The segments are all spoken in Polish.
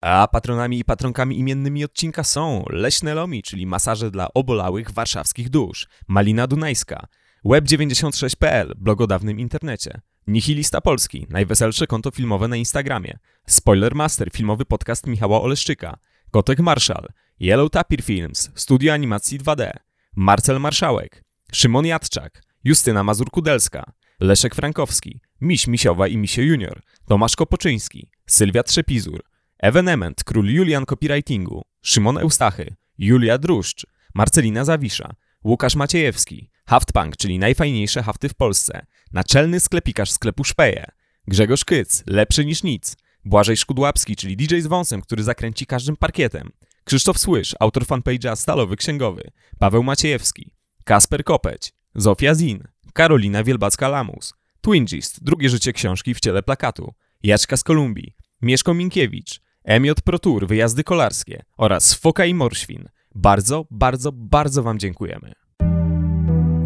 A patronami i patronkami imiennymi odcinka są Leśne Lomi, czyli masaże dla obolałych warszawskich dusz, Malina Dunajska, Web96.pl, blog o dawnym internecie, Nihilista Polski, najweselsze konto filmowe na Instagramie, Spoilermaster, filmowy podcast Michała Oleszczyka, Kotek Marszal, Yellow Tapir Films, studio animacji 2D, Marcel Marszałek, Szymon Jadczak, Justyna Mazur-Kudelska, Leszek Frankowski, Miś Misiowa i Misio Junior, Tomasz Kopoczyński, Sylwia Trzepizur, Evenement, król Julian copywritingu, Szymon Eustachy, Julia Druszcz, Marcelina Zawisza, Łukasz Maciejewski, Haftpunk, czyli najfajniejsze hafty w Polsce, naczelny sklepikarz sklepu Szpeje, Grzegorz Kyc, lepszy niż nic, Błażej Szkudłapski, czyli DJ z wąsem, który zakręci każdym parkietem, Krzysztof Słysz, autor fanpage'a Stalowy Księgowy, Paweł Maciejewski, Kasper Kopeć, Zofia Zin, Karolina Wielbacka-Lamus, Twingist, drugie życie książki w ciele plakatu, Jaczka z Kolumbii, Mieszko Minkiewicz, Emiot Protur, wyjazdy kolarskie oraz Foka i Morświn. Bardzo, bardzo, bardzo Wam dziękujemy.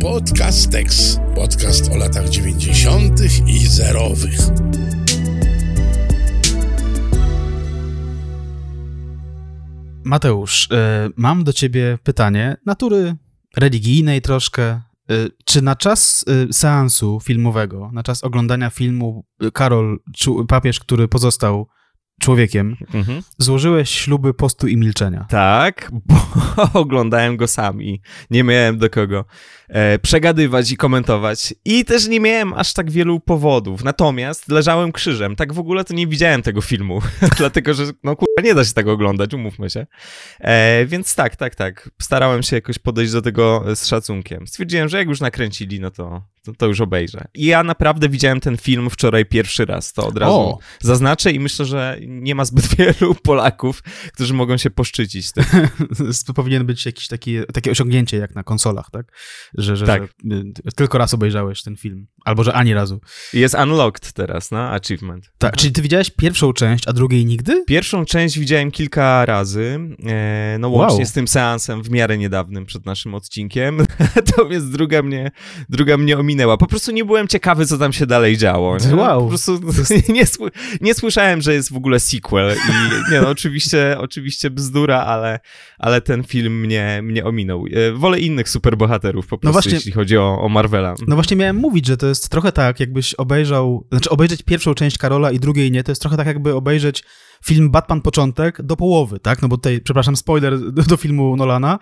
Podcast Tex. Podcast o latach 90. i zerowych. Mateusz, y, mam do ciebie pytanie natury religijnej troszkę. Y, czy na czas y, seansu filmowego, na czas oglądania filmu Karol, papież, który pozostał człowiekiem, mhm. złożyłeś śluby postu i milczenia. Tak, bo oglądałem go sam i nie miałem do kogo przegadywać i komentować. I też nie miałem aż tak wielu powodów. Natomiast leżałem krzyżem. Tak w ogóle to nie widziałem tego filmu, dlatego że no kurwa nie da się tego oglądać, umówmy się. E, więc tak, tak, tak. Starałem się jakoś podejść do tego z szacunkiem. Stwierdziłem, że jak już nakręcili, no to, to, to już obejrzę. I ja naprawdę widziałem ten film wczoraj pierwszy raz, to od razu o. zaznaczę i myślę, że nie ma zbyt wielu Polaków, którzy mogą się poszczycić tym. Powinien być jakieś taki, takie osiągnięcie jak na konsolach, tak? Że, że, tak. że y, tylko raz obejrzałeś ten film. Albo, że ani razu. Jest unlocked teraz, no? Achievement. Tak, mhm. czyli ty widziałeś pierwszą część, a drugiej nigdy? Pierwszą część widziałem kilka razy, e, no łącznie wow. z tym seansem w miarę niedawnym przed naszym odcinkiem, natomiast druga mnie, druga mnie ominęła. Po prostu nie byłem ciekawy, co tam się dalej działo. Nie? Wow. Po prostu nie, nie słyszałem, że jest w ogóle sequel i nie no, oczywiście, oczywiście bzdura, ale, ale ten film mnie, mnie ominął. E, wolę innych superbohaterów po prostu, no właśnie, jeśli chodzi o, o Marvela. No właśnie miałem mówić, że to jest trochę tak, jakbyś obejrzał, znaczy obejrzeć pierwszą część Karola i drugiej nie, to jest trochę tak, jakby obejrzeć film Batman początek do połowy, tak? No bo tutaj, przepraszam, spoiler do, do filmu Nolana,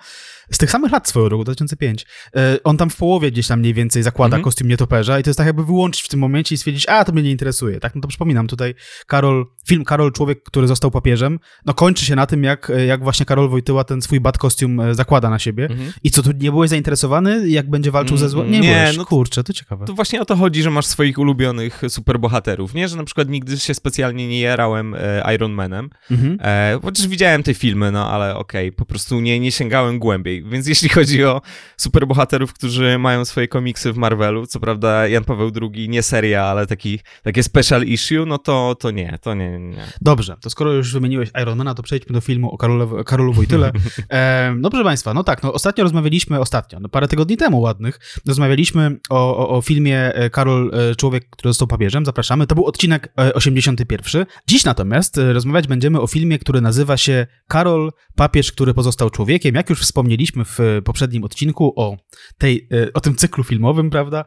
z tych samych lat swoją drogą, 2005. E, on tam w połowie gdzieś tam mniej więcej zakłada mhm. kostium nietoperza i to jest tak jakby wyłączyć w tym momencie i stwierdzić, a to mnie nie interesuje, tak? No to przypominam tutaj Karol, film Karol, człowiek, który został papieżem, no kończy się na tym, jak, jak właśnie Karol Wojtyła ten swój bat kostium e, zakłada na siebie. Mhm. I co, tu nie byłeś zainteresowany, jak będzie walczył ze złem? Nie, nie byłeś. No, kurczę, to ciekawe. To właśnie o to chodzi, że masz swoich ulubionych superbohaterów, nie? Że na przykład nigdy się specjalnie nie jarałem e, Iron Manem, mhm. e, chociaż widziałem te filmy, no ale okej, okay, po prostu nie, nie sięgałem głębiej, więc jeśli chodzi o superbohaterów, którzy mają swoje komiksy w Marvelu, co prawda Jan Paweł II nie seria, ale taki, takie special issue, no to, to nie, to nie, nie. Dobrze, to skoro już wymieniłeś Ironmana, to przejdźmy do filmu o Karolu, Karolu Wojtyle. E, no proszę Państwa, no tak, no ostatnio rozmawialiśmy, ostatnio, no parę tygodni temu ładnych, rozmawialiśmy o, o, o filmie e, Karol, e, człowiek, który został papieżem, zapraszamy, to był odcinek 81. E, Dziś natomiast rozmawiać będziemy o filmie, który nazywa się Karol, papież, który pozostał człowiekiem. Jak już wspomnieliśmy w poprzednim odcinku o, tej, o tym cyklu filmowym, prawda,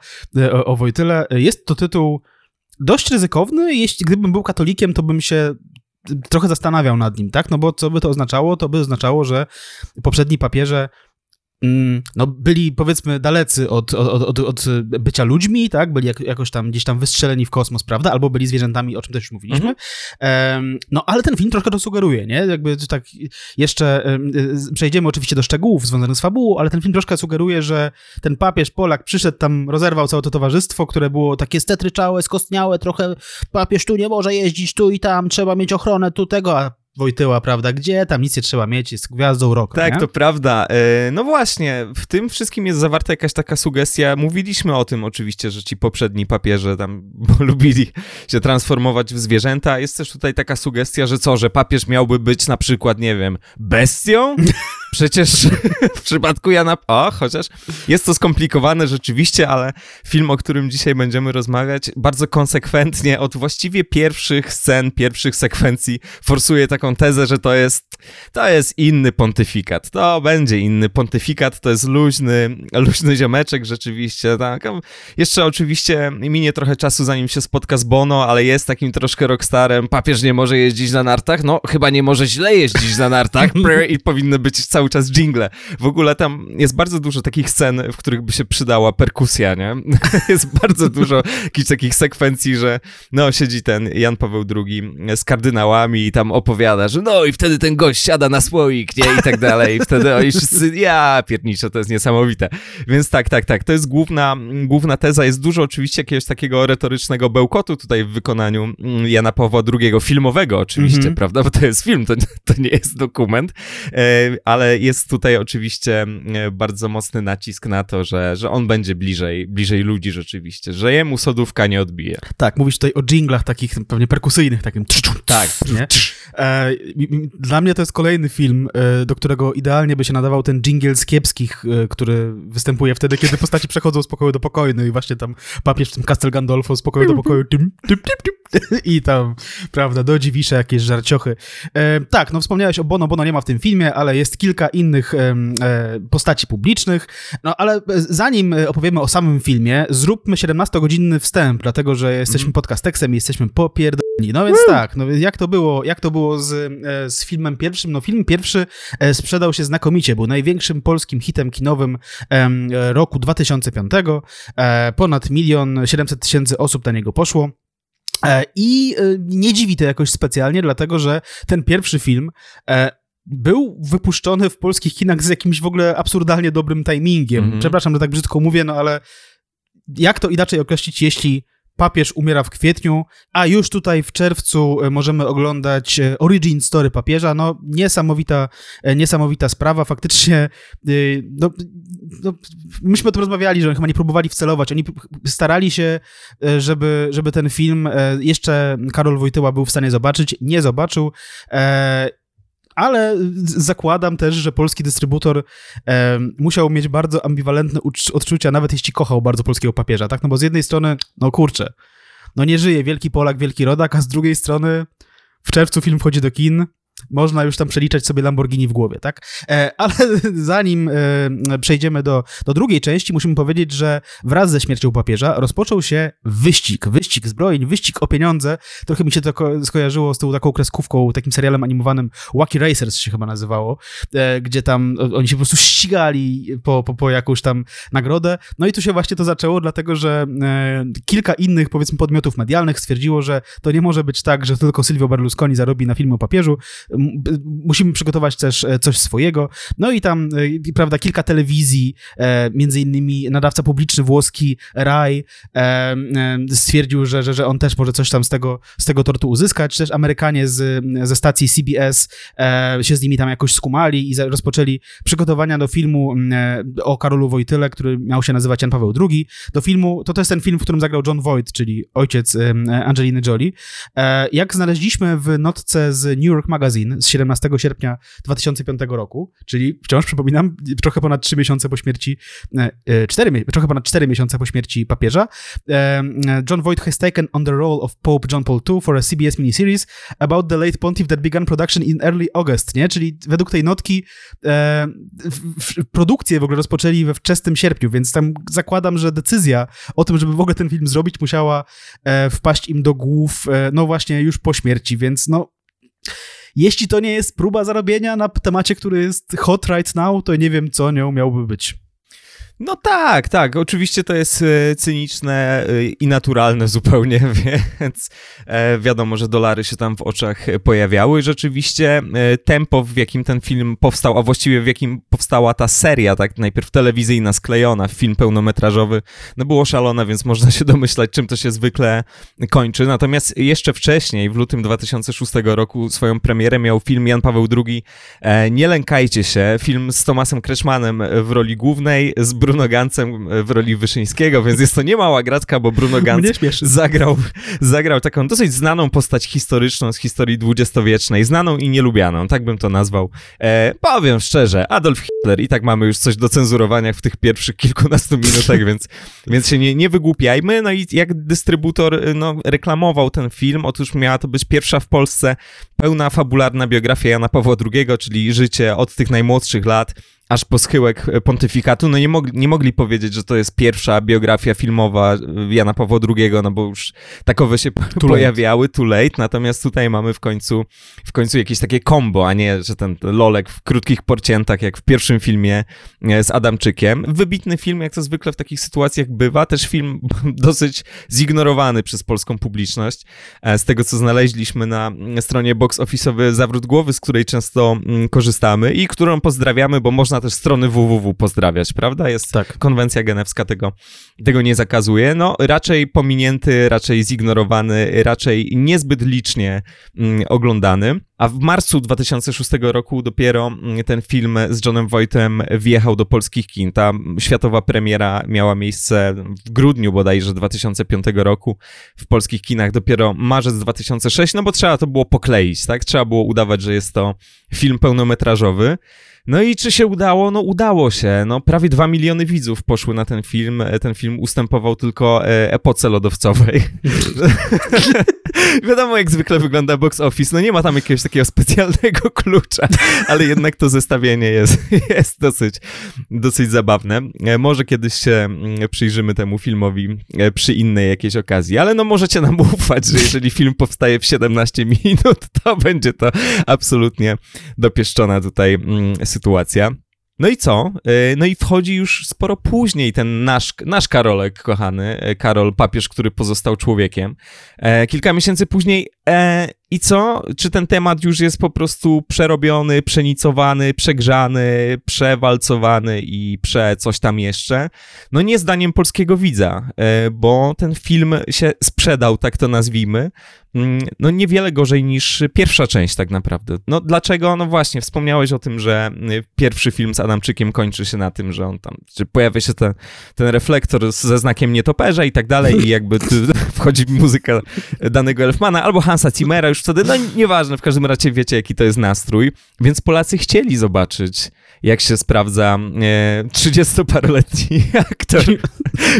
o, o Wojtyle, jest to tytuł dość ryzykowny. Jeśli gdybym był katolikiem, to bym się trochę zastanawiał nad nim, tak? No bo co by to oznaczało? To by oznaczało, że poprzedni papieże no, byli powiedzmy dalecy od, od, od, od bycia ludźmi, tak? Byli jak, jakoś tam gdzieś tam wystrzeleni w kosmos, prawda? Albo byli zwierzętami, o czym też już mówiliśmy. Um, no, ale ten film troszkę to sugeruje, nie? Jakby tak jeszcze um, przejdziemy oczywiście do szczegółów związanych z fabułą, ale ten film troszkę sugeruje, że ten papież Polak przyszedł tam, rozerwał całe to towarzystwo, które było takie stetryczałe, skostniałe, trochę papież tu nie może jeździć, tu i tam, trzeba mieć ochronę tu tego, a Wojtyła, prawda? Gdzie? Tam nic nie trzeba mieć, jest gwiazdą roku. Tak, nie? to prawda. E, no właśnie, w tym wszystkim jest zawarta jakaś taka sugestia. Mówiliśmy o tym oczywiście, że ci poprzedni papieże tam lubili się transformować w zwierzęta. Jest też tutaj taka sugestia, że co, że papież miałby być na przykład, nie wiem, bestią? przecież w przypadku Jana... O, chociaż jest to skomplikowane rzeczywiście, ale film, o którym dzisiaj będziemy rozmawiać, bardzo konsekwentnie od właściwie pierwszych scen, pierwszych sekwencji forsuje taką tezę, że to jest, to jest inny pontyfikat. To będzie inny pontyfikat, to jest luźny, luźny ziomeczek rzeczywiście, tak. Jeszcze oczywiście minie trochę czasu, zanim się spotka z Bono, ale jest takim troszkę rockstarem. Papież nie może jeździć na nartach? No, chyba nie może źle jeździć na nartach i powinny być cały czas jingle. W ogóle tam jest bardzo dużo takich scen, w których by się przydała perkusja, nie? jest bardzo dużo jakichś takich sekwencji, że no, siedzi ten Jan Paweł II z kardynałami i tam opowiada, że no i wtedy ten gość siada na słoik, nie? I tak dalej. I wtedy oni wszyscy, ja pierniczę, to jest niesamowite. Więc tak, tak, tak. To jest główna, główna teza. Jest dużo oczywiście jakiegoś takiego retorycznego bełkotu tutaj w wykonaniu mm, Jana Pawła II, filmowego oczywiście, mm -hmm. prawda? Bo to jest film, to, to nie jest dokument, e, ale jest tutaj oczywiście e, bardzo mocny nacisk na to, że, że on będzie bliżej, bliżej ludzi rzeczywiście, że jemu sodówka nie odbije. Tak, mówisz tutaj o jinglach takich pewnie perkusyjnych, takim tak, nie? E, dla mnie to jest kolejny film, do którego idealnie by się nadawał ten jingle z kiepskich, który występuje wtedy, kiedy postaci przechodzą z pokoju do pokoju, no i właśnie tam papież w tym Castel Gandolfo z pokoju do pokoju tym, tym, tym, i tam, prawda, do dziwisze jakieś żarciochy. E, tak, no wspomniałeś o Bono, Bono nie ma w tym filmie, ale jest kilka innych e, postaci publicznych, no ale zanim opowiemy o samym filmie, zróbmy 17-godzinny wstęp, dlatego, że jesteśmy mm. podcasteksem i jesteśmy popierdoleni. No więc tak, no jak to było, jak to było z, e, z filmem pierwszym? No film pierwszy e, sprzedał się znakomicie, był największym polskim hitem kinowym roku 2005, e, ponad milion 700 tysięcy osób na niego poszło. E, I e, nie dziwi to jakoś specjalnie, dlatego że ten pierwszy film e, był wypuszczony w polskich kinach z jakimś w ogóle absurdalnie dobrym timingiem. Mm -hmm. Przepraszam, że tak brzydko mówię, no ale jak to inaczej określić, jeśli Papież umiera w kwietniu, a już tutaj w czerwcu e, możemy oglądać e, origin story papieża. No, niesamowita, e, niesamowita sprawa. Faktycznie, no, no, myśmy tu rozmawiali, że oni chyba nie próbowali wcelować. Oni starali się, żeby, żeby ten film jeszcze Karol Wojtyła był w stanie zobaczyć. Nie zobaczył ale zakładam też, że polski dystrybutor e, musiał mieć bardzo ambiwalentne odczucia, nawet jeśli kochał bardzo polskiego papieża, tak? No bo z jednej strony, no kurczę, no nie żyje wielki Polak, wielki rodak, a z drugiej strony w czerwcu film wchodzi do kin, można już tam przeliczać sobie Lamborghini w głowie, tak? E, ale zanim e, przejdziemy do, do drugiej części, musimy powiedzieć, że wraz ze śmiercią papieża rozpoczął się wyścig, wyścig zbrojeń, wyścig o pieniądze. Trochę mi się to ko skojarzyło z tą taką kreskówką, takim serialem animowanym Wacky Racers się chyba nazywało, e, gdzie tam oni się po prostu ścigali po, po, po jakąś tam nagrodę. No i tu się właśnie to zaczęło, dlatego że kilka innych, powiedzmy, podmiotów medialnych stwierdziło, że to nie może być tak, że tylko Silvio Berlusconi zarobi na filmie o papieżu, musimy przygotować też e, coś swojego. No i tam, e, prawda, kilka telewizji, e, między innymi nadawca publiczny włoski Rai stwierdził, że, że, że on też może coś tam z tego, z tego tortu uzyskać. Też Amerykanie z, ze stacji CBS się z nimi tam jakoś skumali i rozpoczęli przygotowania do filmu o Karolu Wojtyle, który miał się nazywać Jan Paweł II. Do filmu, to to jest ten film, w którym zagrał John Voight, czyli ojciec Angeliny Jolie. Jak znaleźliśmy w notce z New York Magazine, z 17 sierpnia 2005 roku, czyli wciąż przypominam, trochę ponad 3 miesiące po śmierci, 4, e, trochę ponad 4 miesiące po śmierci papieża. E, John Voight has taken on the role of Pope John Paul II for a CBS miniseries about the late pontiff that began production in early August, nie? Czyli według tej notki e, produkcję w ogóle rozpoczęli we wczesnym sierpniu, więc tam zakładam, że decyzja o tym, żeby w ogóle ten film zrobić, musiała e, wpaść im do głów, e, no właśnie już po śmierci, więc no jeśli to nie jest próba zarobienia na temacie, który jest hot right now, to nie wiem, co nią miałby być. No tak, tak. Oczywiście to jest e, cyniczne e, i naturalne zupełnie, więc e, wiadomo, że dolary się tam w oczach pojawiały. Rzeczywiście tempo, w jakim ten film powstał, a właściwie w jakim powstała ta seria, tak najpierw telewizyjna, sklejona, film pełnometrażowy, no było szalone, więc można się domyślać, czym to się zwykle kończy. Natomiast jeszcze wcześniej, w lutym 2006 roku, swoją premierę miał film Jan Paweł II Nie lękajcie się, film z Tomasem Kreszmanem w roli głównej, z Bruno Gancem w roli Wyszyńskiego, więc jest to niemała gratka, bo Bruno Ganz zagrał, zagrał taką dosyć znaną postać historyczną z historii dwudziestowiecznej, znaną i nielubianą, tak bym to nazwał. E, powiem szczerze, Adolf Hitler i tak mamy już coś do cenzurowania w tych pierwszych kilkunastu minutach, więc, więc się nie, nie wygłupiajmy. No i jak dystrybutor no, reklamował ten film, otóż miała to być pierwsza w Polsce pełna fabularna biografia Jana Pawła II, czyli życie od tych najmłodszych lat aż po schyłek pontyfikatu, no nie mogli, nie mogli powiedzieć, że to jest pierwsza biografia filmowa Jana Pawła II, no bo już takowe się too pojawiały, too late, natomiast tutaj mamy w końcu, w końcu jakieś takie combo, a nie, że ten lolek w krótkich porciętach, jak w pierwszym filmie e, z Adamczykiem. Wybitny film, jak to zwykle w takich sytuacjach bywa, też film dosyć zignorowany przez polską publiczność. E, z tego, co znaleźliśmy na stronie box office'owy Zawrót Głowy, z której często mm, korzystamy i którą pozdrawiamy, bo można można też strony www pozdrawiać, prawda? Jest tak. konwencja genewska, tego, tego nie zakazuje. No, raczej pominięty, raczej zignorowany, raczej niezbyt licznie mm, oglądany. A w marcu 2006 roku dopiero mm, ten film z Johnem Voightem wjechał do polskich kin. Ta światowa premiera miała miejsce w grudniu bodajże 2005 roku w polskich kinach, dopiero marzec 2006, no bo trzeba to było pokleić, tak? Trzeba było udawać, że jest to film pełnometrażowy. No i czy się udało? No udało się. No prawie dwa miliony widzów poszły na ten film. E, ten film ustępował tylko e, epoce lodowcowej. Wiadomo, jak zwykle wygląda box office. No nie ma tam jakiegoś takiego specjalnego klucza, ale jednak to zestawienie jest, jest dosyć, dosyć zabawne. E, może kiedyś się mm, przyjrzymy temu filmowi przy innej jakiejś okazji, ale no możecie nam ufać, że jeżeli film powstaje w 17 minut, to będzie to absolutnie dopieszczona tutaj mm, sytuacja. No i co? E, no i wchodzi już sporo później ten nasz, nasz Karolek, kochany, e, Karol, papież, który pozostał człowiekiem. E, kilka miesięcy później i co? Czy ten temat już jest po prostu przerobiony, przenicowany, przegrzany, przewalcowany i prze coś tam jeszcze? No nie zdaniem polskiego widza, bo ten film się sprzedał, tak to nazwijmy, mm, no niewiele gorzej niż pierwsza część tak naprawdę. No dlaczego? No właśnie, wspomniałeś o tym, że pierwszy film z Adamczykiem kończy się na tym, że on tam, że pojawia się ten, ten reflektor ze znakiem nietoperza i tak dalej i jakby wchodzi muzyka danego Elfmana albo Hansa Zimmera już wtedy, no nieważne, w każdym razie wiecie, jaki to jest nastrój, więc Polacy chcieli zobaczyć jak się sprawdza e, 30-paroletni aktor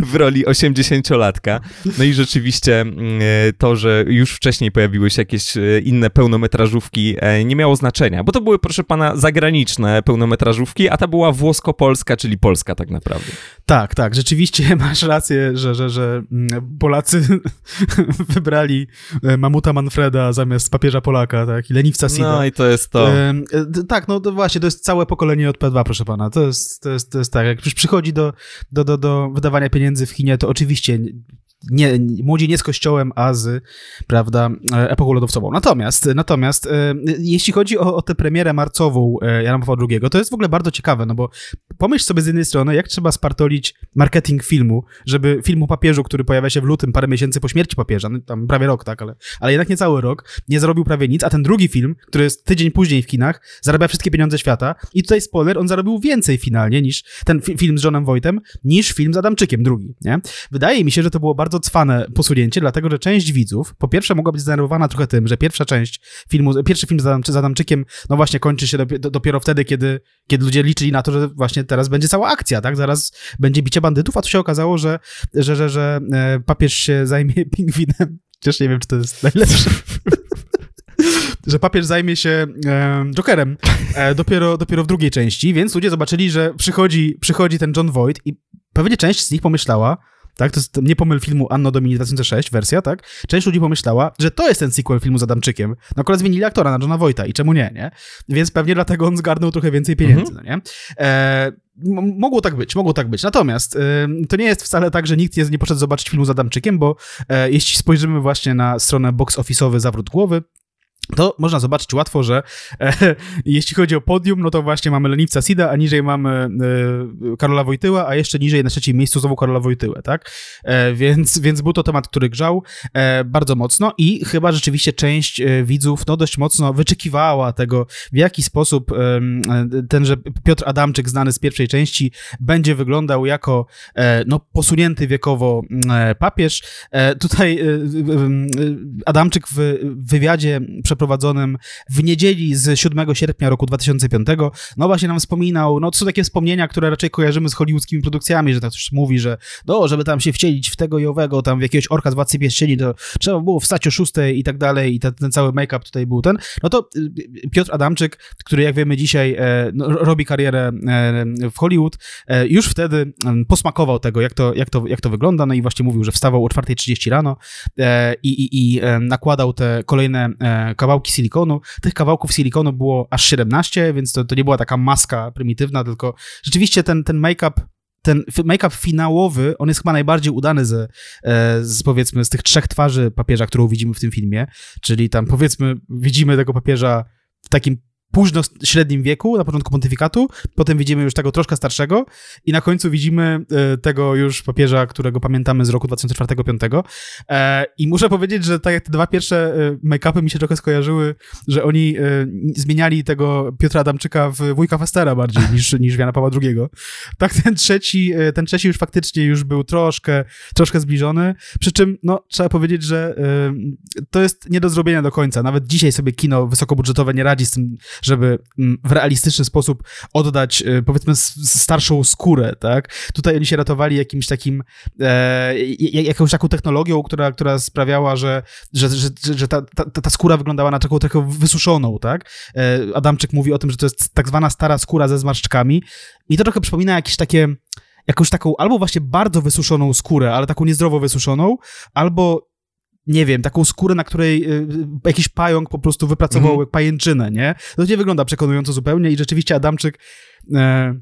w roli 80-latka. No i rzeczywiście e, to, że już wcześniej pojawiły się jakieś e, inne pełnometrażówki, e, nie miało znaczenia, bo to były, proszę pana, zagraniczne pełnometrażówki, a ta była włosko-polska, czyli polska tak naprawdę. Tak, tak, rzeczywiście masz rację, że, że, że Polacy wybrali e, Mamuta Manfreda zamiast papieża Polaka, tak, i leniwca Sida. No i to jest to. E, tak, no to właśnie, to jest całe pokolenie od P2, proszę pana. To jest, to jest, to jest tak, jak już przychodzi do, do, do, do wydawania pieniędzy w kinie, to oczywiście nie, młodzi nie z kościołem, a z, prawda, e, epoką lodowcową. Natomiast, natomiast e, jeśli chodzi o, o tę premierę marcową e, Jana Pawła II, to jest w ogóle bardzo ciekawe, no bo pomyśl sobie z jednej strony, jak trzeba spartolić marketing filmu, żeby film o papieżu, który pojawia się w lutym, parę miesięcy po śmierci papieża, no, tam prawie rok, tak, ale, ale jednak nie cały rok, nie zarobił prawie nic, a ten drugi film, który jest tydzień później w kinach, zarabia wszystkie pieniądze świata i tutaj spoiler, on zarobił więcej finalnie niż ten fi film z Johnem Wojtem, niż film z Adamczykiem drugi, nie? Wydaje mi się, że to było bardzo bardzo cwane posunięcie, dlatego że część widzów, po pierwsze, mogła być zdenerwowana trochę tym, że pierwsza część filmu, pierwszy film z, Adam, z Adamczykiem, no właśnie kończy się dopiero wtedy, kiedy, kiedy ludzie liczyli na to, że właśnie teraz będzie cała akcja, tak? Zaraz będzie bicie bandytów, a tu się okazało, że, że, że, że e, papież się zajmie pingwinem. Chociaż nie wiem, czy to jest najlepsze. że papież zajmie się e, Jokerem e, dopiero, dopiero w drugiej części, więc ludzie zobaczyli, że przychodzi, przychodzi ten John Voight i pewnie część z nich pomyślała, tak? To jest nie pomyl filmu Anno Domini 2006, wersja, tak? Część ludzi pomyślała, że to jest ten sequel filmu z Adamczykiem. No akurat zmienili aktora na Johna Wojta i czemu nie, nie? Więc pewnie dlatego on zgarnął trochę więcej pieniędzy, mhm. no nie? E, mogło tak być, mogło tak być. Natomiast e, to nie jest wcale tak, że nikt nie poszedł zobaczyć filmu z Adamczykiem, bo e, jeśli spojrzymy właśnie na stronę box office'owy Zawrót Głowy, to można zobaczyć łatwo, że e, jeśli chodzi o podium, no to właśnie mamy Leniwca Sida, a niżej mamy e, Karola Wojtyła, a jeszcze niżej na trzecim miejscu znowu Karola Wojtyłę, tak? E, więc, więc był to temat, który grzał e, bardzo mocno i chyba rzeczywiście część e, widzów no dość mocno wyczekiwała tego, w jaki sposób e, tenże Piotr Adamczyk, znany z pierwszej części, będzie wyglądał jako no, posunięty wiekowo papież. Tutaj Adamczyk w wywiadzie przeprowadzonym w niedzieli z 7 sierpnia roku 2005, no właśnie nam wspominał, no to są takie wspomnienia, które raczej kojarzymy z hollywoodzkimi produkcjami, że tak coś mówi, że no, żeby tam się wcielić w tego i owego, tam w jakiegoś orka z Władcy Pierścieni, to trzeba było wstać o 6 i tak dalej i ten, ten cały make-up tutaj był ten, no to y, Piotr Adamczyk, który jak wiemy dzisiaj e, no, robi karierę e, w Hollywood, e, już wtedy posmakował tego, jak to, jak, to, jak to wygląda, no i właśnie mówił, że wstawał o 4.30 rano i, i, i nakładał te kolejne kawałki silikonu. Tych kawałków silikonu było aż 17, więc to, to nie była taka maska prymitywna, tylko rzeczywiście ten, ten make-up ten make-up finałowy, on jest chyba najbardziej udany ze, e, z, powiedzmy, z tych trzech twarzy papieża, którą widzimy w tym filmie, czyli tam, powiedzmy, widzimy tego papieża w takim późno średnim wieku, na początku pontyfikatu, potem widzimy już tego troszkę starszego i na końcu widzimy e, tego już papieża, którego pamiętamy z roku 2004-2005. E, I muszę powiedzieć, że tak jak te dwa pierwsze e, make-upy mi się trochę skojarzyły, że oni zmieniali tego Piotra Adamczyka w wujka Festera bardziej niż, niż Jana Pawła II. Tak ten trzeci, ten trzeci już faktycznie już był troszkę, troszkę zbliżony, przy czym no, trzeba powiedzieć, że to jest nie do zrobienia do końca. Nawet dzisiaj sobie kino wysokobudżetowe nie radzi z tym, żeby mm, w realistyczny sposób oddać, e, powiedzmy, starszą skórę, tak? Tutaj oni się ratowali jakimś takim, e, jakąś taką technologią, która, która sprawiała, że, że, że, że ta, ta, ta skóra wyglądała na taką trochę wysuszoną, tak? E, Adamczyk mówi o tym, że to jest tak zwana stara skóra ze zmarszczkami i to trochę przypomina jakieś takie jakąś taką albo właśnie bardzo wysuszoną skórę, ale taką niezdrowo wysuszoną, albo nie wiem, taką skórę, na której y, jakiś pająk po prostu wypracował -hmm. pajęczynę, nie? To nie wygląda przekonująco zupełnie i rzeczywiście Adamczyk e,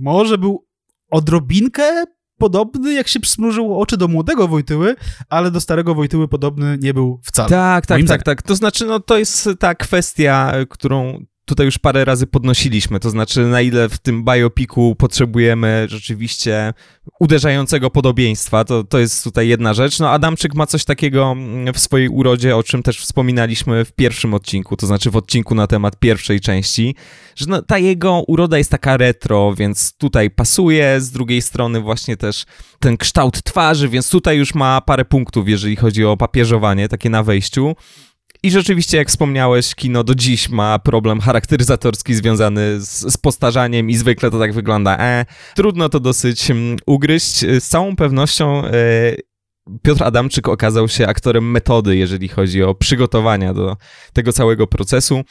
może był odrobinkę podobny, jak się przymrużył oczy do młodego Wojtyły, ale do starego Wojtyły podobny nie był wcale. Tak, tak, tak, tak. To znaczy, no to jest ta kwestia, którą tutaj już parę razy podnosiliśmy, to znaczy na ile w tym biopiku potrzebujemy rzeczywiście uderzającego podobieństwa, to, to jest tutaj jedna rzecz. No Adamczyk ma coś takiego w swojej urodzie, o czym też wspominaliśmy w pierwszym odcinku, to znaczy w odcinku na temat pierwszej części, że no, ta jego uroda jest taka retro, więc tutaj pasuje, z drugiej strony właśnie też ten kształt twarzy, więc tutaj już ma parę punktów, jeżeli chodzi o papieżowanie, takie na wejściu. I rzeczywiście, jak wspomniałeś, kino do dziś ma problem charakteryzatorski związany z, z postarzaniem i zwykle to tak wygląda. E, trudno to dosyć um, ugryźć. Z całą pewnością e, Piotr Adamczyk okazał się aktorem metody, jeżeli chodzi o przygotowania do tego całego procesu.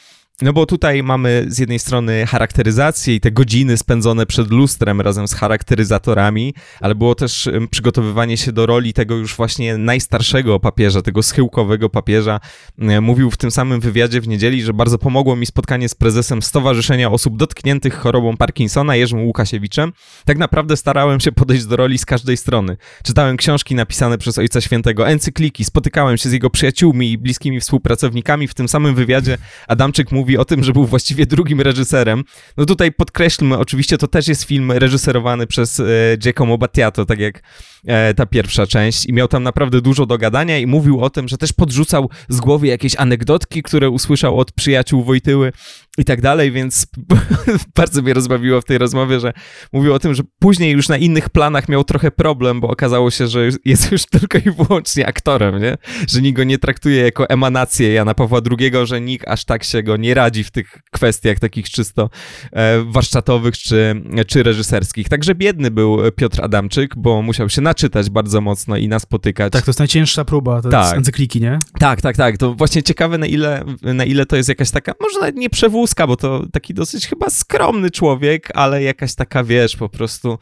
No bo tutaj mamy z jednej strony charakteryzację i te godziny spędzone przed lustrem razem z charakteryzatorami, ale było też przygotowywanie się do roli tego już właśnie najstarszego papieża, tego schyłkowego papieża. Mówił w tym samym wywiadzie w niedzieli, że bardzo pomogło mi spotkanie z prezesem Stowarzyszenia Osób Dotkniętych Chorobą Parkinsona, Jerzym Łukasiewiczem. Tak naprawdę starałem się podejść do roli z każdej strony. Czytałem książki napisane przez Ojca Świętego, encykliki, spotykałem się z jego przyjaciółmi i bliskimi współpracownikami. W tym samym wywiadzie Adamczyk mówi, mówi o tym, że był właściwie drugim reżyserem. No tutaj podkreślmy, oczywiście to też jest film reżyserowany przez e, Giacomo Battiato, tak jak e, ta pierwsza część i miał tam naprawdę dużo do gadania i mówił o tym, że też podrzucał z głowy jakieś anegdotki, które usłyszał od przyjaciół Wojtyły i tak dalej, więc bardzo mnie rozbawiło w tej rozmowie, że mówił o tym, że później już na innych planach miał trochę problem, bo okazało się, że jest już tylko i wyłącznie aktorem, nie? Że nikt go nie traktuje jako emanację Jana Pawła II, że nikt aż tak się go nie radzi w tych kwestiach takich czysto e, warsztatowych czy, czy reżyserskich. Także biedny był Piotr Adamczyk, bo musiał się naczytać bardzo mocno i nas spotykać. Tak, to jest najcięższa próba, to tak. encykliki, nie? Tak, tak, tak. To właśnie ciekawe, na ile, na ile to jest jakaś taka, może nawet nie przewózka, bo to taki dosyć chyba skromny człowiek, ale jakaś taka, wiesz, po prostu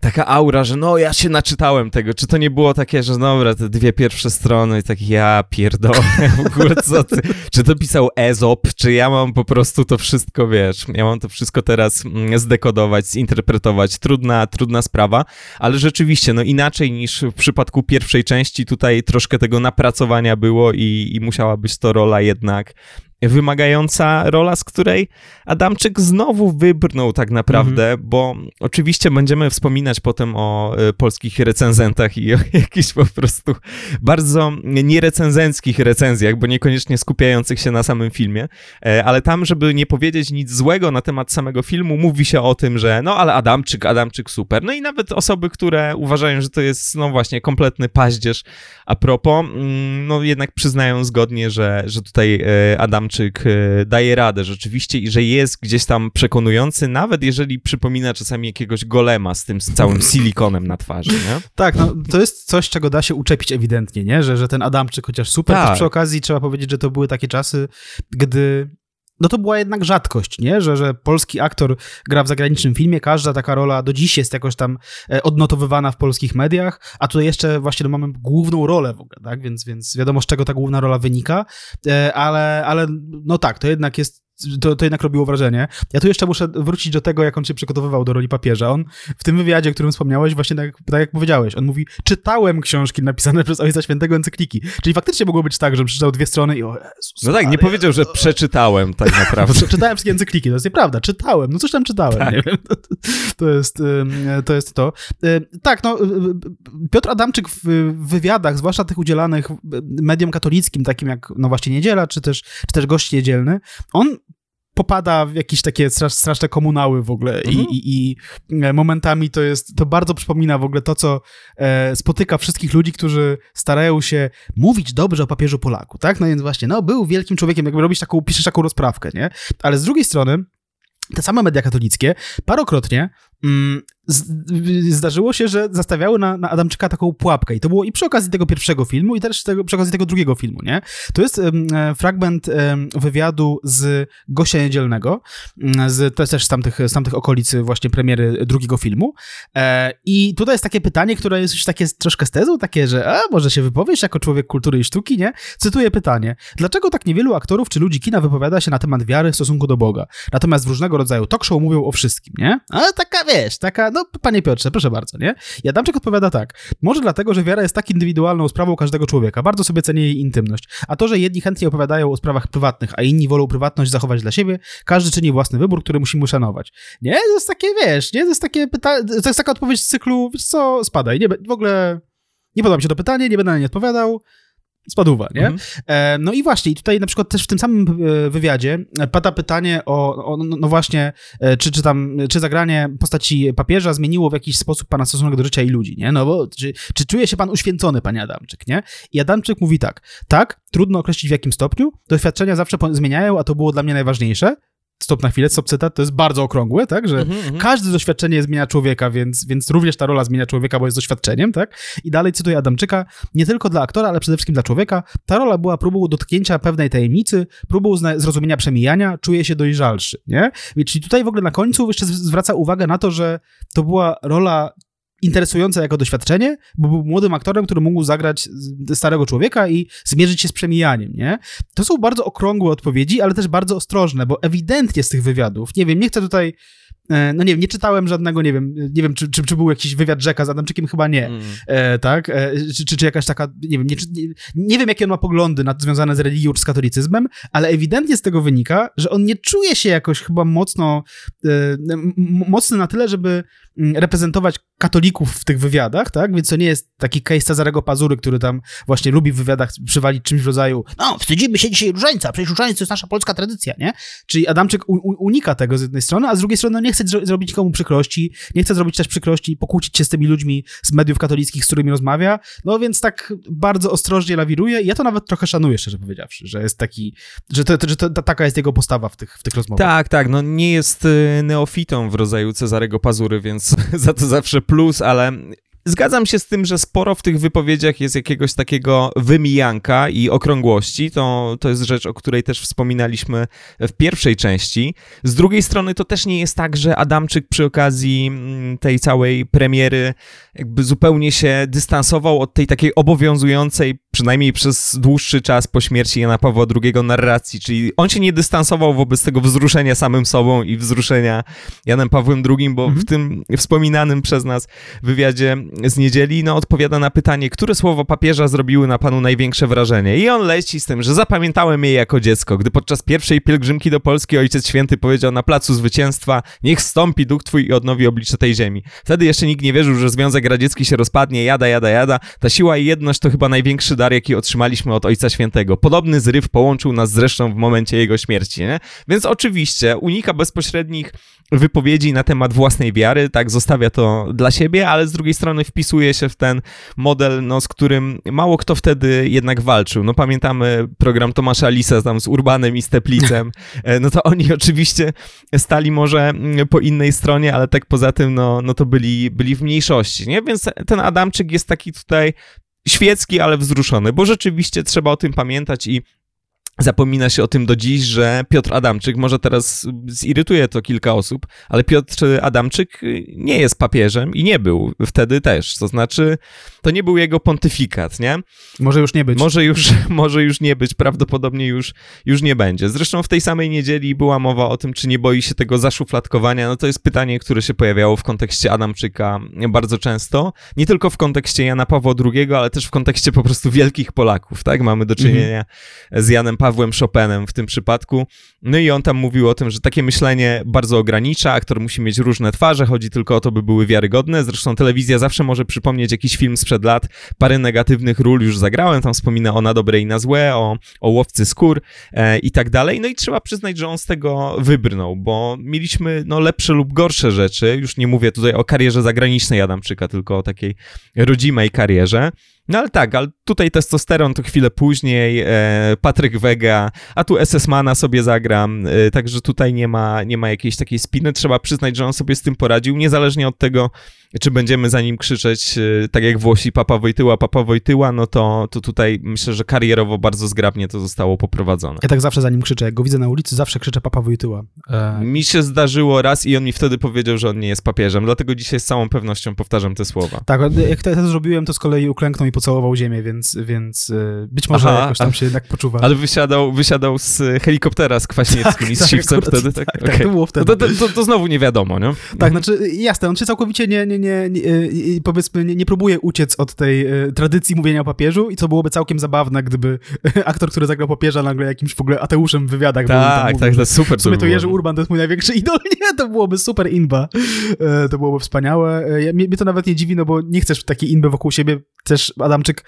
taka aura, że no ja się naczytałem tego, czy to nie było takie, że dobra, te dwie pierwsze strony i tak ja pierdolę, w ogóle co ty, czy to pisał Ezop, czy ja mam po prostu to wszystko, wiesz, ja mam to wszystko teraz mm, zdekodować, zinterpretować, trudna, trudna sprawa, ale rzeczywiście, no inaczej niż w przypadku pierwszej części, tutaj troszkę tego napracowania było i, i musiała być to rola jednak wymagająca rola, z której Adamczyk znowu wybrnął tak naprawdę, mhm. bo oczywiście będziemy wspominać potem o y, polskich recenzentach i o jakichś po prostu bardzo nierecenzenckich recenzjach, bo niekoniecznie skupiających się na samym filmie, e, ale tam, żeby nie powiedzieć nic złego na temat samego filmu, mówi się o tym, że no ale Adamczyk, Adamczyk super. No i nawet osoby, które uważają, że to jest no właśnie kompletny paździerz a propos, mm, no jednak przyznają zgodnie, że, że tutaj e, Adamczyk e, daje radę rzeczywiście i że jest gdzieś tam przekonujący, nawet jeżeli przypomina czasami jakiegoś golema z tym z całym silikonem na twarzy, nie? Tak, no to jest coś, czego da się uczepić ewidentnie, nie? Że, że ten Adamczyk chociaż super, tak. przy okazji trzeba powiedzieć, że to były takie czasy, gdy no to była jednak rzadkość, nie? Że, że polski aktor gra w zagranicznym filmie, każda taka rola do dziś jest jakoś tam e, odnotowywana w polskich mediach, a tutaj jeszcze właśnie no, mamy główną rolę w ogóle, tak? Więc, więc wiadomo, z czego ta główna rola wynika, e, ale, ale no tak, to jednak jest to, to jednak robiło wrażenie. Ja tu jeszcze muszę wrócić do tego, jak on się przygotowywał do roli papieża. On w tym wywiadzie, o którym wspomniałeś, właśnie tak, tak jak powiedziałeś, on mówi, czytałem książki napisane przez Ojca Świętego encykliki. Czyli faktycznie mogło być tak, że przeczytał dwie strony i o Jezus, No tak, nie powiedział, że przeczytałem tak naprawdę. czytałem wszystkie encykliki, to jest nieprawda, czytałem, no coś tam czytałem, tak. nie wiem. To jest, to jest to. Tak, no, Piotr Adamczyk w wywiadach, zwłaszcza tych udzielanych mediom katolickim, takim jak, no właśnie Niedziela, czy też, czy też Gość Niedzielny, on popada w jakieś takie straszne komunały w ogóle mhm. I, i, i, e, momentami to jest, to bardzo przypomina w ogóle to, co e, spotyka wszystkich ludzi, którzy starają się mówić dobrze o papieżu Polaku, tak? No więc właśnie, no był wielkim człowiekiem, jakby robić taką, piszesz taką rozprawkę, nie? Ale z drugiej strony te same media katolickie parokrotnie zdarzyło się, że zastawiały na, na Adamczyka taką pułapkę i to było i przy okazji tego pierwszego filmu i też tego, przy okazji tego drugiego filmu, nie? To jest um, fragment um, wywiadu z Gosia Niedzielnego, z, to jest też z tamtych, z tamtych okolic właśnie premiery drugiego filmu e, i tutaj jest takie pytanie, które jest już takie troszkę z tezą, takie, że a, może się wypowiesz jako człowiek kultury i sztuki, nie? Cytuję pytanie. Dlaczego tak niewielu aktorów czy ludzi kina wypowiada się na temat wiary w stosunku do Boga? Natomiast w różnego rodzaju talk show mówią o wszystkim, nie? Ale taka, wiesz, taka, no panie Piotrze, proszę bardzo, nie? I Adamczyk odpowiada tak. Może dlatego, że wiara jest tak indywidualną sprawą każdego człowieka. Bardzo sobie cenię jej intymność. A to, że jedni chętnie opowiadają o sprawach prywatnych, a inni wolą prywatność zachować dla siebie, każdy czyni własny wybór, który musimy uszanować. Nie? To jest takie, wiesz, nie? To jest takie pytanie, to jest taka odpowiedź z cyklu, wiesz co, spadaj. Nie, w ogóle nie podoba mi się to pytanie, nie będę na nie odpowiadał spadła, nie? Mhm. E, no i właśnie, tutaj na przykład też w tym samym e, wywiadzie pada pytanie o, o no, no właśnie, e, czy, czy tam, czy zagranie postaci papieża zmieniło w jakiś sposób pana stosunek do życia i ludzi, nie? No bo, czy, czy czuje się pan uświęcony, panie Adamczyk, nie? I Adamczyk mówi tak, tak, trudno określić w jakim stopniu, doświadczenia zawsze zmieniają, a to było dla mnie najważniejsze, stop na chwilę, stop cytat, to jest bardzo okrągłe, tak, że mm -hmm. każde doświadczenie zmienia człowieka, więc, więc również ta rola zmienia człowieka, bo jest doświadczeniem, tak, i dalej cytuję Adamczyka, nie tylko dla aktora, ale przede wszystkim dla człowieka, ta rola była próbą dotknięcia pewnej tajemnicy, próbą zrozumienia przemijania, czuje się dojrzalszy, nie, czyli tutaj w ogóle na końcu jeszcze zwraca uwagę na to, że to była rola interesujące jako doświadczenie, bo był młodym aktorem, który mógł zagrać starego człowieka i zmierzyć się z przemijaniem, nie? To są bardzo okrągłe odpowiedzi, ale też bardzo ostrożne, bo ewidentnie z tych wywiadów, nie wiem, nie chcę tutaj E, no nie wiem, nie czytałem żadnego, nie wiem, nie wiem, czy, czy, czy był jakiś wywiad Rzeka z Adamczykiem, chyba nie, mm. e, tak, e, czy, czy, czy, jakaś taka, nie wiem, nie, nie, nie, wiem, jakie on ma poglądy na, związane z religią czy z katolicyzmem, ale ewidentnie z tego wynika, że on nie czuje się jakoś chyba mocno, e, mocny na tyle, żeby reprezentować katolików w tych wywiadach, tak, więc to nie jest taki case Cezarego Pazury, który tam właśnie lubi w wywiadach przywalić czymś w rodzaju, no, wstydzimy się dzisiaj różańca, przecież różańc to jest nasza polska tradycja, nie, czyli Adamczyk unika tego z jednej strony, a z drugiej strony nie chce chce zrobić nikomu przykrości, nie chce zrobić też przykrości i pokłócić się z tymi ludźmi z mediów katolickich, z którymi rozmawia, no więc tak bardzo ostrożnie lawiruje. I ja to nawet trochę szanuję, szczerze powiedziawszy, że jest taki, że, to, że to, taka jest jego postawa w tych, w tych rozmowach. Tak, tak, no nie jest y, neofitą w rodzaju Cezarego Pazury, za to zawsze plus, ale Zgadzam się z tym, że sporo w tych wypowiedziach jest jakiegoś takiego wymijanka i okrągłości. To, to jest rzecz, o której też wspominaliśmy w pierwszej części. Z drugiej strony to też nie jest tak, że Adamczyk przy okazji mm, tej całej premiery jakby zupełnie się dystansował od tej takiej obowiązującej przynajmniej przez dłuższy czas po śmierci Jana Pawła II narracji, czyli on się nie dystansował wobec tego wzruszenia samym sobą i wzruszenia Janem Pawłem II, bo mhm. w tym wspominanym przez nas wywiadzie z niedzieli, no odpowiada na pytanie, które słowa papieża zrobiły na panu największe wrażenie. I on leci z tym, że zapamiętałem je jako dziecko, gdy podczas pierwszej pielgrzymki do Polski Ojciec Święty powiedział na placu zwycięstwa, niech stąpi duch twój i odnowi oblicze tej ziemi. Wtedy jeszcze nikt nie wierzył, że Związek Radziecki się rozpadnie, jada, jada, jada. Ta siła i jedność to chyba największy dar, jaki otrzymaliśmy od Ojca Świętego. Podobny zryw połączył nas zresztą w momencie jego śmierci, nie? Więc oczywiście unika bezpośrednich wypowiedzi na temat własnej wiary, tak, zostawia to dla siebie, ale z drugiej strony wpisuje się w ten model, no, z którym mało kto wtedy jednak walczył. No pamiętamy program Tomasza Lisa tam z Urbanem i Steplicem, e, no to oni oczywiście stali może mm, po innej stronie, ale tak poza tym, no, no to byli, byli w mniejszości, nie? Więc ten Adamczyk jest taki tutaj świecki, ale wzruszony, bo rzeczywiście trzeba o tym pamiętać i Zapomina się o tym do dziś, że Piotr Adamczyk, może teraz zirytuje to kilka osób, ale Piotr Adamczyk nie jest papieżem i nie był wtedy też. To znaczy, to nie był jego pontyfikat, nie? Może już nie być. Może już, może już nie być, prawdopodobnie już, już nie będzie. Zresztą w tej samej niedzieli była mowa o tym, czy nie boi się tego zaszufladkowania. No to jest pytanie, które się pojawiało w kontekście Adamczyka bardzo często. Nie tylko w kontekście Jana Pawła II, ale też w kontekście po prostu wielkich Polaków, tak? Mamy do czynienia mhm. z Janem Pawłem Pawłem Chopinem w tym przypadku. No i on tam mówił o tym, że takie myślenie bardzo ogranicza, aktor musi mieć różne twarze, chodzi tylko o to, by były wiarygodne. Zresztą telewizja zawsze może przypomnieć jakiś film sprzed lat, parę negatywnych ról już zagrałem, tam wspomina o Na dobre i na złe, o, o Łowcy Skór e, i tak dalej. No i trzeba przyznać, że on z tego wybrnął, bo mieliśmy no, lepsze lub gorsze rzeczy, już nie mówię tutaj o karierze zagranicznej Adamczyka, tylko o takiej rodzimej karierze. No ale tak, ale tutaj testosteron to chwilę później, e, Patryk Wega, a tu SS-Mana sobie zagram, e, także tutaj nie ma, nie ma jakiejś takiej spiny. Trzeba przyznać, że on sobie z tym poradził, niezależnie od tego, czy będziemy za nim krzyczeć, e, tak jak Włosi, Papa Wojtyła, Papa Wojtyła, no to, to tutaj myślę, że karierowo bardzo zgrabnie to zostało poprowadzone. Ja tak zawsze za nim krzyczę, jak go widzę na ulicy, zawsze krzyczę Papa Wojtyła. E... Mi się zdarzyło raz i on mi wtedy powiedział, że on nie jest papieżem, dlatego dzisiaj z całą pewnością powtarzam te słowa. Tak, jak to, to zrobiłem, to z kolei uklęknął i pocałował ziemię, więc, więc e, być może Aha, jakoś tam się jednak poczuwa. Ale wysiadał, wysiadał z helikoptera z Kwaśniewskim tak, i z tak, Siwcem wtedy, tak? Tak, okay. to było wtedy. No to, to, to, znowu nie wiadomo, nie? Tak, znaczy jasne, on się całkowicie nie, nie, nie, nie e, powiedzmy, nie, nie próbuje uciec od tej e, tradycji mówienia o papieżu i co byłoby całkiem zabawne, przy aktor, który zagrał papieża nagle jakimś w ogóle Ateuszem w wywiadach. Tak, mówił, tak, to super. W sumie to, Jerzy Urban to jest mój największy idol. Nie, to byłoby super inba. To byłoby wspaniałe. Mnie, mnie to nawet nie dziwi, no bo nie chcesz takiej inby wokół siebie. Też Adamczyk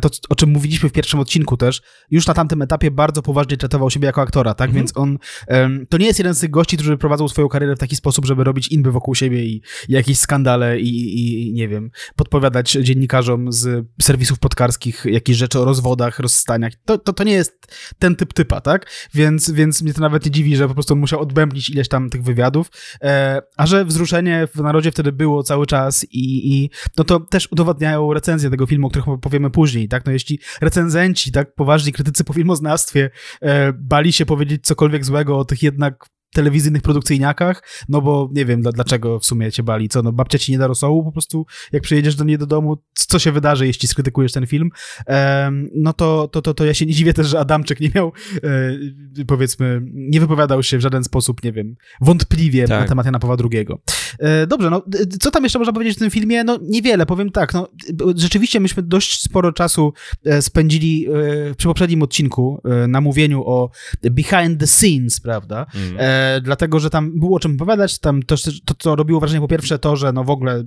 to, o czym mówiliśmy w pierwszym odcinku też, już na tamtym etapie bardzo poważnie traktował siebie jako aktora, tak? Mhm. Więc on, um, to nie jest jeden z tych gości, którzy prowadzą swoją karierę w taki sposób, żeby robić inby wokół siebie i, i jakieś skandale i, i, nie wiem, podpowiadać dziennikarzom z serwisów podkarskich jakieś rzeczy o rozwodach, rozstaniach. To, to, to nie jest ten typ typa, tak? Więc, więc mnie to nawet nie dziwi, że po prostu on musiał odbębnić ileś tam tych wywiadów, e, a że wzruszenie w narodzie wtedy było cały czas i, i no to też udowadniają recenzje tego filmu, o których powiemy później, później, tak? No jeśli recenzenci, tak, poważni krytycy po filmoznawstwie e, bali się powiedzieć cokolwiek złego o tych jednak telewizyjnych produkcyjniakach, no bo nie wiem dlaczego w sumie cię bali, co, no babcia ci nie da rosołu, po prostu jak przyjedziesz do niej do domu, co się wydarzy, jeśli skrytykujesz ten film, no to, to, to, to ja się nie dziwię też, że Adamczyk nie miał, e, powiedzmy, nie wypowiadał się w żaden sposób, nie wiem, wątpliwie tak. na temat Jana Pawła II. E, dobrze, no, co tam jeszcze można powiedzieć w tym filmie? No, niewiele, powiem tak, no, rzeczywiście myśmy dość sporo czasu e, spędzili przy poprzednim odcinku na mówieniu o behind the scenes, prawda? Mm dlatego, że tam było o czym opowiadać, tam to, to, co robiło wrażenie po pierwsze to, że no w ogóle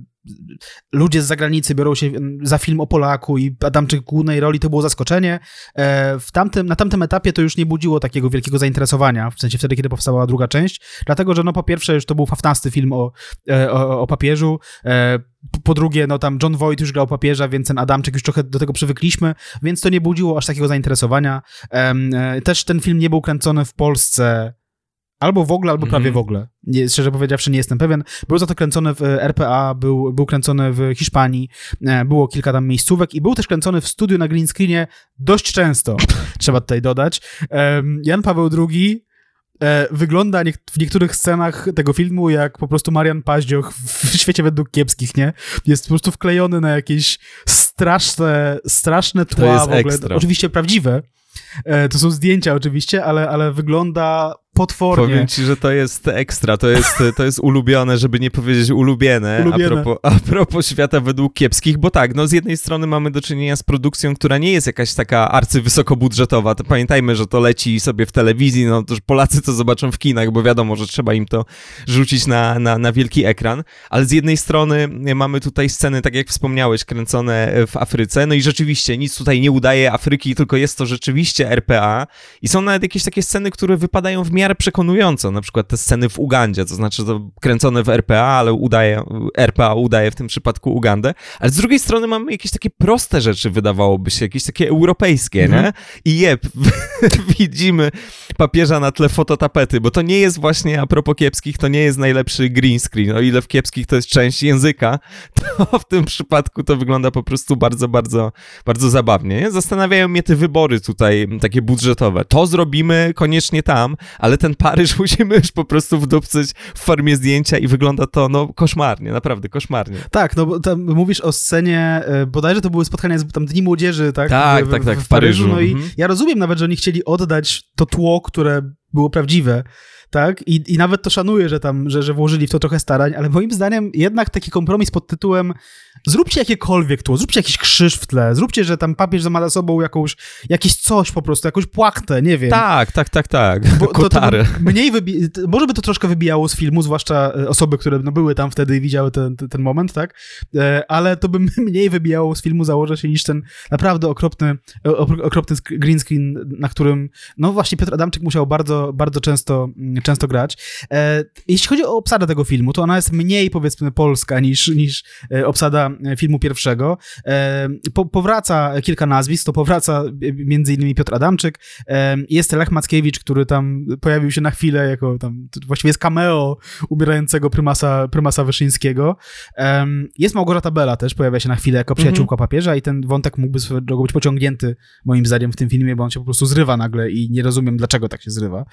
ludzie z zagranicy biorą się za film o Polaku i Adamczyk w głównej roli, to było zaskoczenie. E, w tamtym, na tamtym etapie to już nie budziło takiego wielkiego zainteresowania, w sensie wtedy, kiedy powstała druga część, dlatego, że no po pierwsze już to był fafnasty film o, e, o, o papieżu, e, po drugie, no tam John Voight już grał papieża, więc ten Adamczyk już trochę do tego przywykliśmy, więc to nie budziło aż takiego zainteresowania. Też ten film nie był kręcony w Polsce Albo w ogóle, albo prawie mm -hmm. w ogóle. Nie, szczerze powiedziawszy, nie jestem pewien. Był za to kręcony w RPA, był, był kręcony w Hiszpanii, e, było kilka tam miejscówek i był też kręcony w studiu na green screenie dość często, trzeba tutaj dodać. Jan Paweł II e, wygląda w niektórych scenach tego filmu jak po prostu Marian Paździoch w świecie według kiepskich, nie? Jest po prostu wklejony na jakieś straszne, straszne tła jest w ogóle. ekstra. Oczywiście prawdziwe. E, to są zdjęcia oczywiście, ale, ale wygląda potwornie. Powiem ci, że to jest ekstra, to jest, to jest ulubione, żeby nie powiedzieć ulubione, Ulubione. A, propos, a propos świata według kiepskich, bo tak, no z jednej strony mamy do czynienia z produkcją, która nie jest jakaś taka arcywysokobudżetowa, to pamiętajmy, że to leci sobie w telewizji, no to Polacy to zobaczą w kinach, bo wiadomo, że trzeba im to rzucić na, na, na wielki ekran, ale z jednej strony mamy tutaj sceny, tak jak wspomniałeś, kręcone w Afryce, no i rzeczywiście nic tutaj nie udaje Afryki, tylko jest to rzeczywiście RPA i są nawet jakieś takie sceny, które wypadają w miarę przekonująco, na przykład te sceny w Ugandzie, to znaczy to kręcone w RPA, ale udaje, RPA udaje w tym przypadku Ugandę, ale z drugiej strony mamy jakieś takie proste rzeczy, wydawałoby się, jakieś takie europejskie, Mhm. nie? I jeb, widzimy papieża na tle fototapety, bo to nie jest właśnie, a propos kiepskich, to nie jest najlepszy green screen, o ile w kiepskich to jest część języka, to w tym przypadku to wygląda po prostu bardzo, bardzo, bardzo zabawnie. Nie? Zastanawiają mnie te wybory tutaj takie budżetowe. To zrobimy koniecznie tam, ale ten Paryż musimy już po prostu wdupcyć w formie zdjęcia i wygląda to, no, koszmarnie, naprawdę koszmarnie. Tak, no bo tam mówisz o scenie, e, bodajże to były spotkania z tam Dni Młodzieży, tak? Tak, tak, tak, w Paryżu. No i Mhm. ja rozumiem nawet, że oni chcieli oddać to tło, które było prawdziwe, tak? I, i nawet to szanuję, że tam, że, że włożyli w to trochę starań, ale moim zdaniem jednak taki kompromis pod tytułem zróbcie jakiekolwiek tło, zróbcie jakiś krzyż w tle, zróbcie, że tam papież ma za sobą jakąś, jakieś coś po prostu, jakąś płachtę, nie wiem. Tak, tak, tak, tak. Bo to, to mniej wybi- może by to troszkę wybijało z filmu, zwłaszcza e, osoby, które no, były tam wtedy i widziały ten, ten, moment, tak? E, ale to by mniej wybijało z filmu, założę się, niż ten naprawdę okropny, okropny green screen, na którym, no właśnie Piotr Adamczyk musiał bardzo, bardzo często, mm, często grać. E, jeśli chodzi o obsadę tego filmu, to ona jest mniej, powiedzmy, polska niż, niż e, obsada e, filmu pierwszego. Po, powraca kilka nazwisk, to powraca między innymi Piotr Adamczyk, jest Lech Mackiewicz, który tam pojawił się na chwilę jako tam, właściwie jest cameo umierającego prymasa, prymasa Wyszyńskiego. Jest Małgorzata Bela też, pojawia się na chwilę jako przyjaciółka papieża i ten wątek mógłby drogą być pociągnięty moim zdaniem w tym filmie, bo on się po prostu zrywa nagle i nie rozumiem dlaczego tak się zrywa,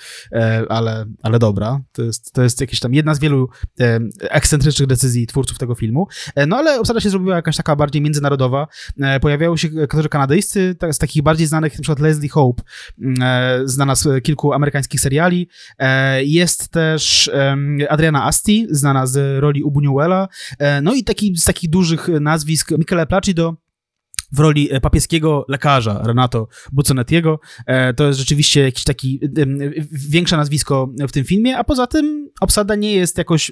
ale, ale dobra, to jest, to jest jakieś tam jedna z wielu e, ekscentrycznych decyzji twórców tego filmu. E, no ale obsada się zrobiła jakaś taka bardziej międzynarodowa. E, pojawiają się aktorzy kanadyjscy, tak, z takich bardziej znanych, na przykład Leslie Hope, e, znana z kilku amerykańskich seriali. E, jest też Adriana Asti, znana z roli Ubuñuela. E, no i taki, z takich dużych nazwisk Michele Placido, w roli e, papieskiego lekarza Renato Buconettiego. E, To jest rzeczywiście jakiś taki większe nazwisko w tym filmie, a poza tym obsada nie jest jakoś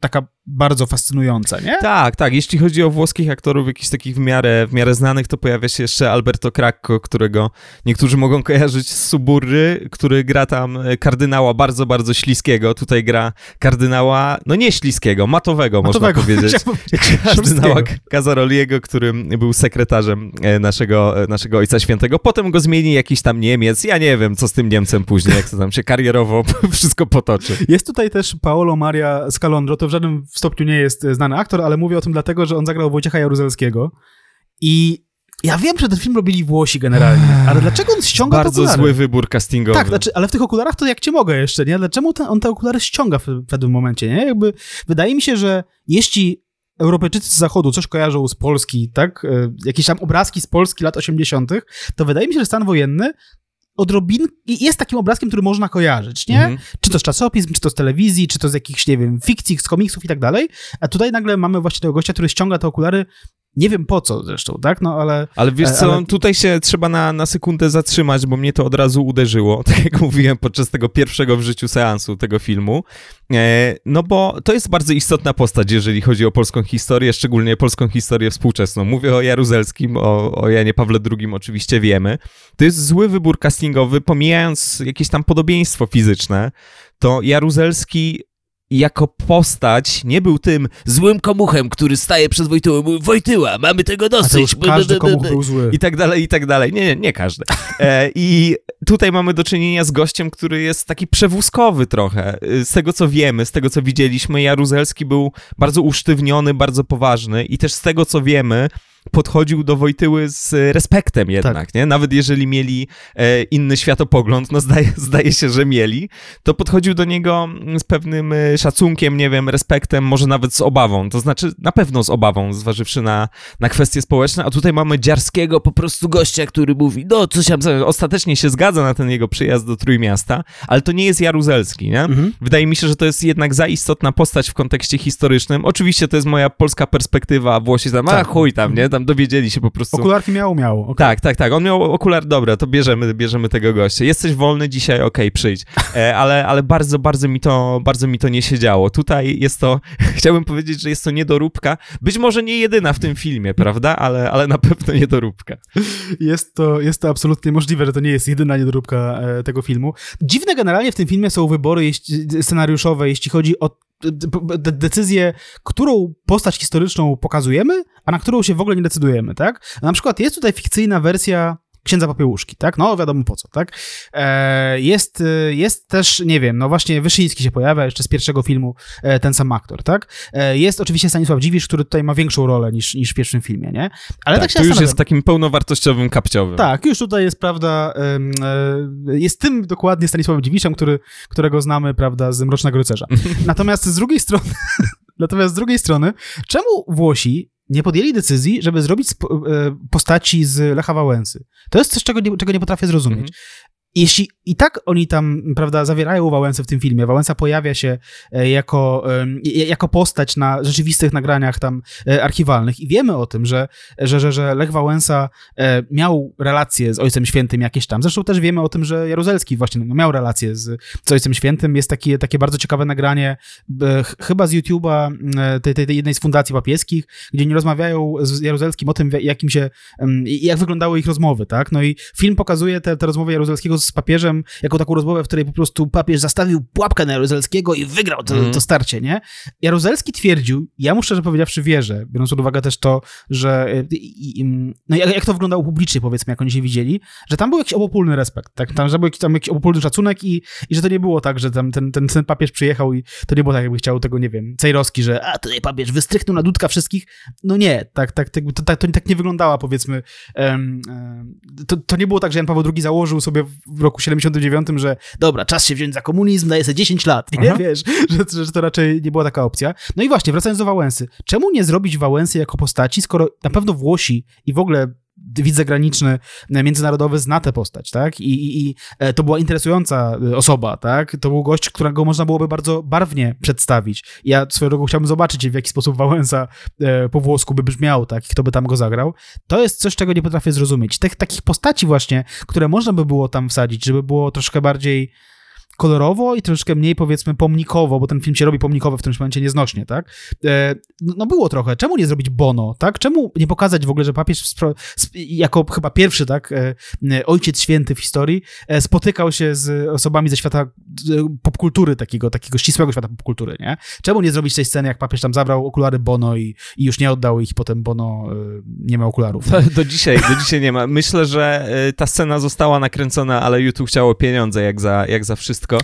taka bardzo fascynująca, nie? Tak, tak. Jeśli chodzi o włoskich aktorów, jakichś takich w miarę, w miarę znanych, to pojawia się jeszcze Alberto Cracco, którego niektórzy mogą kojarzyć z Suburry, który gra tam e, kardynała bardzo, bardzo śliskiego. Tutaj gra kardynała, no nie śliskiego, matowego, Matowego. można powiedzieć. Kardynała. Casaroliego, który był sekretarzem e, naszego, e, naszego Ojca Świętego. Potem go zmieni jakiś tam Niemiec. Ja nie wiem, co z tym Niemcem później, jak to tam się karierowo wszystko potoczy. Jest tutaj też Paolo Maria Scalondro, to w żadnym stopniu nie jest e, znany aktor, ale mówię o tym dlatego, że on zagrał Wojciecha Jaruzelskiego i ja wiem, że ten film robili Włosi generalnie, ale dlaczego on ściąga te Bardzo okulary? zły wybór castingowy. Tak, znaczy, ale w tych okularach to jak cię mogę jeszcze, nie? Dlaczego ten, on te okulary ściąga w, w pewnym momencie, nie? Jakby, wydaje mi się, że jeśli Europejczycy z zachodu coś kojarzą z Polski, tak? E, Jakieś tam obrazki z Polski lat 80., to wydaje mi się, że stan wojenny odrobin jest takim obrazkiem, który można kojarzyć, nie? Mhm. Czy to z czasopism, czy to z telewizji, czy to z jakichś, nie wiem, fikcji, z komiksów i tak dalej. A tutaj nagle mamy właśnie tego gościa, który ściąga te okulary, nie wiem po co zresztą, tak? No ale... Ale wiesz E, co, ale- tutaj się trzeba na, na sekundę zatrzymać, bo mnie to od razu uderzyło, tak jak mówiłem podczas tego pierwszego w życiu seansu tego filmu. E, no bo to jest bardzo istotna postać, jeżeli chodzi o polską historię, szczególnie polską historię współczesną. Mówię o Jaruzelskim, o, o Janie Pawle II oczywiście wiemy. To jest zły wybór castingowy, pomijając jakieś tam podobieństwo fizyczne, to Jaruzelski jako postać nie był tym złym komuchem, który staje przed Wojtyłą i mówi Wojtyła, mamy tego A to dosyć. b- b- każdy komuch był zły. i tak dalej, i tak dalej. Nie, nie, nie każdy. E, I tutaj mamy do czynienia z gościem, który jest taki przewózkowy trochę. Y, Z tego, co wiemy, z tego, co widzieliśmy, Jaruzelski był bardzo usztywniony, bardzo poważny i też z tego, co wiemy, podchodził do Wojtyły z respektem jednak, tak. nie? Nawet jeżeli mieli e, inny światopogląd, no zdaje, zdaje się, że mieli, to podchodził do niego z pewnym e, szacunkiem, nie wiem, respektem, może nawet z obawą. To znaczy na pewno z obawą, zważywszy na, na kwestie społeczne, a tutaj mamy dziarskiego po prostu gościa, który mówi, no coś tam, ostatecznie się zgadza na ten jego przyjazd do Trójmiasta, ale to nie jest Jaruzelski, nie? Mhm. Wydaje mi się, że to jest jednak za istotna postać w kontekście historycznym. Oczywiście to jest moja polska perspektywa, a Włosi tam, tak. a chuj tam, nie? Tam dowiedzieli się po prostu. Okularki miał, miał. Okay. Tak, tak, tak. On miał okular, dobra, to bierzemy, bierzemy tego gościa. Jesteś wolny dzisiaj, okej, okay, przyjdź. E, ale, ale bardzo, bardzo mi to, bardzo mi to nie siedziało. Tutaj jest to, chciałbym powiedzieć, że jest to niedoróbka. Być może nie jedyna w tym filmie, prawda? Ale, ale na pewno niedoróbka. Jest to, jest to absolutnie możliwe, że to nie jest jedyna niedoróbka e, tego filmu. Dziwne generalnie w tym filmie są wybory scenariuszowe, jeśli chodzi o decyzję, którą postać historyczną pokazujemy, a na którą się w ogóle nie decydujemy, tak? Na przykład jest tutaj fikcyjna wersja księdza Popiełuszki, tak? No wiadomo po co, tak? E, jest, e, jest też, nie wiem, no właśnie Wyszyński się pojawia jeszcze z pierwszego filmu, e, ten sam aktor, tak? Jest oczywiście Stanisław Dziwisz, który tutaj ma większą rolę niż, niż w pierwszym filmie, nie? Ale tak, tak się już jest takim pełnowartościowym kapciowym. Tak, już tutaj jest, prawda, jest tym dokładnie Stanisławem Dziwiszem, który, którego znamy, prawda, z Mrocznego Rycerza. Natomiast z drugiej strony Natomiast z drugiej strony, czemu Włosi nie podjęli decyzji, żeby zrobić e, postaci z Lecha Wałęsy. To jest coś, czego nie, czego nie potrafię zrozumieć. Jeśli i tak oni tam, prawda, zawierają Wałęsę w tym filmie, Wałęsa pojawia się e, jako, jako postać na rzeczywistych nagraniach tam e, archiwalnych i wiemy o tym, że, że, że, że Lech Wałęsa e, miał relacje z Ojcem Świętym jakieś tam. Zresztą też wiemy o tym, że Jaruzelski właśnie no, miał relacje z, z Ojcem Świętym. Jest takie, takie bardzo ciekawe nagranie chyba z YouTube'a tej, tej, tej jednej z fundacji papieskich, gdzie nie rozmawiają z Jaruzelskim o tym, jakim się, jak wyglądały ich rozmowy, tak? No i film pokazuje te, te rozmowy Jaruzelskiego z z papieżem jako taką rozmowę, w której po prostu papież zastawił pułapkę na Jaruzelskiego i wygrał to, mm. to starcie, nie? Jaruzelski twierdził, ja mu szczerze powiedziawszy wierzę, biorąc pod uwagę też to, że no jak, jak to wyglądało publicznie, powiedzmy, jak oni się widzieli, że tam był jakiś obopólny respekt, tak? Tam, że był jakiś, tam jakiś obopólny szacunek i, i że to nie było tak, że tam ten, ten, ten papież przyjechał i to nie było tak, jakby chciał tego, nie wiem, Cejrowski, że a tutaj papież wystrychnął na dudka wszystkich. No nie, tak, tak, tak, to, tak, to, tak nie wyglądała, powiedzmy. Um, um, to, to nie było tak, że Jan Paweł II założył sobie w roku 79, że dobra, czas się wziąć za komunizm, daje sobie 10 lat, nie? Wiesz, że, że to raczej nie była taka opcja. No i właśnie, wracając do Wałęsy. Czemu nie zrobić Wałęsy jako postaci, skoro na pewno Włosi i w ogóle widz zagraniczny, e, międzynarodowy zna tę postać, tak? I, i, I, e, to była interesująca e, osoba, tak? To był gość, którego można byłoby bardzo barwnie przedstawić. Ja swoją drogą chciałbym zobaczyć, w jaki sposób Wałęsa po włosku by brzmiał, tak? Kto by tam go zagrał. To jest coś, czego nie potrafię zrozumieć. Tych, takich postaci właśnie, które można by było tam wsadzić, żeby było troszkę bardziej kolorowo i troszkę mniej powiedzmy pomnikowo, bo ten film się robi pomnikowy w tym momencie nieznośnie, tak? E, no, no było trochę. Czemu nie zrobić Bono, tak? Czemu nie pokazać w ogóle, że papież jako chyba pierwszy, tak, e, ojciec święty w historii e, spotykał się z osobami ze świata popkultury takiego, takiego ścisłego świata popkultury, nie? Czemu nie zrobić tej sceny, jak papież tam zabrał okulary Bono i, i już nie oddał ich, potem Bono nie ma okularów. Do, do dzisiaj, do dzisiaj nie ma. Myślę, że ta scena została nakręcona, ale YouTube chciało pieniądze jak za, jak za wszystko wszystko.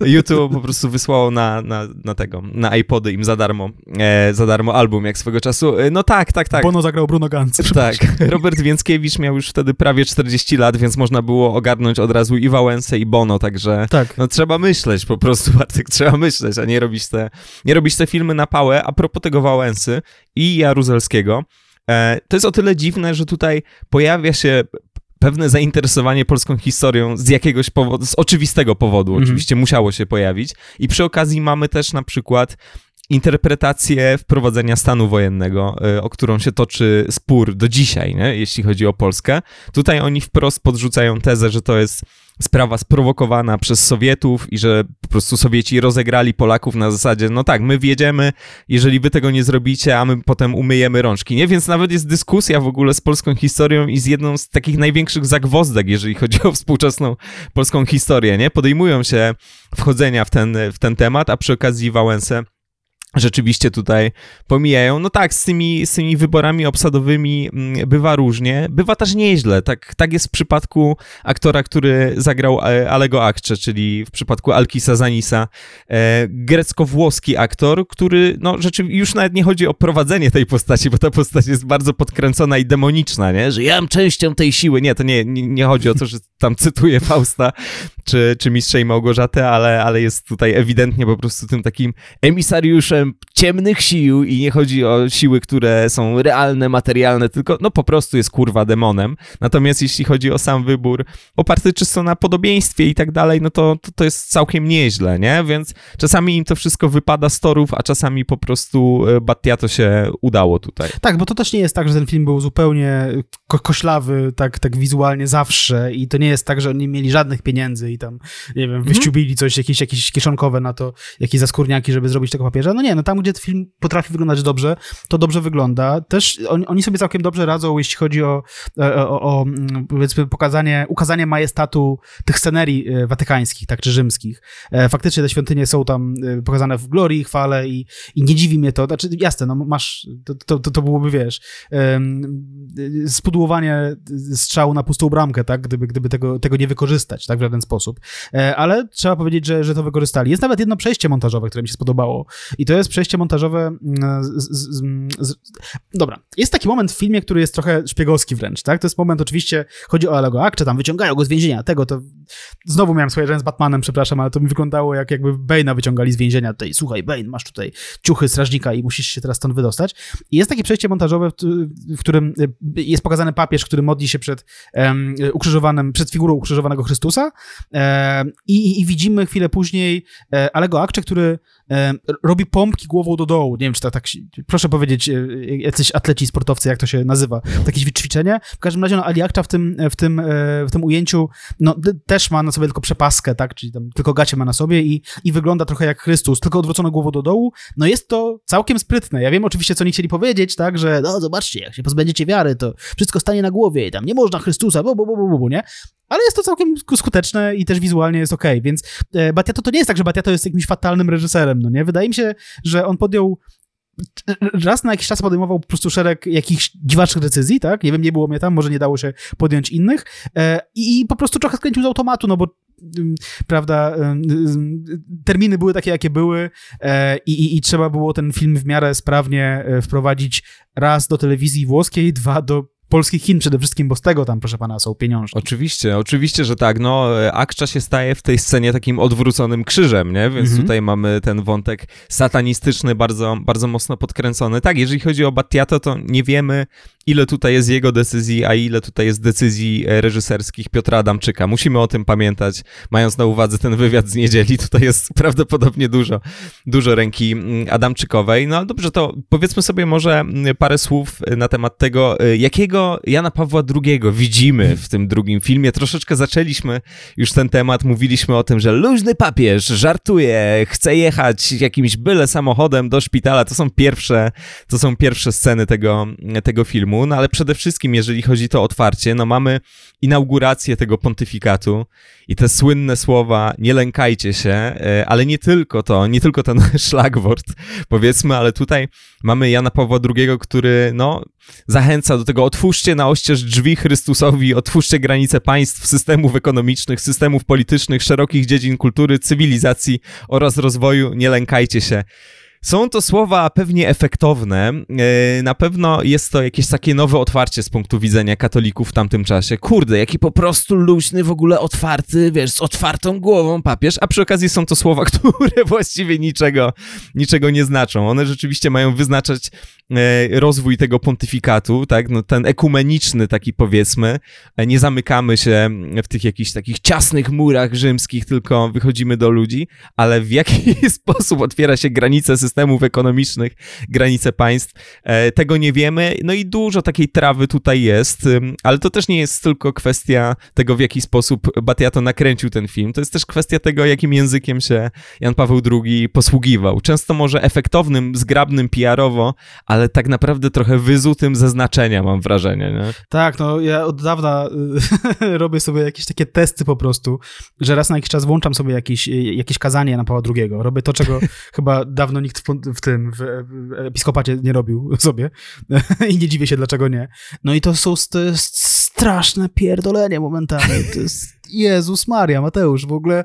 YouTube po prostu wysłało na, na, na tego, na iPody im za darmo, e, za darmo album jak swego czasu. E, no tak, tak, tak. Bono zagrał Bruno Ganz. Tak. Robert Więckiewicz miał już wtedy prawie 40 lat, więc można było ogarnąć od razu i Wałęsę i Bono, także tak. no trzeba myśleć po prostu, Bartek, trzeba myśleć, a nie robić te, nie robić te filmy na pałę. A propos tego Wałęsy i Jaruzelskiego, e, to jest o tyle dziwne, że tutaj pojawia się pewne zainteresowanie polską historią z jakiegoś powodu, z oczywistego powodu mhm. oczywiście musiało się pojawić. I przy okazji mamy też na przykład interpretację wprowadzenia stanu wojennego, y, o którą się toczy spór do dzisiaj, nie? jeśli chodzi o Polskę. Tutaj oni wprost podrzucają tezę, że to jest sprawa sprowokowana przez Sowietów i że po prostu Sowieci rozegrali Polaków na zasadzie, no tak, my wiedziemy, jeżeli wy tego nie zrobicie, a my potem umyjemy rączki, nie? Więc nawet jest dyskusja w ogóle z polską historią i z jedną z takich największych zagwozdek, jeżeli chodzi o współczesną polską historię, nie? Podejmują się wchodzenia w ten, w ten temat, a przy okazji Wałęsę rzeczywiście tutaj pomijają. No tak, z tymi, z tymi wyborami obsadowymi mm, bywa różnie, bywa też nieźle. Tak, tak jest w przypadku aktora, który zagrał e, Alego Akcze, czyli w przypadku Alkisa Zanisa, e, grecko-włoski aktor, który, no rzeczywiście, już nawet nie chodzi o prowadzenie tej postaci, bo ta postać jest bardzo podkręcona i demoniczna, nie? Że ja mam częścią tej siły. Nie, to nie, nie, nie chodzi o to, że tam cytuję Fausta czy, czy Mistrza i Małgorzatę, ale, ale jest tutaj ewidentnie po prostu tym takim emisariuszem ciemnych sił i nie chodzi o siły, które są realne, materialne, tylko no po prostu jest kurwa demonem. Natomiast jeśli chodzi o sam wybór oparty czysto na podobieństwie i tak dalej, no to, to, to jest całkiem nieźle, nie? Więc czasami im to wszystko wypada z torów, a czasami po prostu e, Battiato się udało tutaj. Tak, bo to też nie jest tak, że ten film był zupełnie ko koślawy, tak, tak wizualnie zawsze i to nie jest tak, że oni mieli żadnych pieniędzy i tam, nie wiem, mhm. wyściubili coś, jakieś, jakieś kieszonkowe na to, jakieś zaskórniaki, żeby zrobić tego papieża. No nie, no tam, gdzie film potrafi wyglądać dobrze, to dobrze wygląda. Też on, oni sobie całkiem dobrze radzą, jeśli chodzi o, o, o, powiedzmy pokazanie, ukazanie majestatu tych scenerii e, watykańskich, tak, czy rzymskich. E, faktycznie te świątynie są tam e, pokazane w glorii, chwale i, i nie dziwi mnie to. Znaczy, jasne, no masz, to, to, to byłoby, wiesz, spudłowanie strzału na pustą bramkę, tak, gdyby, gdyby tego, tego nie wykorzystać, tak, w żaden sposób. Ale trzeba powiedzieć, że, że to wykorzystali. Jest nawet jedno przejście montażowe, które mi się spodobało i to jest przejście montażowe. Mm, z, z, z, dobra, jest taki moment w filmie, który jest trochę szpiegowski wręcz, tak? To jest moment, oczywiście, chodzi o Alego Akcze, tam wyciągają go z więzienia, tego to... Znowu miałem swoje z Batmanem, przepraszam, ale to mi wyglądało jak jakby Bane'a wyciągali z więzienia. Tutaj, słuchaj, Bane, masz tutaj ciuchy strażnika i musisz się teraz stąd wydostać. I jest takie przejście montażowe, w, którym y, jest pokazany papież, który modli się przed um, ukrzyżowanym, przed figurą ukrzyżowanego Chrystusa um, i, i, widzimy chwilę później um, Alego Akcze, który robi pompki głową do dołu. Nie wiem, czy to tak, proszę powiedzieć, e, jacyś atleci, sportowcy, jak to się nazywa, takie ćwiczenie. W każdym razie, no, Ali Akcza w tym, w tym, e, w tym ujęciu, no, też ma na sobie tylko przepaskę, tak, czyli tam tylko gacie ma na sobie i, i wygląda trochę jak Chrystus, tylko odwrócono głową do dołu. No jest to całkiem sprytne. Ja wiem oczywiście, co oni chcieli powiedzieć, tak, że no zobaczcie, jak się pozbędziecie wiary, to wszystko stanie na głowie i tam nie można Chrystusa, bo, bo, bo, bo, bo nie? Ale jest to całkiem skuteczne i też wizualnie jest ok, więc e, Batiato to nie jest tak, że Batiato jest jakimś fatalnym reżyserem, no nie? Wydaje mi się, że on podjął raz na jakiś czas podejmował po prostu szereg jakichś dziwacznych decyzji, tak? Nie wiem, nie było mnie tam, może nie dało się podjąć innych e, i po prostu trochę skręcił z automatu, no bo mm, prawda, terminy były takie, jakie były e, i, i, i trzeba było ten film w miarę sprawnie wprowadzić raz do telewizji włoskiej, dwa do polskich Chin przede wszystkim, bo z tego tam, proszę pana, są pieniążki. Oczywiście, oczywiście, że tak. No, Akcza się staje w tej scenie takim odwróconym krzyżem, nie? Więc mhm. tutaj mamy ten wątek satanistyczny bardzo, bardzo mocno podkręcony. Tak, jeżeli chodzi o Battiato, to nie wiemy, ile tutaj jest jego decyzji, a ile tutaj jest decyzji e, reżyserskich Piotra Adamczyka. Musimy o tym pamiętać, mając na uwadze ten wywiad z niedzieli. Tutaj jest prawdopodobnie dużo, dużo ręki mm, Adamczykowej. No dobrze, to powiedzmy sobie może mm, parę słów na temat tego, e, jakiego Jana Pawła II widzimy w tym drugim filmie. Troszeczkę zaczęliśmy już ten temat, mówiliśmy o tym, że luźny papież żartuje, chce jechać jakimś byle samochodem do szpitala. To są pierwsze, to są pierwsze sceny tego, tego filmu no ale przede wszystkim, jeżeli chodzi to otwarcie, no mamy inaugurację tego pontyfikatu i te słynne słowa nie lękajcie się, e, ale nie tylko to, nie tylko ten szlagwort, powiedzmy, ale tutaj mamy Jana Pawła II, który, no, zachęca do tego, otwórzcie na oścież drzwi Chrystusowi, otwórzcie granice państw, systemów ekonomicznych, systemów politycznych, szerokich dziedzin kultury, cywilizacji oraz rozwoju, nie lękajcie się. Są to słowa pewnie efektowne. E, na pewno jest to jakieś takie nowe otwarcie z punktu widzenia katolików w tamtym czasie. Kurde, jaki po prostu luźny, w ogóle otwarty, wiesz, z otwartą głową papież, a przy okazji są to słowa, które właściwie niczego, niczego nie znaczą. One rzeczywiście mają wyznaczać e, rozwój tego pontyfikatu, tak, no ten ekumeniczny taki powiedzmy. E, nie zamykamy się w tych jakichś takich ciasnych murach rzymskich, tylko wychodzimy do ludzi, ale w jaki sposób otwiera się granice systemu systemów ekonomicznych, granice państw. E, tego nie wiemy, no i dużo takiej trawy tutaj jest, ale to też nie jest tylko kwestia tego, w jaki sposób Batiato nakręcił ten film, to jest też kwestia tego, jakim językiem się Jan Paweł II posługiwał. Często może efektownym, zgrabnym PR-owo, ale tak naprawdę trochę wyzutym ze znaczenia, mam wrażenie. Nie? Tak, no ja od dawna robię sobie jakieś takie testy po prostu, że raz na jakiś czas włączam sobie jakieś, jakieś kazanie Jana Pawła II. Robię to, czego chyba dawno nikt w, w tym, w, episkopacie nie robił sobie i nie dziwię się, dlaczego nie. No i to są to jest straszne pierdolenie momentami. To jest Jezus Maria, Mateusz, w ogóle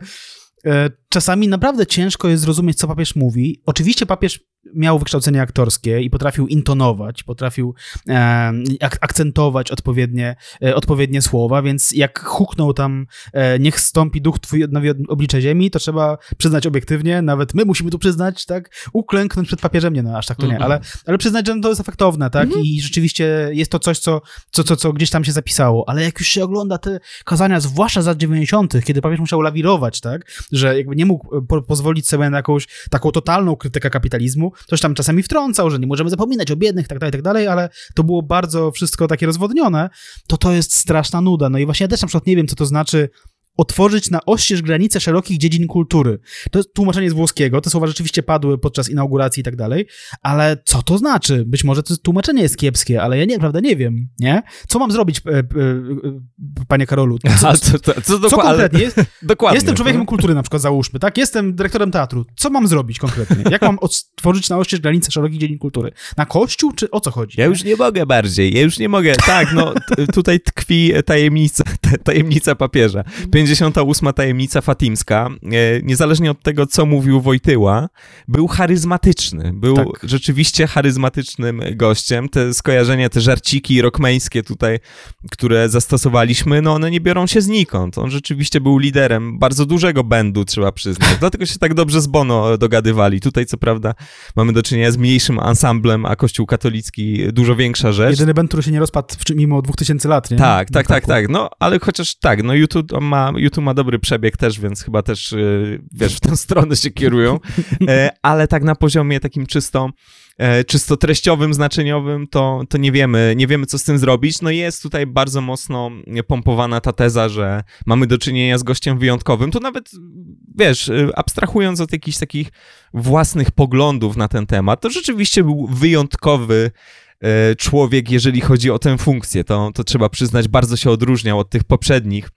e, czasami naprawdę ciężko jest zrozumieć, co papież mówi. Oczywiście papież miał wykształcenie aktorskie i potrafił intonować, potrafił e, ak akcentować odpowiednie, e, odpowiednie słowa, więc jak huknął tam e, niech stąpi duch twój od oblicze ziemi, to trzeba przyznać obiektywnie, nawet my musimy tu przyznać, tak, uklęknąć przed papieżem, nie no, aż tak to nie, -hmm. ale, ale przyznać, że to jest efektowne, tak, -hmm. i rzeczywiście jest to coś, co, co, co, co gdzieś tam się zapisało, ale jak już się ogląda te kazania, zwłaszcza za 90., kiedy papież musiał lawirować, tak, że jakby nie mógł po pozwolić sobie na jakąś taką totalną krytykę kapitalizmu, coś tam czasami wtrącał, że nie możemy zapominać o biednych, tak dalej, tak dalej, ale to było bardzo wszystko takie rozwodnione, to to jest straszna nuda. No i właśnie ja też na przykład nie wiem, co to znaczy otworzyć na oścież granice szerokich dziedzin kultury. To jest tłumaczenie z włoskiego, te słowa rzeczywiście padły podczas inauguracji i tak dalej, ale co to znaczy? Być może to tłumaczenie jest kiepskie, ale ja nie, prawda, nie wiem, nie? Co mam zrobić, e, e, e, panie Karolu? Co, co, co, co, co konkretnie? Jest, dokładnie. Jestem człowiekiem kultury na przykład, załóżmy, tak? Jestem dyrektorem teatru. Co mam zrobić konkretnie? Jak mam otworzyć na oścież granice szerokich dziedzin kultury? Na kościół, czy o co chodzi? Ja już nie mogę bardziej, ja już nie mogę. Tak, no tutaj tkwi tajemnica, tajemnica papieża. 58. tajemnica fatimska, e, niezależnie od tego, co mówił Wojtyła, był charyzmatyczny. Był tak. rzeczywiście charyzmatycznym gościem. Te skojarzenia, te żarciki rokmeńskie tutaj, które zastosowaliśmy, no one nie biorą się znikąd. On rzeczywiście był liderem bardzo dużego bendu, trzeba przyznać. Dlatego się tak dobrze z Bono dogadywali. Tutaj, co prawda, mamy do czynienia z mniejszym ansamblem, a Kościół katolicki dużo większa rzecz. Jedyny band, który się nie rozpadł mimo 2000 lat, nie? Tak, tak, tak, tak. No, ale chociaż tak, no YouTube ma YouTube ma dobry przebieg też, więc chyba też, y, wiesz, w tę stronę się kierują, e, ale tak na poziomie takim czysto e, czysto treściowym, znaczeniowym, to, to nie wiemy, nie wiemy, co z tym zrobić. No jest tutaj bardzo mocno pompowana ta teza, że mamy do czynienia z gościem wyjątkowym. To nawet, wiesz, y, abstrahując od jakichś takich własnych poglądów na ten temat, to rzeczywiście był wyjątkowy e, człowiek, jeżeli chodzi o tę funkcję. To, to trzeba przyznać, bardzo się odróżniał od tych poprzednich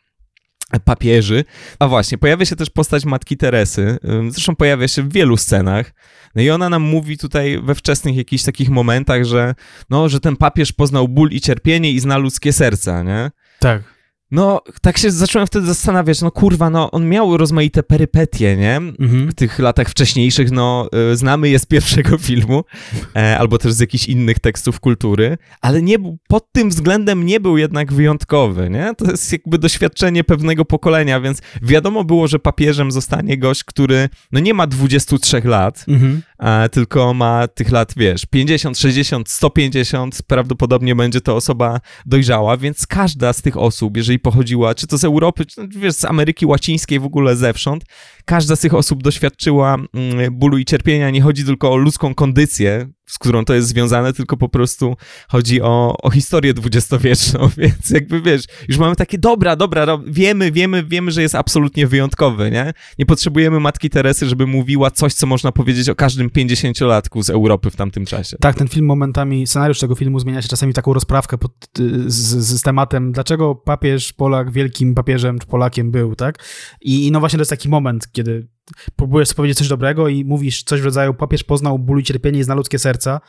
papieży. A właśnie, pojawia się też postać Matki Teresy, zresztą pojawia się w wielu scenach, no i ona nam mówi tutaj we wczesnych jakichś takich momentach, że no, że ten papież poznał ból i cierpienie i zna ludzkie serca, nie? Tak. No, tak się zacząłem wtedy zastanawiać, no kurwa, no on miał rozmaite perypetie, nie? Mhm. W tych latach wcześniejszych, no y, znamy je z pierwszego filmu, e, albo też z jakichś innych tekstów kultury, ale nie, pod tym względem nie był jednak wyjątkowy, nie? To jest jakby doświadczenie pewnego pokolenia, więc wiadomo było, że papieżem zostanie gość, który no nie ma 23 lat, mhm. a, tylko ma tych lat, wiesz, 50, 60, 150, prawdopodobnie będzie to osoba dojrzała, więc każda z tych osób, jeżeli pochodziła, czy to z Europy, czy no, wiesz, z Ameryki Łacińskiej, w ogóle zewsząd, każda z tych osób doświadczyła mm, bólu i cierpienia. Nie chodzi tylko o ludzką kondycję, z którą to jest związane, tylko po prostu chodzi o, o historię dwudziestowieczną, więc jakby wiesz, już mamy takie, dobra, dobra, wiemy, wiemy, wiemy, że jest absolutnie wyjątkowy, nie? Nie potrzebujemy Matki Teresy, żeby mówiła coś, co można powiedzieć o każdym pięćdziesięciolatku z Europy w tamtym czasie. Tak, ten film momentami, scenariusz tego filmu zmienia się czasami taką rozprawkę pod, z, z, tematem, dlaczego papież Polak wielkim papieżem czy Polakiem był, tak? I, I no właśnie to jest taki moment, kiedy próbujesz powiedzieć coś dobrego i mówisz coś w rodzaju papież poznał ból i cierpienie i zna ludzkie serca,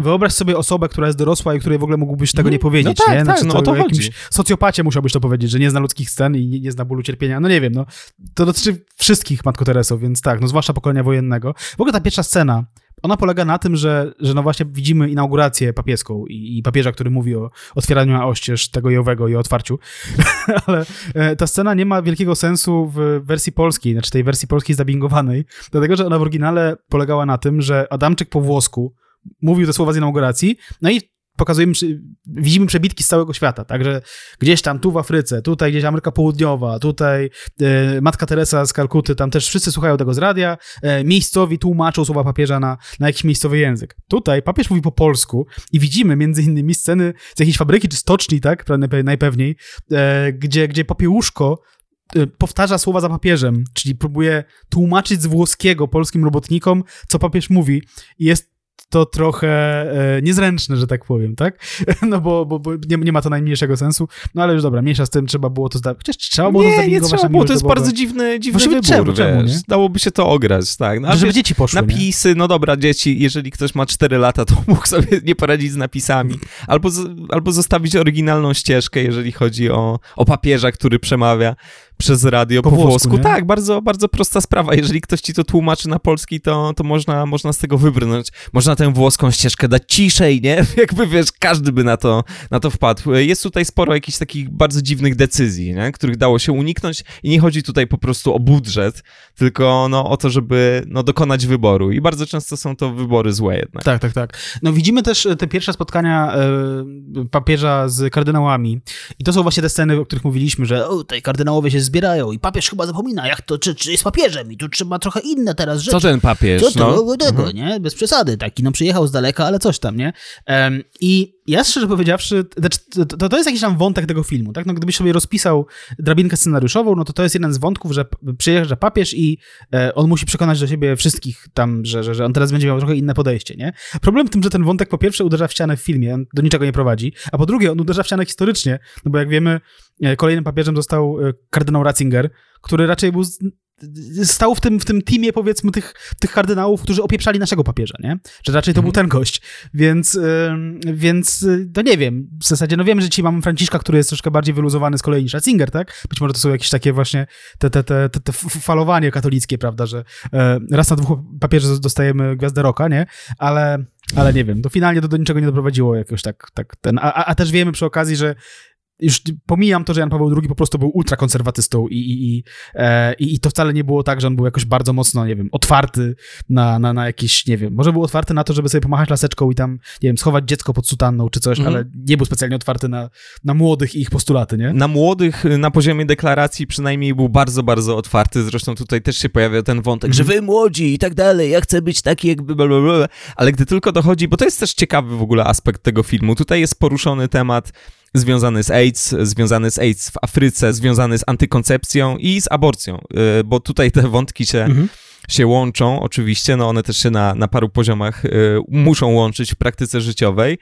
Wyobraź sobie osobę, która jest dorosła i której w ogóle mógłbyś tego nie mhm. powiedzieć, no tak, nie? Znaczy, tak, no o to chodzi. Socjopacie musiałbyś to powiedzieć, że nie zna ludzkich scen i nie, nie, zna bólu cierpienia. No nie wiem, no. To dotyczy wszystkich Matko Teresów, więc tak, no zwłaszcza pokolenia wojennego. W ogóle ta pierwsza scena, ona polega na tym, że, że no właśnie widzimy inaugurację papieską i, i papieża, który mówi o otwieraniu na oścież tego Jowego i o otwarciu, ale e, ta scena nie ma wielkiego sensu w wersji polskiej, znaczy tej wersji polskiej zabingowanej, dlatego, że ona w oryginale polegała na tym, że Adamczyk po włosku mówił te słowa z inauguracji, no i pokazujemy, widzimy przebitki z całego świata, także gdzieś tam, tu w Afryce, tutaj gdzieś Ameryka Południowa, tutaj e, Matka Teresa z Kalkuty, tam też wszyscy słuchają tego z radia, e, miejscowi tłumaczą słowa papieża na, na jakiś miejscowy język. Tutaj papież mówi po polsku i widzimy między innymi sceny z jakiejś fabryki czy stoczni, tak, najpewniej, e, gdzie, gdzie papiełuszko e, powtarza słowa za papieżem, czyli próbuje tłumaczyć z włoskiego polskim robotnikom, co papież mówi i jest to trochę e, niezręczne, że tak powiem, tak? No bo, bo, bo nie, nie, ma to najmniejszego sensu. No ale już dobra, mniejsza z tym, trzeba było to zdać. Chociaż trzeba było nie, to Nie, trzeba było, to jest bardzo dziwny, dziwny Właściwie wybór, czemu, czemu? Dałoby się to ograć, tak. No, Żeby wiesz, dzieci poszły, Napisy, nie? no dobra, dzieci, jeżeli ktoś ma 4 lata, to mógł sobie nie poradzić z napisami. Albo, albo zostawić oryginalną ścieżkę, jeżeli chodzi o, o papieża, który przemawia przez radio po, po włosku. włosku tak, bardzo, bardzo prosta sprawa. Jeżeli ktoś ci to tłumaczy na polski, to, to można, można z tego wybrnąć. Można tę włoską ścieżkę dać ciszej, nie? Jakby, wiesz, każdy by na to, na to wpadł. Jest tutaj sporo jakichś takich bardzo dziwnych decyzji, nie? których dało się uniknąć i nie chodzi tutaj po prostu o budżet, tylko no, o to, żeby no, dokonać wyboru. I bardzo często są to wybory złe jednak. Tak, tak, tak. No widzimy też te pierwsze spotkania y, papieża z kardynałami i to są właśnie te sceny, o których mówiliśmy, że o, tutaj kardynałowie się zbierają i papież chyba zapomina, jak to, czy, czy jest papieżem i tu trzeba trochę inne teraz rzeczy. Co ten papież? Co to, no? tego, mhm. nie? Bez przesady, taki, no przyjechał z daleka, ale coś tam, nie? Um, I ja szczerze powiedziawszy, znaczy, to, to jest jakiś tam wątek tego filmu, tak? No gdybyś sobie rozpisał drabinkę scenariuszową, no to to jest jeden z wątków, że przyjeżdża papież i e, on musi przekonać do siebie wszystkich tam, że, że, że on teraz będzie miał trochę inne podejście, nie? Problem w tym, że ten wątek po pierwsze uderza w ścianę w filmie, on do niczego nie prowadzi, a po drugie on uderza w ścianę historycznie, no bo jak wiemy, e, kolejnym papieżem został e, kardynał Ratzinger, który raczej był stał w tym, w tym teamie, powiedzmy, tych, tych kardynałów, którzy opieprzali naszego papieża, nie? Że raczej to mhm. był ten gość. Więc, yy, więc y, to nie wiem. W zasadzie, no wiem, że dzisiaj mamy Franciszka, który jest troszkę bardziej wyluzowany z kolei niż Ratzinger, tak? Być może to są jakieś takie właśnie te, te, te, te, te falowanie katolickie, prawda, że yy, raz na dwóch papieży dostajemy gwiazdę roka, nie? Ale ale nie wiem, to finalnie to do niczego nie doprowadziło jakoś tak, tak ten, a, a też wiemy przy okazji, że już pomijam to, że Jan Paweł II po prostu był ultrakonserwatystą i, i, i, e, i, to wcale nie było tak, że on był jakoś bardzo mocno, nie wiem, otwarty na, na, na jakieś, nie wiem, może był otwarty na to, żeby sobie pomachać laseczką i tam, nie wiem, schować dziecko pod sutanną czy coś, mhm. ale nie był specjalnie otwarty na, na młodych i ich postulaty, nie? Na młodych, na poziomie deklaracji przynajmniej był bardzo, bardzo otwarty, zresztą tutaj też się pojawia ten wątek, mhm. że wy młodzi i tak dalej, ja chcę być taki jakby blablabla, ale gdy tylko dochodzi, bo to jest też ciekawy w ogóle aspekt tego filmu, tutaj jest poruszony temat związany z AIDS, związany z AIDS w Afryce, związany z antykoncepcją i z aborcją, y, bo tutaj te wątki się, mhm. się łączą, oczywiście, no one też się na, na paru poziomach y, muszą łączyć w praktyce życiowej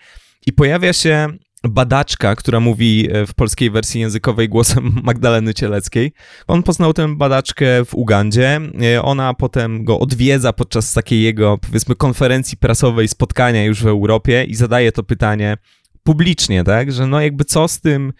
i pojawia się badaczka, która mówi y, w polskiej wersji językowej głosem Magdaleny Cieleckiej. On poznał tę badaczkę w Ugandzie. Ona potem go odwiedza podczas takiej jego, powiedzmy, konferencji prasowej, spotkania już w Europie i zadaje to pytanie, publicznie, tak? Że no jakby co z tym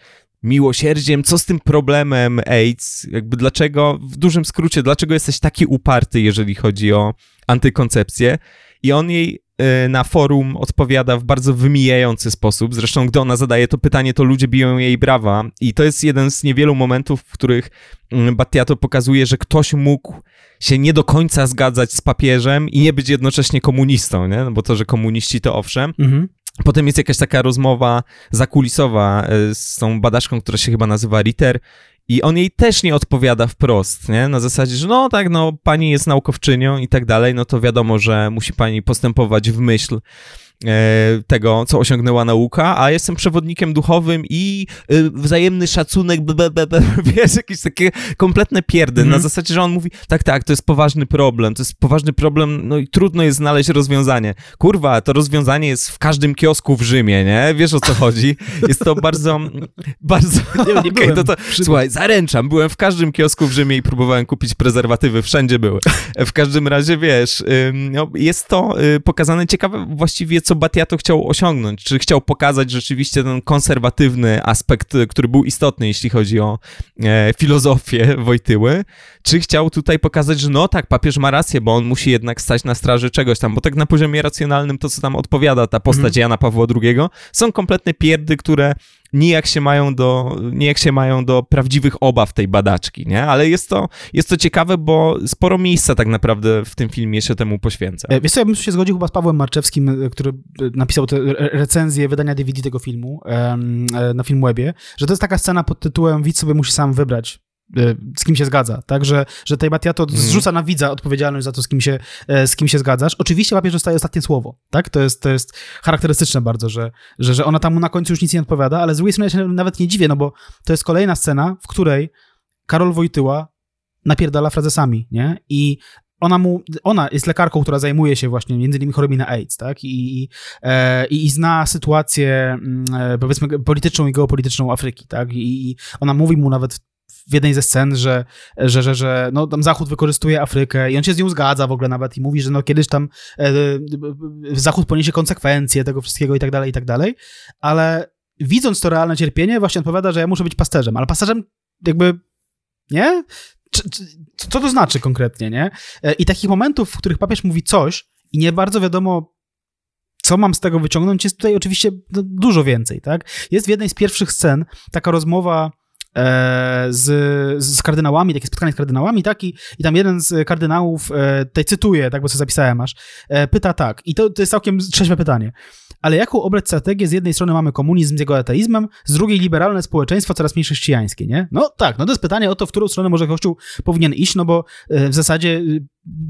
miłosierdziem, co z tym problemem AIDS, jakby dlaczego, w dużym skrócie, dlaczego jesteś taki uparty, jeżeli chodzi o antykoncepcję i on jej y, na forum odpowiada w bardzo wymijający sposób. Zresztą, gdy ona zadaje to pytanie, to ludzie biją jej brawa. I to jest jeden z niewielu momentów, w których mm, Battiato pokazuje, że ktoś mógł się nie do końca zgadzać z papieżem i nie być jednocześnie komunistą, nie? No bo to, że komuniści to owszem, mhm. Potem jest jakaś taka rozmowa zakulisowa e, z tą badaczką, która się chyba nazywa Ritter i on jej też nie odpowiada wprost, nie? Na zasadzie, że no tak, no pani jest naukowczynią i tak dalej, no to wiadomo, że musi pani postępować w myśl tego, co osiągnęła nauka, a jestem przewodnikiem duchowym i y, wzajemny szacunek, b, b, b, wiesz, jakieś takie kompletne pierdy, mm -hmm. na mhm. zasadzie, że on mówi, tak, tak, to jest poważny problem, to jest poważny problem, no i trudno jest znaleźć rozwiązanie. Kurwa, to rozwiązanie jest w każdym kiosku w Rzymie, nie? Wiesz, o co chodzi? Jest to bardzo, bardzo... Nie, nie okay, to, to, słuchaj, zaręczam, byłem w każdym kiosku w Rzymie i próbowałem kupić prezerwatywy, wszędzie były. W każdym razie, wiesz, no, jest to y, pokazane ciekawe właściwie, co co Batiato chciał osiągnąć. Czy chciał pokazać rzeczywiście ten konserwatywny aspekt, który był istotny, jeśli chodzi o e, filozofię Wojtyły, czy chciał tutaj pokazać, że no tak, papież ma rację, bo on musi jednak stać na straży czegoś tam, bo tak na poziomie racjonalnym to, co tam odpowiada ta postać mm. Jana Pawła II, są kompletne pierdy, które nijak się mają do, nijak się mają do prawdziwych obaw tej badaczki, nie? Ale jest to, jest to ciekawe, bo sporo miejsca tak naprawdę w tym filmie się temu poświęca. E, wiesz co, ja bym się zgodził chyba z Pawłem Marczewskim, e, który e, napisał tę recenzję wydania DVD tego filmu na Filmwebie, że to jest taka scena pod tytułem widz sobie musi sam wybrać z kim się zgadza, tak, że, że tej Batiato mm. zrzuca na widza odpowiedzialność za to, z kim, się, e, z kim się zgadzasz. Oczywiście papież dostaje ostatnie słowo, tak, to jest, to jest charakterystyczne bardzo, że, że, że ona tam mu na końcu już nic nie odpowiada, ale z drugiej strony ja się nawet nie dziwię, no bo to jest kolejna scena, w której Karol Wojtyła napierdala frazesami, nie, i ona mu, ona jest lekarką, która zajmuje się właśnie między innymi chorobami na AIDS, tak? I, e, i, i zna sytuację, mm, e, powiedzmy, polityczną i geopolityczną Afryki, tak? I, I ona mówi mu nawet w jednej ze scen, że, że, że, że no, tam Zachód wykorzystuje Afrykę i on się z nią zgadza w ogóle nawet i mówi, że no kiedyś tam e, e Zachód poniesie konsekwencje tego wszystkiego i tak dalej, i tak dalej, ale widząc to realne cierpienie, właśnie odpowiada, że ja muszę być pasterzem, ale pasterzem jakby, nie? co to znaczy konkretnie, nie? E, I takich momentów, w których papież mówi coś i nie bardzo wiadomo, co mam z tego wyciągnąć, jest tutaj oczywiście no, dużo więcej, tak? Jest w jednej z pierwszych scen taka rozmowa z, z kardynałami, takie spotkanie z kardynałami, tak? I, i tam jeden z kardynałów, e, tutaj cytuję, tak, bo sobie zapisałem aż, e, pyta tak, i to, to jest całkiem trzeźwe pytanie. Ale jaką obrać strategię? Z jednej strony mamy komunizm z jego ateizmem, z drugiej liberalne społeczeństwo coraz mniej chrześcijańskie, nie? No tak, no to jest pytanie o to, w którą stronę może Kościół powinien iść, no bo e, w zasadzie y,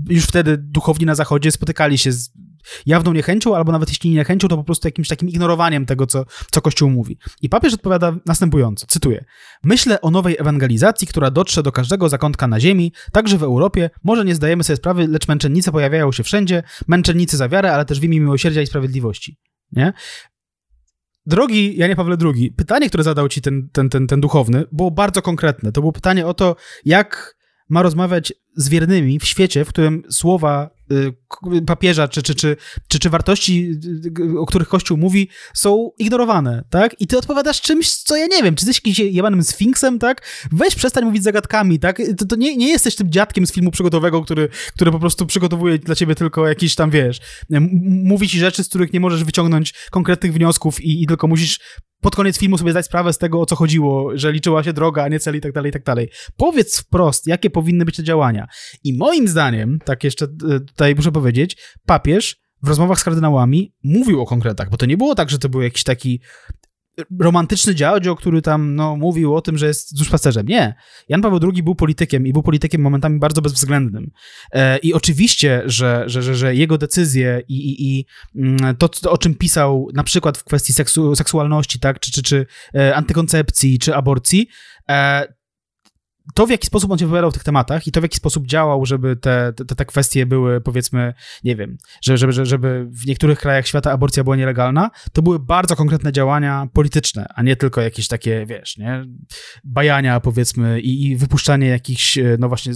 już wtedy duchowni na zachodzie spotykali się z jawną niechęcią, albo nawet jeśli nie niechęcią, to po prostu jakimś takim ignorowaniem tego, co, co Kościół mówi. I papież odpowiada następująco, cytuję. Myślę o nowej ewangelizacji, która dotrze do każdego zakątka na ziemi, także w Europie. Może nie zdajemy sobie sprawy, lecz męczennice pojawiają się wszędzie, męczennicy za wiarę, ale też w imię miłosierdzia i sprawiedliwości nie? Drogi Janie Pawle II, pytanie, które zadał ci ten, ten, ten, ten duchowny, było bardzo konkretne. To było pytanie o to, jak ma rozmawiać z wiernymi w świecie, w którym słowa y, papieża czy, czy, czy, czy, czy wartości, o których Kościół mówi, są ignorowane, tak? I ty odpowiadasz czymś, co ja nie wiem, czy jesteś jakimś jebanym sfinksem, tak? Weź przestań mówić zagadkami, tak? To, to nie, nie jesteś tym dziadkiem z filmu przygotowego, który, który po prostu przygotowuje dla ciebie tylko jakiś tam, wiesz, mówi ci rzeczy, z których nie możesz wyciągnąć konkretnych wniosków i, i tylko musisz pod koniec filmu sobie zdać sprawę z tego, o co chodziło, że liczyła się droga, a nie cel i tak dalej, i tak dalej. Powiedz wprost, jakie powinny być te działania. I moim zdaniem, tak jeszcze e, tutaj muszę powiedzieć, papież w rozmowach z kardynałami mówił o konkretach, bo to nie było tak, że to był jakiś taki romantyczny dziadzio, który tam no, mówił o tym, że jest duszpasterzem. Nie. Jan Paweł II był politykiem i był politykiem momentami bardzo bezwzględnym. E, I oczywiście, że, że, że, że jego decyzje i, i, i mm, to, to, o czym pisał na przykład w kwestii seksu, seksualności, tak, czy, czy, czy e, antykoncepcji, czy aborcji, e, to, w jaki sposób on się wypowiadał w tych tematach i to, w jaki sposób działał, żeby te, te, te kwestie były, powiedzmy, nie wiem, żeby, żeby, żeby w niektórych krajach świata aborcja była nielegalna, to były bardzo konkretne działania polityczne, a nie tylko jakieś takie, wiesz, nie, bajania, powiedzmy, i, i wypuszczanie jakichś, e, no właśnie,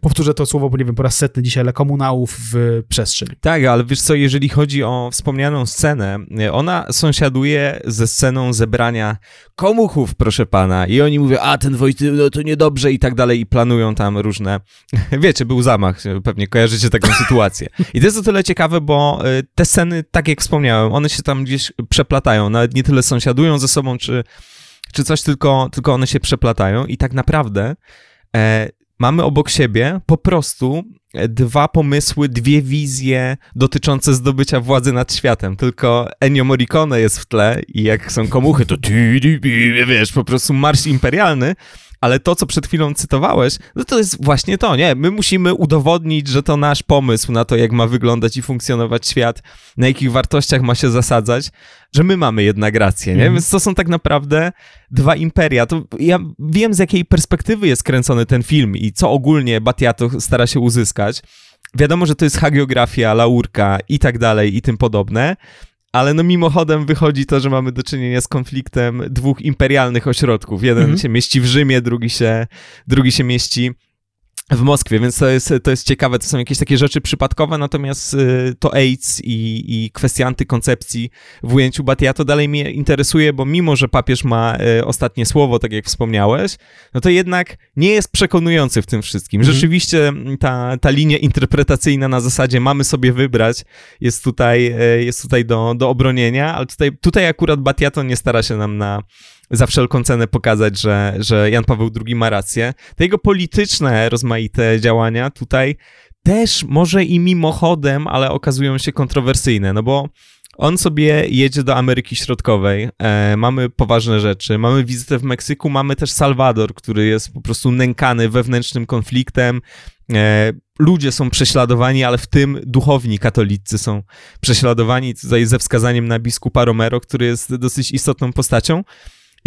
powtórzę to słowo, bo nie wiem, po raz setny dzisiaj, ale komunałów w przestrzeń. Tak, ale wiesz co, jeżeli chodzi o wspomnianą scenę, ona sąsiaduje ze sceną zebrania komuchów, proszę pana, i oni mówią, a ten Wojty, no to nie dobrze i tak dalej i planują tam różne... Wiecie, był zamach, pewnie kojarzycie taką sytuację. I to jest o tyle ciekawe, bo y, te sceny, tak jak wspomniałem, one się tam gdzieś przeplatają, nawet nie tyle sąsiadują ze sobą, czy, czy coś, tylko, tylko one się przeplatają i tak naprawdę e, mamy obok siebie po prostu dwa pomysły, dwie wizje dotyczące zdobycia władzy nad światem. Tylko Ennio Morricone jest w tle i jak są komuchy, to wiesz, po prostu marsz imperialny, ale to, co przed chwilą cytowałeś, no to jest właśnie to, nie? My musimy udowodnić, że to nasz pomysł na to, jak ma wyglądać i funkcjonować świat, na jakich wartościach ma się zasadzać, że my mamy jednak rację, nie? Mm. Więc to są tak naprawdę dwa imperia. To ja wiem, z jakiej perspektywy jest kręcony ten film i co ogólnie Batiato stara się uzyskać. Wiadomo, że to jest hagiografia, laurka i tak dalej i tym podobne, ale no mimochodem wychodzi to, że mamy do czynienia z konfliktem dwóch imperialnych ośrodków. Jeden -hmm. się mieści w Rzymie, drugi się, drugi się mieści w Moskwie, więc to jest, to jest ciekawe, to są jakieś takie rzeczy przypadkowe, natomiast y, to AIDS i, i kwestia antykoncepcji w ujęciu Batia to dalej mnie interesuje, bo mimo, że papież ma y, ostatnie słowo, tak jak wspomniałeś, no to jednak nie jest przekonujący w tym wszystkim. Mhm. Rzeczywiście ta, ta linia interpretacyjna na zasadzie mamy sobie wybrać jest tutaj, y, jest tutaj do, do obronienia, ale tutaj, tutaj akurat Batiato nie stara się nam na za wszelką cenę pokazać, że, że Jan Paweł II ma rację. Te jego polityczne rozmaite działania tutaj też może i mimochodem, ale okazują się kontrowersyjne, no bo on sobie jedzie do Ameryki Środkowej, e, mamy poważne rzeczy, mamy wizytę w Meksyku, mamy też Salwador, który jest po prostu nękany wewnętrznym konfliktem, e, ludzie są prześladowani, ale w tym duchowni katolicy są prześladowani, tutaj ze wskazaniem na biskupa Romero, który jest dosyć istotną postacią.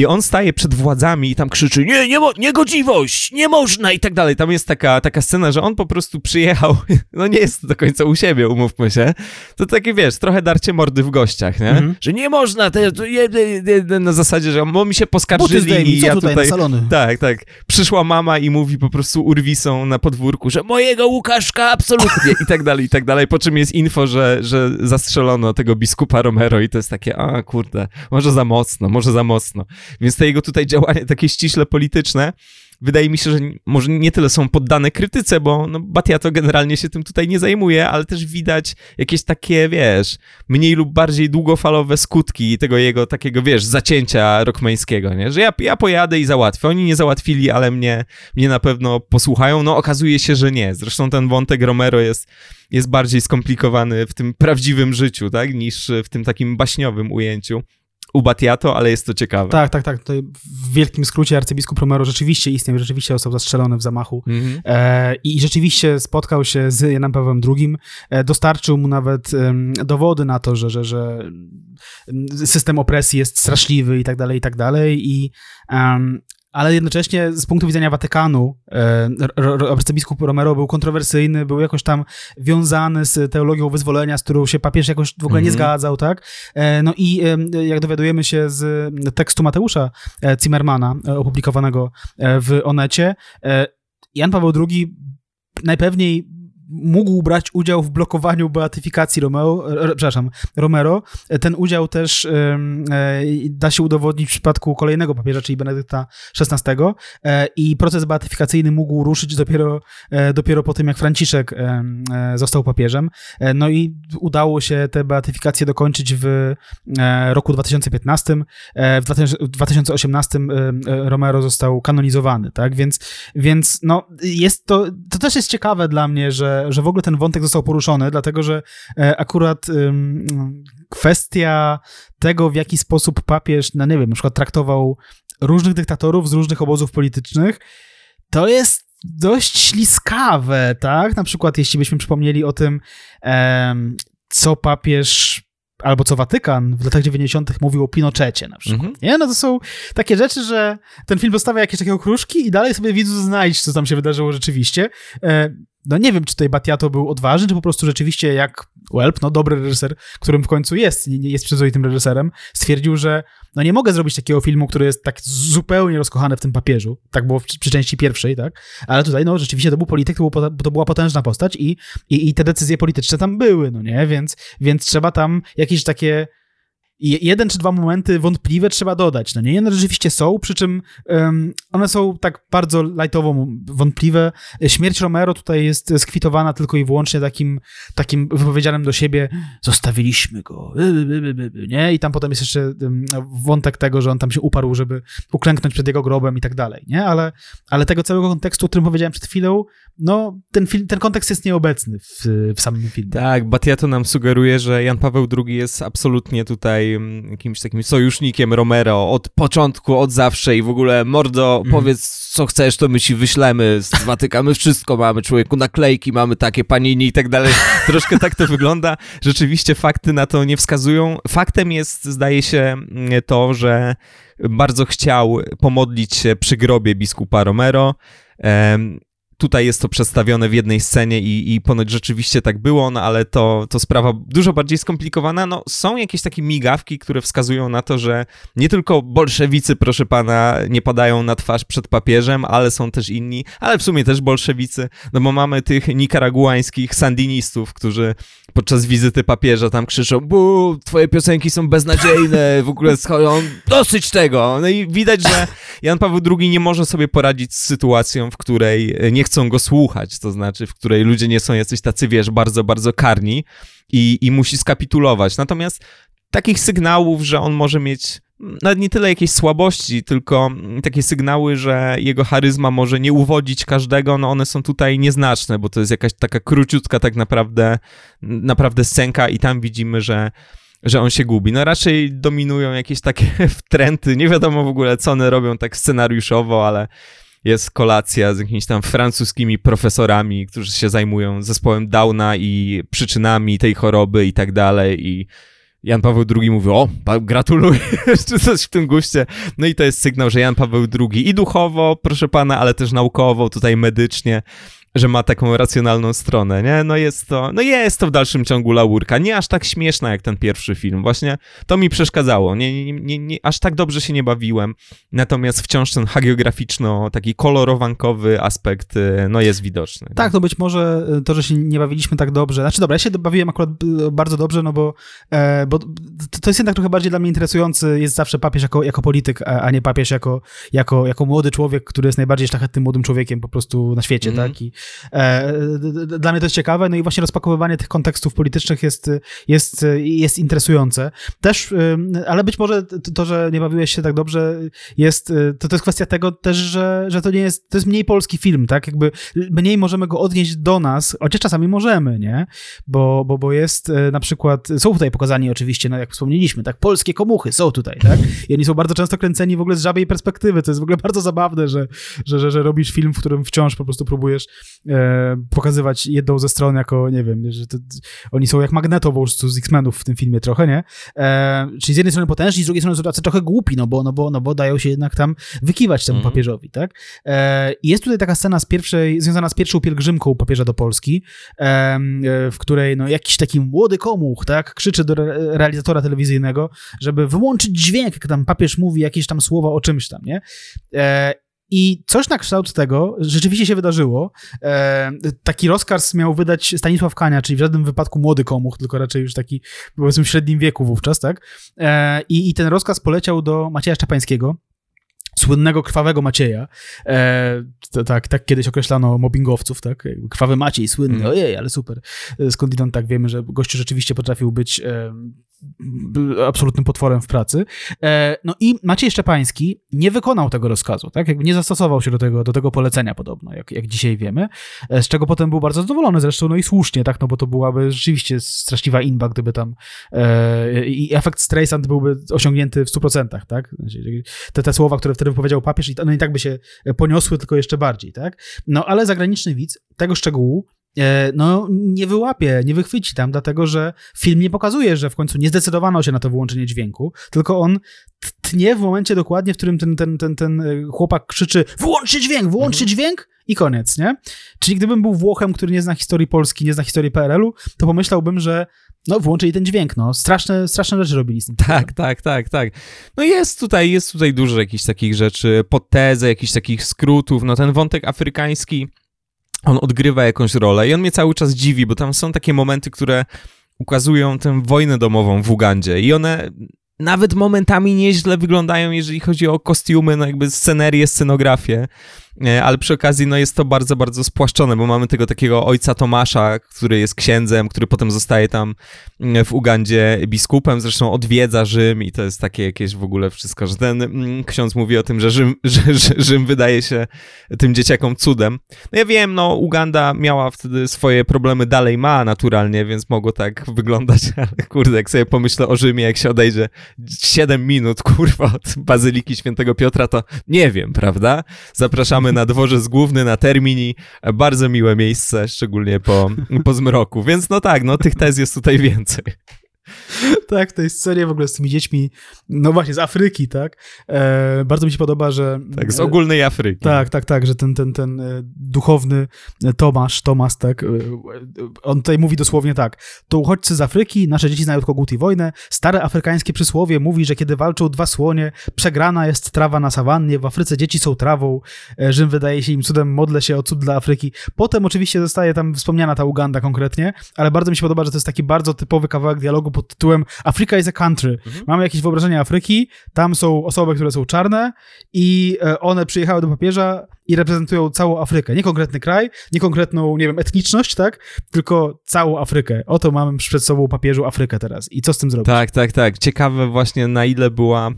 I on staje przed władzami i tam krzyczy, nie, nie mo- niegodziwość, nie można i tak dalej. Tam jest taka, taka scena, że on po prostu przyjechał, no nie jest do końca u siebie, umówmy się. To takie, wiesz, trochę darcie mordy w gościach, nie? Mhm. Że nie można, te, to je, je, na zasadzie, że bo mi się poskarżyli zdejmij, i ja tutaj, tutaj... na salony? Tak, tak. Przyszła mama i mówi po prostu urwisą na podwórku, że mojego Łukaszka absolutnie i tak dalej, i tak dalej. Po czym jest info, że, że zastrzelono tego biskupa Romero i to jest takie, a kurde, może za mocno, może za mocno. Więc te jego tutaj działania takie ściśle polityczne, wydaje mi się, że może nie tyle są poddane krytyce, bo no, Batiato generalnie się tym tutaj nie zajmuje, ale też widać jakieś takie, wiesz, mniej lub bardziej długofalowe skutki tego jego takiego, wiesz, zacięcia rockmańskiego, nie? Że ja, ja pojadę i załatwię. Oni nie załatwili, ale mnie, mnie na pewno posłuchają. No okazuje się, że nie. Zresztą ten wątek Romero jest, jest bardziej skomplikowany w tym prawdziwym życiu, tak? Niż w tym takim baśniowym ujęciu u Batiato, ale jest to ciekawe. Tak, tak, tak. Tutaj w wielkim skrócie arcybiskup Romero rzeczywiście istniał, rzeczywiście został zastrzelony w zamachu Mhm. e, i rzeczywiście spotkał się z Janem Pawłem II. E, dostarczył mu nawet em, dowody na to, że, że, że em, system opresji jest straszliwy i tak dalej, i tak dalej. I, ale jednocześnie z punktu widzenia Watykanu e, arcybiskup Romero był kontrowersyjny, był jakoś tam wiązany z teologią wyzwolenia, z którą się papież jakoś w ogóle nie Mhm. zgadzał, tak? E, No i jak dowiadujemy się z tekstu Mateusza e, Zimmermana, opublikowanego w Onecie, Jan Paweł II najpewniej mógł brać udział w blokowaniu beatyfikacji Romeo, e, przepraszam, Romero. Ten udział też e, da się udowodnić w przypadku kolejnego papieża, czyli Benedykta XVI e, i proces beatyfikacyjny mógł ruszyć dopiero, dopiero po tym, jak Franciszek został papieżem. No i udało się tę beatyfikację dokończyć w roku 2015. E, W 2000 w 2018 e, e, Romero został kanonizowany, tak? Więc, więc no, jest to, to też jest ciekawe dla mnie, że, że w ogóle ten wątek został poruszony, dlatego że e, akurat kwestia tego, w jaki sposób papież, no nie wiem, na przykład traktował różnych dyktatorów z różnych obozów politycznych, to jest dość śliskawe, tak? Na przykład, jeśli byśmy przypomnieli o tym, co papież albo co Watykan w latach 90. mówił o Pinochecie na przykład. Mhm. Nie? No to są takie rzeczy, że ten film dostawia jakieś takie okruszki i dalej sobie widzu znajdź, co tam się wydarzyło rzeczywiście. E, no nie wiem, czy tutaj Batiato był odważny, czy po prostu rzeczywiście jak Welp, no dobry reżyser, którym w końcu jest, jest przyzwoitym reżyserem, stwierdził, że no nie mogę zrobić takiego filmu, który jest tak zupełnie rozkochany w tym papieżu. Tak było przy, części pierwszej, tak? Ale tutaj, no rzeczywiście to był polityk, to, był, to była potężna postać i, i, i te decyzje polityczne tam były, no nie? Więc, więc trzeba tam jakieś takie je- jeden czy dwa momenty wątpliwe trzeba dodać, no nie? One rzeczywiście są, przy czym em, one są tak bardzo lightowo wątpliwe. Śmierć Romero tutaj jest skwitowana tylko i wyłącznie takim, takim wypowiedzianym do siebie zostawiliśmy go, nie? I tam potem jest jeszcze wątek tego, że on tam się uparł, żeby uklęknąć przed jego grobem i tak dalej, nie? Ale, ale tego całego kontekstu, o którym powiedziałem przed chwilą, no ten, film, ten kontekst jest nieobecny w, w samym filmie. Tak, Batiato nam sugeruje, że Jan Paweł II jest absolutnie tutaj mm, jakimś takim sojusznikiem Romero od początku, od zawsze i w ogóle mordo, Mhm. powiedz co chcesz, to my ci wyślemy z Watyka, my wszystko mamy, człowieku, naklejki mamy takie, panini i tak dalej. Troszkę tak to wygląda. Rzeczywiście fakty na to nie wskazują. Faktem jest, zdaje się, mm, to, że bardzo chciał pomodlić się przy grobie biskupa Romero. Tutaj jest to przedstawione w jednej scenie i, i ponoć rzeczywiście tak było, no ale to, to sprawa dużo bardziej skomplikowana. No, są jakieś takie migawki, które wskazują na to, że nie tylko bolszewicy, proszę pana, nie padają na twarz przed papieżem, ale są też inni, ale w sumie też bolszewicy, no bo mamy tych nikaraguańskich sandinistów, którzy podczas wizyty papieża tam krzyczą, bu, twoje piosenki są beznadziejne, w ogóle schodzą, dosyć tego. No i widać, że Jan Paweł II nie może sobie poradzić z sytuacją, w której e, nie chcą go słuchać, to znaczy, w której ludzie nie są jacyś tacy, wiesz, bardzo, bardzo karni i, i musi skapitulować. Natomiast takich sygnałów, że on może mieć nawet nie tyle jakieś słabości, tylko takie sygnały, że jego charyzma może nie uwodzić każdego, no one są tutaj nieznaczne, bo to jest jakaś taka króciutka tak naprawdę, naprawdę scenka i tam widzimy, że że on się gubi. No raczej dominują jakieś takie trendy, nie wiadomo w ogóle co one robią tak scenariuszowo, ale jest kolacja z jakimiś tam francuskimi profesorami, którzy się zajmują zespołem Downa i przyczynami tej choroby i tak dalej i Jan Paweł II mówi, o, gratuluję, czy coś w tym guście. No i to jest sygnał, że Jan Paweł II i duchowo, proszę pana, ale też naukowo, tutaj medycznie, że ma taką racjonalną stronę, nie? No jest to, no jest to w dalszym ciągu laurka, nie aż tak śmieszna jak ten pierwszy film, właśnie to mi przeszkadzało, nie, nie, nie, nie aż tak dobrze się nie bawiłem, natomiast wciąż ten hagiograficzno, taki kolorowankowy aspekt, y, no jest widoczny. Tak, no być może y, to, że się nie bawiliśmy tak dobrze, znaczy dobra, ja się bawiłem akurat y, bardzo dobrze, no bo, e, bo to jest jednak trochę bardziej dla mnie interesujący, jest zawsze papież jako, jako polityk, a nie papież jako, jako, jako młody człowiek, który jest najbardziej szlachetnym młodym człowiekiem po prostu na świecie, mm. tak? I, dla mnie to jest ciekawe, no i właśnie rozpakowywanie tych kontekstów politycznych jest, jest, jest interesujące. Też, y, ale być może to, że nie bawiłeś się tak dobrze, jest, y, to, to jest kwestia tego też, że, że to nie jest, to jest mniej polski film, tak? Jakby mniej możemy go odnieść do nas, chociaż czasami możemy, nie? Bo, bo, bo jest y, na przykład, są tutaj pokazani oczywiście, no jak wspomnieliśmy, tak? Polskie komuchy są tutaj, tak? I oni są bardzo często kręceni w ogóle z żabiej perspektywy, to jest w ogóle bardzo zabawne, że, że, że, że robisz film, w którym wciąż po prostu próbujesz e, pokazywać jedną ze stron jako, nie wiem, że to, oni są jak Magneto po prostu z X-Menów w tym filmie trochę, nie? E, czyli z jednej strony potężni, z drugiej strony są tacy trochę głupi, no bo, no bo, no bo dają się jednak tam wykiwać temu mm. papieżowi, tak? E, jest tutaj taka scena z pierwszej, związana z pierwszą pielgrzymką papieża do Polski, e, w której no, jakiś taki młody komuch, tak, krzyczy do re realizatora telewizyjnego, żeby wyłączyć dźwięk, jak tam papież mówi jakieś tam słowa o czymś tam, nie? E, i coś na kształt tego rzeczywiście się wydarzyło. E, taki rozkaz miał wydać Stanisław Kania, czyli w żadnym wypadku młody komuch, tylko raczej już taki powiedzmy w średnim wieku wówczas, tak? E, i, I ten rozkaz poleciał do Macieja Szczepańskiego, słynnego krwawego Macieja. E, to, tak, tak kiedyś określano mobbingowców, tak? Krwawy Maciej, słynny, mm. ojej, ale super. Skądinąd tak wiemy, że gościu rzeczywiście potrafił być e, absolutnym potworem w pracy. E, no i Maciej Szczepański nie wykonał tego rozkazu, tak? Jakby nie zastosował się do tego, do tego polecenia podobno, jak, jak dzisiaj wiemy, e, z czego potem był bardzo zadowolony zresztą, no i słusznie, tak? No bo to byłaby rzeczywiście straszliwa inba, gdyby tam e, i efekt Streisand byłby osiągnięty w 100%, tak? Znaczy, te, te słowa, które wtedy powiedział papież, i one i tak by się poniosły, tylko jeszcze bardziej, tak? No ale zagraniczny widz tego szczegółu no, nie wyłapie, nie wychwyci tam, dlatego że film nie pokazuje, że w końcu nie zdecydowano się na to wyłączenie dźwięku, tylko on tnie w momencie dokładnie, w którym ten, ten, ten, ten e, chłopak krzyczy wyłączcie dźwięk, wyłączcie mhm. dźwięk i koniec, nie? Czyli gdybym był Włochem, który nie zna historii Polski, nie zna historii PRL-u, to pomyślałbym, że no włączyli ten dźwięk, no. Straszne, straszne rzeczy robili z tym. Tak, tak, tak, tak. No jest tutaj, jest tutaj dużo jakichś takich rzeczy, podtezy, jakichś takich skrótów, no ten wątek afrykański on odgrywa jakąś rolę i on mnie cały czas dziwi, bo tam są takie momenty, które ukazują tę wojnę domową w Ugandzie i one nawet momentami nieźle wyglądają, jeżeli chodzi o kostiumy, no jakby scenerię, scenografię. Ale przy okazji no jest to bardzo, bardzo spłaszczone, bo mamy tego takiego ojca Tomasza, który jest księdzem, który potem zostaje tam mm, w Ugandzie biskupem, zresztą odwiedza Rzym i to jest takie jakieś w ogóle wszystko, że ten mm, ksiądz mówi o tym, że Rzym, że, że Rzym wydaje się tym dzieciakom cudem. No ja wiem, no Uganda miała wtedy swoje problemy, dalej ma naturalnie, więc mogło tak wyglądać, ale kurde, jak sobie pomyślę o Rzymie, jak się odejdzie 7 minut, kurwa, od Bazyliki Świętego Piotra, to nie wiem, prawda? Zapraszamy Zapraszamy na dworzec główny, na Termini. Bardzo miłe miejsce, szczególnie po, po zmroku. Więc no tak, no tych tez jest tutaj więcej. tak, w tej scenie w ogóle z tymi dziećmi, no właśnie z Afryki, tak? E, bardzo mi się podoba, że... Tak, z ogólnej Afryki. Tak, tak, tak, że ten, ten, ten e, duchowny e, Tomasz, Tomas, tak, e, on tutaj mówi dosłownie tak, to uchodźcy z Afryki, nasze dzieci znają tylko głód i wojnę, stare afrykańskie przysłowie mówi, że kiedy walczą dwa słonie, przegrana jest trawa na sawannie, w Afryce dzieci są trawą, Rzym wydaje się im cudem, modlę się o cud dla Afryki. Potem oczywiście zostaje tam wspomniana ta Uganda konkretnie, ale bardzo mi się podoba, że to jest taki bardzo typowy kawałek dialogu pod tytułem Africa is a country. Mhm. Mamy jakieś wyobrażenie Afryki, tam są osoby, które są czarne i e, one przyjechały do papieża i reprezentują całą Afrykę. Nie konkretny kraj, nie konkretną, nie wiem, etniczność, tak? Tylko całą Afrykę. Oto mamy przed sobą papieżu Afrykę teraz. I co z tym zrobić? Tak, tak, tak. Ciekawe właśnie na ile była,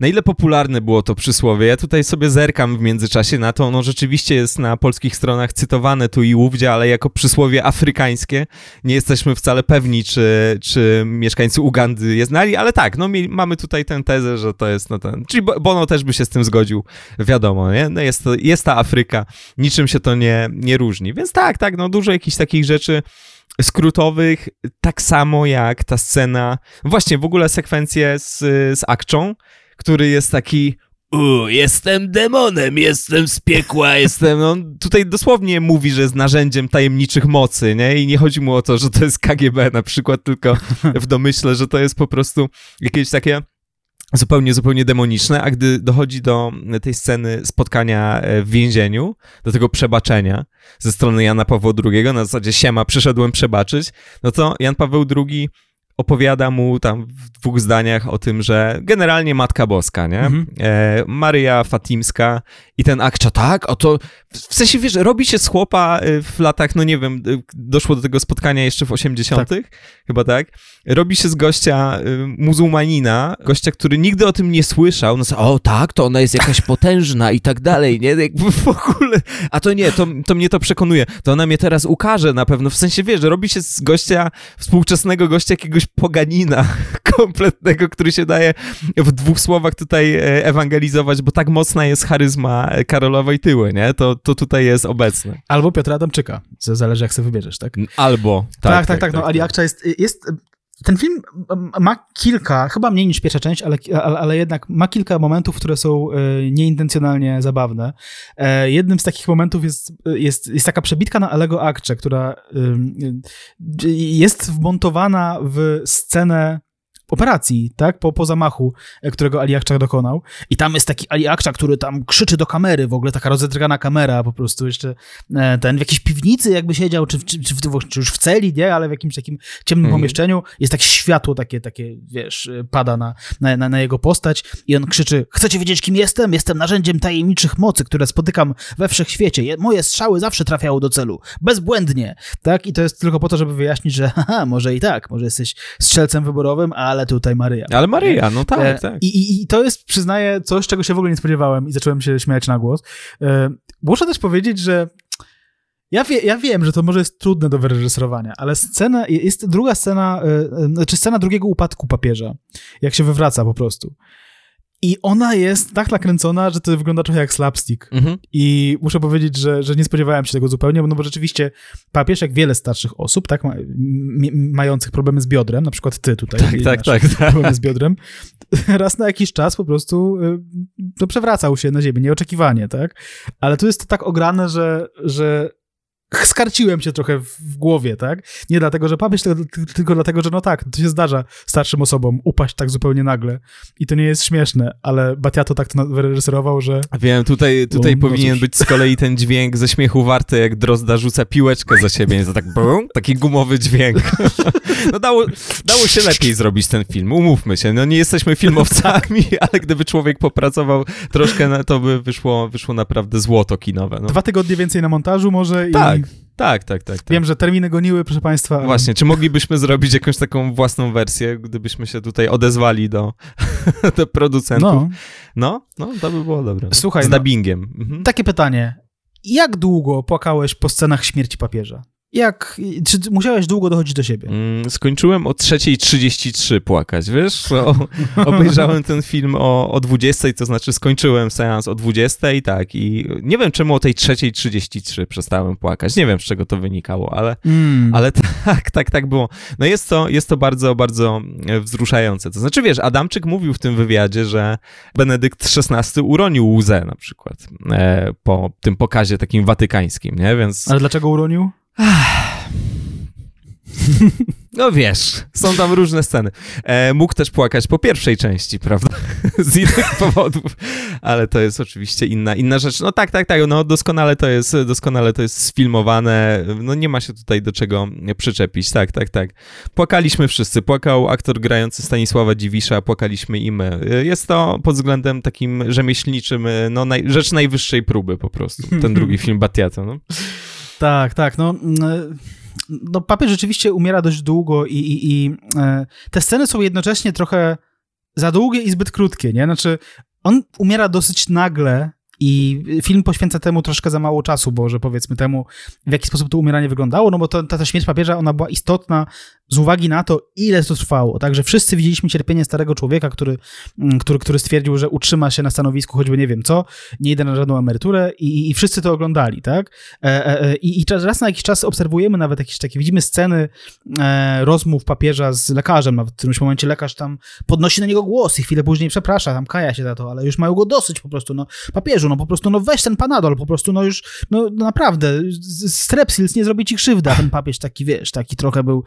na ile popularne było to przysłowie. Ja tutaj sobie zerkam w międzyczasie na to. Ono rzeczywiście jest na polskich stronach cytowane tu i ówdzie, ale jako przysłowie afrykańskie. Nie jesteśmy wcale pewni, czy, czy mieszkańcy Ugandy je znali, ale tak, no mamy tutaj tę tezę, że to jest no ten, czyli Bono też by się z tym zgodził, wiadomo, nie? No jest, jest ta Afryka, niczym się to nie, nie różni, więc tak, tak, no dużo jakichś takich rzeczy skrótowych, tak samo jak ta scena, właśnie w ogóle sekwencje z, z akczą, który jest taki u, jestem demonem, jestem z piekła, jestem... No, tutaj dosłownie mówi, że jest narzędziem tajemniczych mocy, nie? I nie chodzi mu o to, że to jest KGB na przykład, tylko w domyśle, że to jest po prostu jakieś takie zupełnie, zupełnie demoniczne, a gdy dochodzi do tej sceny spotkania e, w więzieniu, do tego przebaczenia ze strony Jana Pawła II, na zasadzie siema, przyszedłem przebaczyć, no to Jan Paweł II opowiada mu tam w dwóch zdaniach o tym, że generalnie Matka Boska, nie? Mhm. E, Maryja Fatimska i ten akcza, tak? O to, w sensie, wiesz, robi się z chłopa e, w latach, no nie wiem, e, doszło do tego spotkania jeszcze w 80 tak. chyba tak? Robi się z gościa y, muzułmanina, gościa, który nigdy o tym nie słyszał, no o tak, to ona jest jakaś potężna i tak dalej, nie? Jakby w ogóle, a to nie, to, to mnie to przekonuje, to ona mnie teraz ukaże na pewno, w sensie, wiesz, robi się z gościa, współczesnego gościa jakiegoś poganina kompletnego, który się daje w dwóch słowach tutaj e, ewangelizować, bo tak mocna jest charyzma Karolowej Tyły, nie? To, to tutaj jest obecne. Albo Piotra Adamczyka, zależy jak sobie wybierzesz, tak? Albo, tak. Tak, tak, tak, tak no tak, Ali tak. Akcza jest, jest ten film ma kilka, chyba mniej niż pierwsza część, ale, ale, ale jednak ma kilka momentów, które są e, nieintencjonalnie zabawne. E, jednym z takich momentów jest, jest, jest taka przebitka na Alego Akcze, która jest wmontowana w scenę operacji, tak, po, po zamachu, e, którego Ali Akczak dokonał. I tam jest taki Ali Akczak, który tam krzyczy do kamery, w ogóle taka rozedrgana kamera po prostu jeszcze. E, ten w jakiejś piwnicy jakby siedział, czy, czy, czy, czy już w celi, nie, ale w jakimś takim ciemnym mm. pomieszczeniu. Jest takie światło takie, takie, wiesz, pada na, na, na, na jego postać i on krzyczy, chcecie wiedzieć, kim jestem? Jestem narzędziem tajemniczych mocy, które spotykam we wszechświecie. Moje strzały zawsze trafiały do celu. Bezbłędnie. Tak? I to jest tylko po to, żeby wyjaśnić, że haha, może i tak, może jesteś strzelcem wyborowym, ale ale tutaj Maryja. Ale Maryja, no tak, e, tak. I, i, to jest, przyznaję, coś, czego się w ogóle nie spodziewałem i zacząłem się śmiać na głos. E, muszę też powiedzieć, że ja, wie, ja wiem, że to może jest trudne do wyreżyserowania, ale scena, jest druga scena, e, znaczy scena drugiego upadku papieża, jak się wywraca po prostu. I ona jest tak nakręcona, że to wygląda trochę jak slapstick. Mhm. I muszę powiedzieć, że, że nie spodziewałem się tego zupełnie, no bo rzeczywiście papież, jak wiele starszych osób, tak, ma, mających problemy z biodrem, na przykład ty tutaj. Tak, tak, tak, tak. Problemy z biodrem. Raz na jakiś czas po prostu y, to przewracał się na ziemię, nieoczekiwanie, tak? Ale tu jest to tak ograne, że, że skarciłem się trochę w głowie, tak? Nie dlatego, że papież, tylko, dlatego, że no tak, to się zdarza starszym osobom upaść tak zupełnie nagle i to nie jest śmieszne, ale Batiato tak to wyreżyserował, że... Wiem, tutaj, tutaj no, powinien no być z kolei ten dźwięk ze śmiechu warty, jak Drozda rzuca piłeczkę za siebie, to tak bum, taki gumowy dźwięk. No dało, dało się lepiej zrobić ten film, umówmy się, no nie jesteśmy filmowcami, ale gdyby człowiek popracował troszkę, to by wyszło, wyszło naprawdę złoto kinowe. No. Dwa tygodnie więcej na montażu może tak. i tak, tak, tak, tak. Wiem, że terminy goniły, proszę Państwa. Właśnie, czy moglibyśmy zrobić jakąś taką własną wersję, gdybyśmy się tutaj odezwali do, do producentów? No. no, no, to by było dobre. Słuchaj, Z no, dubbingiem. Mhm. Takie pytanie. Jak długo płakałeś po scenach śmierci papieża? Jak, czy musiałeś długo dochodzić do siebie? Mm, skończyłem o 3.33 płakać, wiesz? O, obejrzałem ten film o, o 20, to znaczy skończyłem seans o 20 i tak. I nie wiem, czemu o tej 3.33 przestałem płakać. Nie wiem, z czego to wynikało, ale, mm. ale tak, tak, tak było. No jest to, jest to bardzo, bardzo wzruszające. To znaczy, wiesz, Adamczyk mówił w tym wywiadzie, że Benedykt XVI uronił łzę na przykład e, po tym pokazie takim watykańskim, nie? Więc... Ale dlaczego uronił? No wiesz, są tam różne sceny. E, mógł też płakać po pierwszej części, prawda? Z innych powodów, ale to jest oczywiście inna, inna rzecz. No tak, tak, tak, no doskonale to jest, doskonale to jest sfilmowane, no nie ma się tutaj do czego przyczepić, tak, tak, tak. Płakaliśmy wszyscy, płakał aktor grający Stanisława Dziwisza, płakaliśmy i my. Jest to pod względem takim rzemieślniczym, no naj, rzecz najwyższej próby po prostu, ten drugi film Batiato, no. Tak, tak, no, mm, no papież rzeczywiście umiera dość długo i, i, i e, te sceny są jednocześnie trochę za długie i zbyt krótkie, nie? Znaczy, on umiera dosyć nagle i film poświęca temu troszkę za mało czasu, bo że powiedzmy temu, w jaki sposób to umieranie wyglądało, no bo to, ta, ta śmierć papieża, ona była istotna z uwagi na to, ile to trwało. Także wszyscy widzieliśmy cierpienie starego człowieka, który, mm, który, który stwierdził, że utrzyma się na stanowisku, choćby nie wiem co, nie idę na żadną emeryturę i, i wszyscy to oglądali, tak? E, e, e I, i raz na jakiś czas obserwujemy nawet jakieś takie, widzimy sceny rozmów papieża z lekarzem, nawet w którymś momencie lekarz tam podnosi na niego głos i chwilę później przeprasza, tam kaja się za to, ale już mają go dosyć po prostu, no papieżu, no po prostu, no weź ten panadol, po prostu, no już, no, naprawdę, strepsils nie zrobi ci krzywdy, a ten papież taki, wiesz, taki trochę był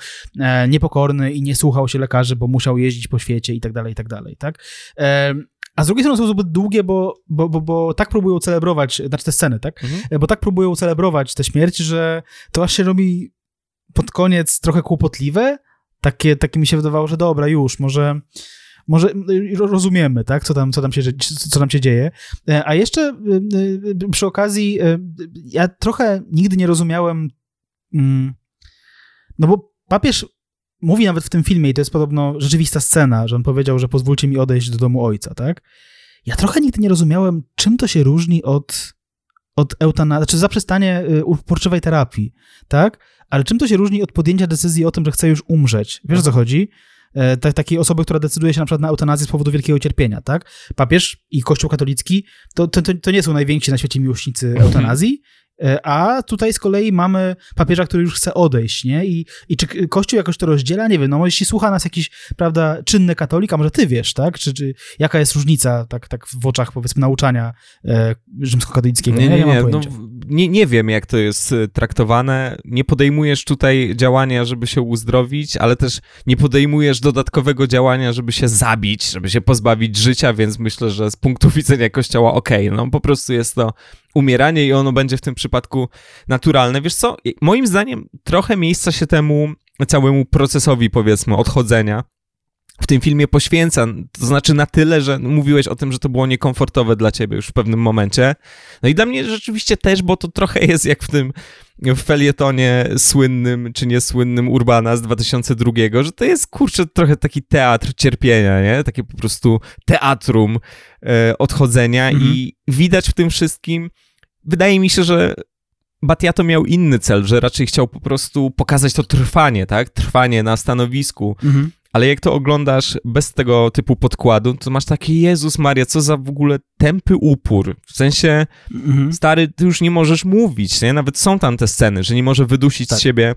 niepokorny i nie słuchał się lekarzy, bo musiał jeździć po świecie i tak dalej, i tak dalej, tak? E, a z drugiej strony są zbyt długie, bo, bo, bo, bo tak próbują celebrować, znaczy te sceny, tak? Mhm. E, bo tak próbują celebrować tę śmierć, że to aż się robi pod koniec trochę kłopotliwe. Takie, takie mi się wydawało, że dobra, już, może, może rozumiemy, tak, co tam, co tam, się, co tam się dzieje. E, a jeszcze przy okazji, ja trochę nigdy nie rozumiałem, mm, no bo papież mówi nawet w tym filmie, i to jest podobno rzeczywista scena, że on powiedział, że pozwólcie mi odejść do domu ojca, tak? Ja trochę nigdy nie rozumiałem, czym to się różni od, od eutanazji, czy zaprzestanie y, uporczywej terapii, tak? Ale czym to się różni od podjęcia decyzji o tym, że chce już umrzeć? Wiesz, o co chodzi? E, takiej osoby, która decyduje się na przykład na eutanazję z powodu wielkiego cierpienia, tak? Papież i Kościół katolicki to, to, to nie są najwięksi na świecie miłośnicy eutanazji a tutaj z kolei mamy papieża, który już chce odejść, nie? I, i czy Kościół jakoś to rozdziela? Nie wiem, no jeśli słucha nas jakiś, prawda, czynny katolik, a może ty wiesz, tak? Czy, czy jaka jest różnica, tak, tak w oczach, powiedzmy, nauczania e, rzymskokatolickiego? Nie, nie, nie, no, nie, nie wiem, jak to jest e, traktowane. Nie podejmujesz tutaj działania, żeby się uzdrowić, ale też nie podejmujesz dodatkowego działania, żeby się zabić, żeby się pozbawić życia, więc myślę, że z punktu widzenia Kościoła okej, okay, no po prostu jest to umieranie i ono będzie w tym przypadku naturalne. Wiesz co, moim zdaniem trochę miejsca się temu całemu procesowi, powiedzmy, odchodzenia w tym filmie poświęca. To znaczy na tyle, że mówiłeś o tym, że to było niekomfortowe dla ciebie już w pewnym momencie. No i dla mnie rzeczywiście też, bo to trochę jest jak w tym w felietonie słynnym czy niesłynnym Urbana z 2002, że to jest kurczę trochę taki teatr cierpienia, nie? Takie po prostu teatrum e, odchodzenia mhm. i widać w tym wszystkim wydaje mi się, że Batiato miał inny cel, że raczej chciał po prostu pokazać to trwanie, tak? Trwanie na stanowisku. Mhm. Ale jak to oglądasz bez tego typu podkładu, to masz takie Jezus Maria, co za w ogóle tępy upór. W sensie, mhm. stary, ty już nie możesz mówić, nie? Nawet są tam te sceny, że nie może wydusić tak. z siebie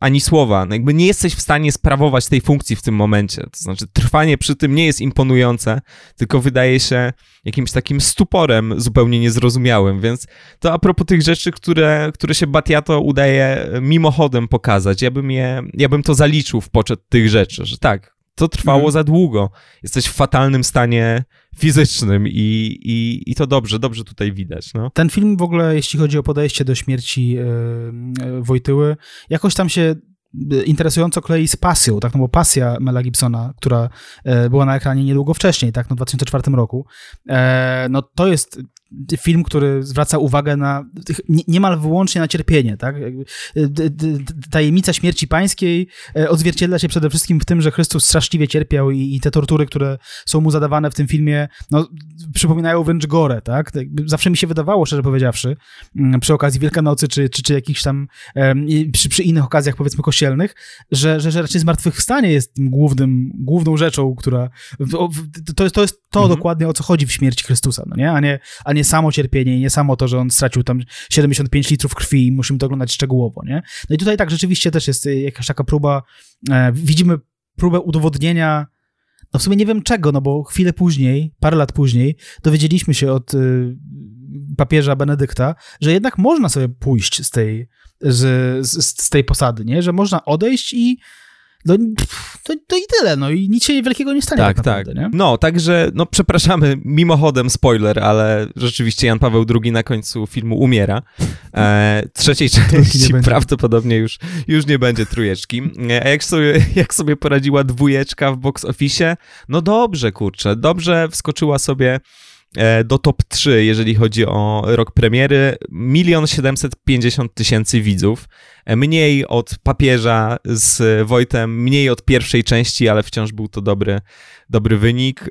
ani słowa. No jakby nie jesteś w stanie sprawować tej funkcji w tym momencie. To znaczy, trwanie przy tym nie jest imponujące, tylko wydaje się jakimś takim stuporem zupełnie niezrozumiałym. Więc to a propos tych rzeczy, które, które się Batiato udaje mimochodem pokazać, ja bym, je, ja bym to zaliczył w poczet tych rzeczy, że tak, to trwało mm. za długo. Jesteś w fatalnym stanie fizycznym i, i, i to dobrze, dobrze tutaj widać. No. Ten film w ogóle, jeśli chodzi o podejście do śmierci yy, Wojtyły, jakoś tam się interesująco klei z pasją, tak, no bo pasja Mela Gibsona, która była na ekranie niedługo wcześniej, tak, no w 2004 roku, no to jest film, który zwraca uwagę na niemal wyłącznie na cierpienie, tak? Tajemnica śmierci pańskiej e, odzwierciedla się przede wszystkim w tym, że Chrystus straszliwie cierpiał i, i te tortury, które są mu zadawane w tym filmie, no, przypominają wręcz gore, tak? Zawsze mi się wydawało, szczerze powiedziawszy, mm, przy okazji Wielkanocy, czy, czy, czy jakichś tam, przy, przy innych okazjach, powiedzmy, kościelnych, że, że, że raczej zmartwychwstanie jest tym głównym, główną rzeczą, która, to jest to, jest to mhm. dokładnie, o co chodzi w śmierci Chrystusa, no nie? A nie, a nie samo cierpienie, nie samo to, że on stracił tam 75 litrów krwi i musimy to oglądać szczegółowo, nie? No i tutaj tak, rzeczywiście też jest jakaś taka próba, e, widzimy próbę udowodnienia no w sumie nie wiem czego, no bo chwilę później, parę lat później, dowiedzieliśmy się od y, papieża Benedykta, że jednak można sobie pójść z tej, z, z, z tej posady, nie? Że można odejść i no, to, to, i tyle, no i nic się wielkiego nie stanie. Tak, tak. Naprawdę, tak. Nie? No, także, no przepraszamy, mimochodem spoiler, ale rzeczywiście Jan Paweł II na końcu filmu umiera. E, trzeciej części prawdopodobnie już, już nie będzie trójeczki. E, a jak sobie, jak sobie poradziła dwójeczka w box office? No dobrze, kurczę, dobrze wskoczyła sobie do top 3, jeżeli chodzi o rok premiery. Milion 750 tysięcy widzów. E, mniej od papieża z Wojtem, mniej od pierwszej części, ale wciąż był to dobry, dobry wynik.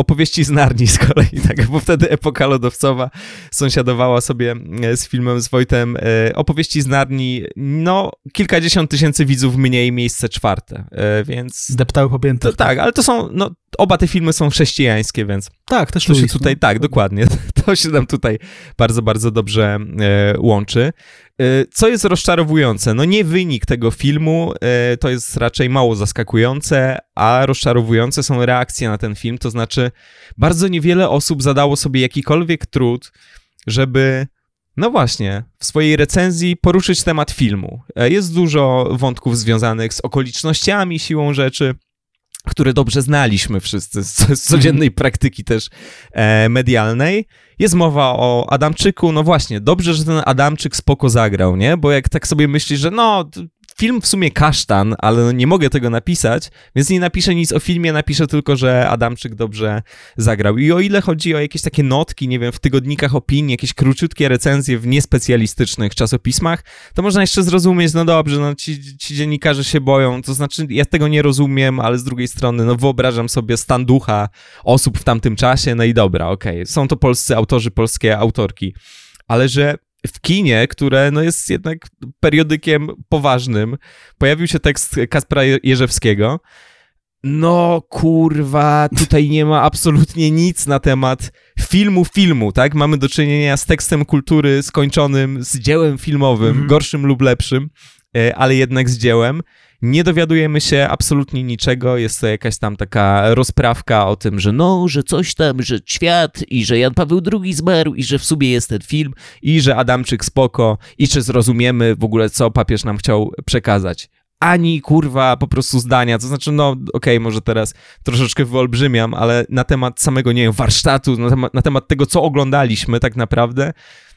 Opowieści z Narni z kolei, tak, bo wtedy epoka lodowcowa sąsiadowała sobie e, z filmem z Wojtem. E, opowieści z Narni, no, kilkadziesiąt tysięcy widzów mniej, miejsce czwarte, e, więc... Zdeptały po piętach. tak, ale to są, no, oba te filmy są chrześcijańskie, więc... Tak, też To się tutaj, tak, dokładnie. To się nam tutaj bardzo, bardzo dobrze e, łączy. E, co jest rozczarowujące? No nie wynik tego filmu, e, to jest raczej mało zaskakujące, a rozczarowujące są reakcje na ten film, to znaczy bardzo niewiele osób zadało sobie jakikolwiek trud, żeby no właśnie, w swojej recenzji poruszyć temat filmu. Jest dużo wątków związanych z okolicznościami, siłą rzeczy, które dobrze znaliśmy wszyscy z, codziennej praktyki też e, medialnej. Jest mowa o Adamczyku, no właśnie, dobrze, że ten Adamczyk spoko zagrał, nie? Bo jak tak sobie myślisz, że no, film w sumie kasztan, ale no nie mogę tego napisać, więc nie napiszę nic o filmie, napiszę tylko, że Adamczyk dobrze zagrał. I o ile chodzi o jakieś takie notki, nie wiem, w tygodnikach opinii, jakieś króciutkie recenzje w niespecjalistycznych czasopismach, to można jeszcze zrozumieć, no dobrze, no ci, ci dziennikarze się boją, to znaczy ja tego nie rozumiem, ale z drugiej strony, no wyobrażam sobie stan ducha osób w tamtym czasie, no i dobra, okej, są to polscy autorzy, polskie autorki, ale że w kinie, które no jest jednak periodykiem poważnym, pojawił się tekst Kaspra Je- Jerzewskiego, no kurwa, tutaj nie ma absolutnie nic na temat filmu filmu, tak? Mamy do czynienia z tekstem kultury skończonym, z dziełem filmowym, Mhm. gorszym lub lepszym, e, ale jednak z dziełem. Nie dowiadujemy się absolutnie niczego, jest to jakaś tam taka rozprawka o tym, że no, że coś tam, że świat i że Jan Paweł II zmarł i że w sumie jest ten film i że Adamczyk spoko i czy zrozumiemy w ogóle, co papież nam chciał przekazać. Ani kurwa po prostu zdania, to znaczy, no okej, może teraz troszeczkę wyolbrzymiam, ale na temat samego, nie wiem, warsztatu, na temat, na temat tego, co oglądaliśmy tak naprawdę,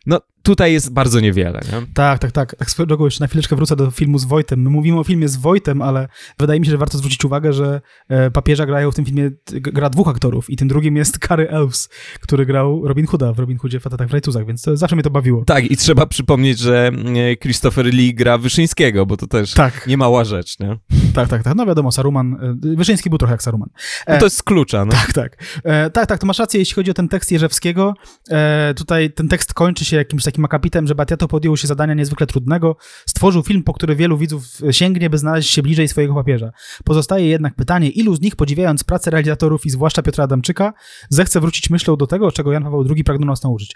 no tutaj jest bardzo niewiele, nie? Tak, tak, tak. Tak swoją drogą jeszcze na chwileczkę wrócę do filmu z Wojtem. My mówimy o filmie z Wojtem, ale wydaje mi się, że warto zwrócić uwagę, że e, papieża grają w tym filmie, gra dwóch aktorów i tym drugim jest Cary Elves, który grał Robin Hooda w Robin Hoodzie Fatatach w Rajtuzach, więc to, zawsze mnie to bawiło. Tak, i trzeba przypomnieć, że e, Christopher Lee gra Wyszyńskiego, bo to też Tak, nie mała rzecz, nie? tak, tak, tak. No wiadomo, Saruman, e, Wyszyński był trochę jak Saruman. No to jest z klucza, no. Tak, tak. E, tak, tak, to masz rację, jeśli chodzi o ten tekst Jerzewskiego. E, tutaj ten tekst kończy się jakimś takim akapitem, że Batiato podjął się zadania niezwykle trudnego. Stworzył film, po który wielu widzów sięgnie, by znaleźć się bliżej swojego papieża. Pozostaje jednak pytanie, ilu z nich, podziwiając pracę realizatorów i zwłaszcza Piotra Adamczyka, zechce wrócić myślą do tego, czego Jan Paweł II pragnął nas nauczyć.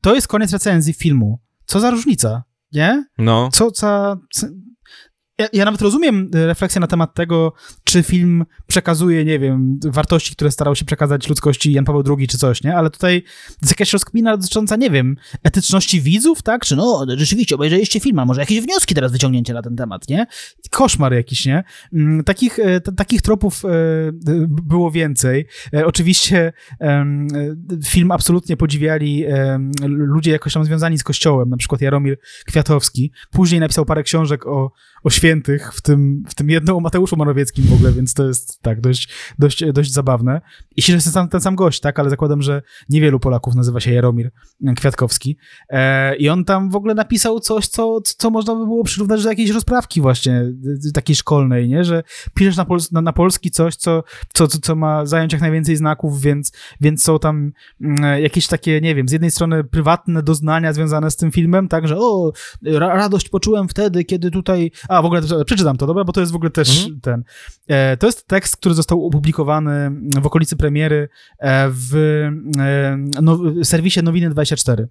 To jest koniec recenzji filmu. Co za różnica, nie? No, co za... co- Ja, ja nawet rozumiem y, refleksję na temat tego, czy film przekazuje, nie wiem, wartości, które starał się przekazać ludzkości Jan Paweł II czy coś, nie? Ale tutaj jest jakaś rozkmina dotycząca, nie wiem, etyczności widzów, tak? Czy no, rzeczywiście obejrzeliście film, a może jakieś wnioski teraz wyciągnięcie na ten temat, nie? Koszmar jakiś, nie? Mm, Takich, e, t- takich tropów e, było więcej. E, Oczywiście film absolutnie podziwiali ludzie jakoś tam związani z kościołem, na przykład Jaromir Kwiatowski. Później napisał parę książek o, o świętych, w tym, w tym jedną o Mateuszu Morawieckim w ogóle, więc to jest tak, dość, dość, dość zabawne. I się, że jest ten sam, ten sam gość, tak, ale zakładam, że niewielu Polaków nazywa się Jaromir Kwiatkowski. E, I on tam w ogóle napisał coś, co, co można by było przyrównać do jakiejś rozprawki właśnie, takiej szkolnej, nie? Że piszesz na, pols- na, na polski coś, co, co, co, co ma zająć jak najwięcej znaków, więc, więc są tam mm, jakieś takie, nie wiem, z jednej strony prywatne doznania związane z tym filmem, tak, że o, ra radość poczułem wtedy, kiedy tutaj... A, w ogóle przeczytam to, dobra, bo to jest w ogóle też Mhm. ten... E, to jest tekst, który został opublikowany w okolicy premiery e, w e, no, serwisie Nowiny24.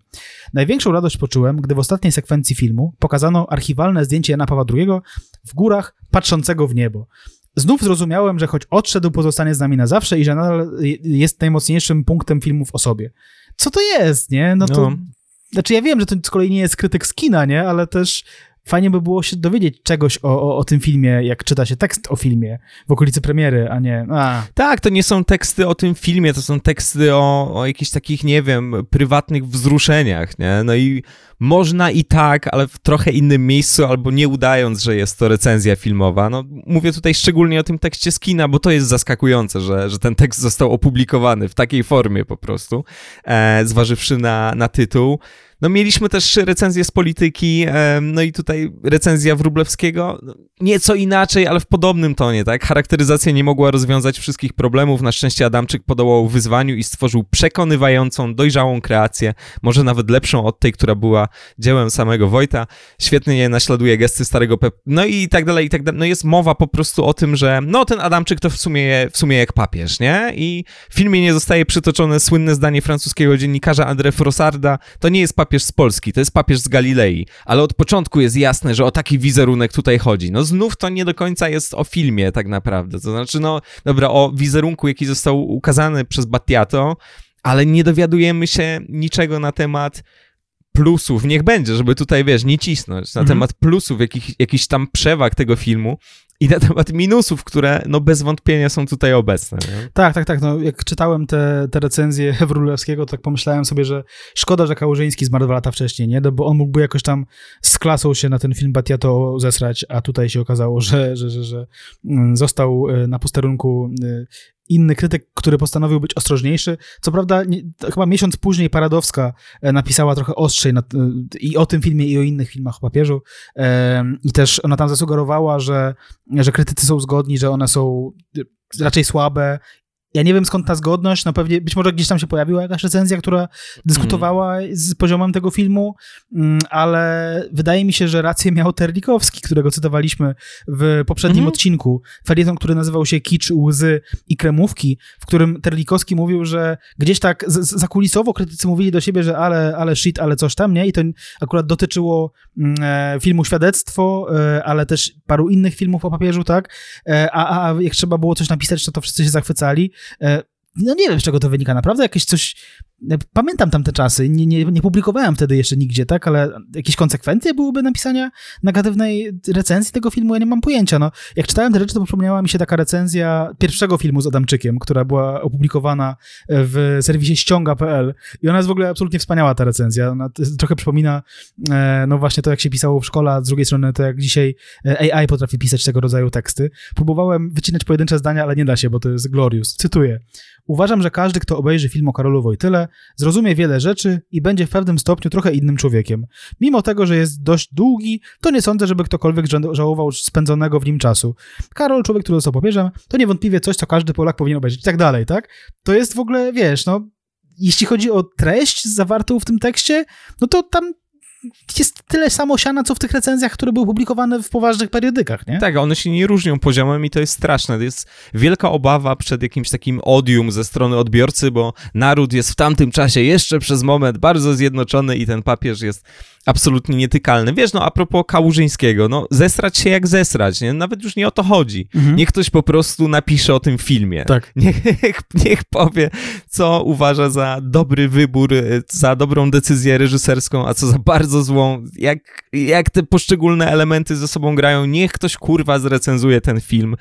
Największą radość poczułem, gdy w ostatniej sekwencji filmu pokazano archiwalne zdjęcie Jana Pawła II w górach patrzącego w niebo. Znów zrozumiałem, że choć odszedł, pozostanie z nami na zawsze i że nadal jest najmocniejszym punktem filmu w osobie. Co to jest, nie? No to... No. Znaczy ja wiem, że to z kolei nie jest krytyk z kina, nie? Ale też fajnie by było się dowiedzieć czegoś o, o, o tym filmie, jak czyta się tekst o filmie w okolicy premiery, a nie... A, Tak, to nie są teksty o tym filmie, to są teksty o, o jakichś takich, nie wiem, prywatnych wzruszeniach, nie? No i można i tak, ale w trochę innym miejscu, albo nie udając, że jest to recenzja filmowa. No, mówię tutaj szczególnie o tym tekście z kina, bo to jest zaskakujące, że, że ten tekst został opublikowany w takiej formie po prostu, e, zważywszy na, na tytuł. No mieliśmy też recenzję z polityki, no i tutaj recenzja Wróblewskiego, no, nieco inaczej, ale w podobnym tonie, tak? Charakteryzacja nie mogła rozwiązać wszystkich problemów, na szczęście Adamczyk podołał wyzwaniu i stworzył przekonywającą, dojrzałą kreację, może nawet lepszą od tej, która była dziełem samego Wojta. Świetnie naśladuje gesty starego Pep... No i tak dalej, i tak dalej. No jest mowa po prostu o tym, że no ten Adamczyk to w sumie, w sumie jak papież, nie? I w filmie nie zostaje przytoczone słynne zdanie francuskiego dziennikarza André Frossarda, to nie jest papież z Polski, to jest papież z Galilei, ale od początku jest jasne, że o taki wizerunek tutaj chodzi. No znów to nie do końca jest o filmie tak naprawdę, to znaczy no, dobra, o wizerunku, jaki został ukazany przez Battiato, ale nie dowiadujemy się niczego na temat plusów, niech będzie, żeby tutaj, wiesz, nie cisnąć, na mhm. temat plusów, jakich, jakichś tam przewag tego filmu, i na temat minusów, które no bez wątpienia są tutaj obecne. Nie? Tak, tak, tak. No, jak czytałem te, te recenzje Wrólewskiego, to tak pomyślałem sobie, że szkoda, że Kałużyński zmarł dwa lata wcześniej, nie? No, bo on mógłby jakoś tam z klasą się na ten film Batiato zesrać, a tutaj się okazało, że, że, że, że mm, został e, na posterunku e, inny krytyk, który postanowił być ostrożniejszy. Co prawda, nie, chyba miesiąc później Paradowska e, napisała trochę ostrzej na, i o tym filmie, i o innych filmach o papieżu. I też ona tam zasugerowała, że że krytycy są zgodni, że one są raczej słabe ja nie wiem skąd ta zgodność, no pewnie być może gdzieś tam się pojawiła jakaś recenzja, która dyskutowała mm. z poziomem tego filmu, mm, ale wydaje mi się, że rację miał Terlikowski, którego cytowaliśmy w poprzednim mm. odcinku. Felieton, który nazywał się Kicz, Łzy i Kremówki, w którym Terlikowski mówił, że gdzieś tak zakulisowo krytycy mówili do siebie, że ale, ale shit, ale coś tam, nie? I to akurat dotyczyło mm, e, filmu Świadectwo, e, ale też paru innych filmów o papieżu, tak? E, a, a jak trzeba było coś napisać, to to wszyscy się zachwycali. E, no nie wiem, z czego to wynika. Naprawdę jakieś coś Pamiętam tamte czasy, nie, nie, nie, publikowałem wtedy jeszcze nigdzie, tak, ale jakieś konsekwencje byłyby napisania negatywnej recenzji tego filmu, ja nie mam pojęcia, no. Jak czytałem te rzeczy, to przypomniała mi się taka recenzja pierwszego filmu z Adamczykiem, która była opublikowana w serwisie ściąga.pl i ona jest w ogóle absolutnie wspaniała, ta recenzja, ona trochę przypomina, e, no właśnie to, jak się pisało w szkole, a z drugiej strony to, jak dzisiaj e, AI potrafi pisać tego rodzaju teksty. Próbowałem wycinać pojedyncze zdania, ale nie da się, bo to jest glorious. Cytuję. Uważam, że każdy, kto obejrzy film o Karolu Wojtyle, zrozumie wiele rzeczy i będzie w pewnym stopniu trochę innym człowiekiem. Mimo tego, że jest dość długi, to nie sądzę, żeby ktokolwiek żałował spędzonego w nim czasu. Karol, człowiek, który został papieżem, to niewątpliwie coś, co każdy Polak powinien obejrzeć i tak dalej, tak? To jest w ogóle, wiesz, no, jeśli chodzi o treść zawartą w tym tekście, no to tam jest tyle samo siana, co w tych recenzjach, które były publikowane w poważnych periodykach, nie? Tak, one się nie różnią poziomem i to jest straszne. To jest wielka obawa przed jakimś takim odium ze strony odbiorcy, bo naród jest w tamtym czasie jeszcze przez moment bardzo zjednoczony i ten papież jest absolutnie nietykalny. Wiesz, no a propos Kałużyńskiego, no zesrać się jak zesrać, nie? Nawet już nie o to chodzi. Mhm. Niech ktoś po prostu napisze o tym filmie. Tak. Niech, niech powie, co uważa za dobry wybór, za dobrą decyzję reżyserską, a co za bardzo złą. Jak, jak te poszczególne elementy ze sobą grają. Niech ktoś kurwa zrecenzuje ten film.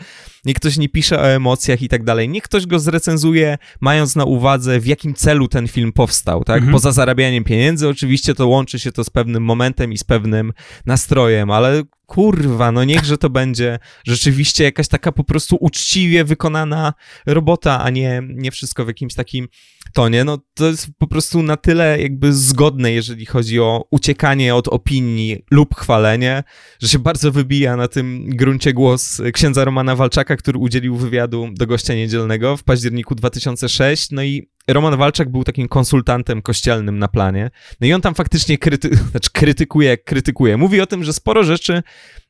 Niech ktoś nie pisze o emocjach i tak dalej. Niech ktoś go zrecenzuje, mając na uwadze, w jakim celu ten film powstał, tak? Mhm. Poza zarabianiem pieniędzy, oczywiście to łączy się to z pewnym momentem i z pewnym nastrojem, ale kurwa, no niechże to będzie rzeczywiście jakaś taka po prostu uczciwie wykonana robota, a nie, nie wszystko w jakimś takim tonie. No to jest po prostu na tyle jakby zgodne, jeżeli chodzi o uciekanie od opinii lub chwalenie, że się bardzo wybija na tym gruncie głos księdza Romana Walczaka, który udzielił wywiadu do gościa niedzielnego w październiku 2006, no i Roman Walczak był takim konsultantem kościelnym na planie. No i on tam faktycznie kryty znaczy krytykuje, jak krytykuje. Mówi o tym, że sporo rzeczy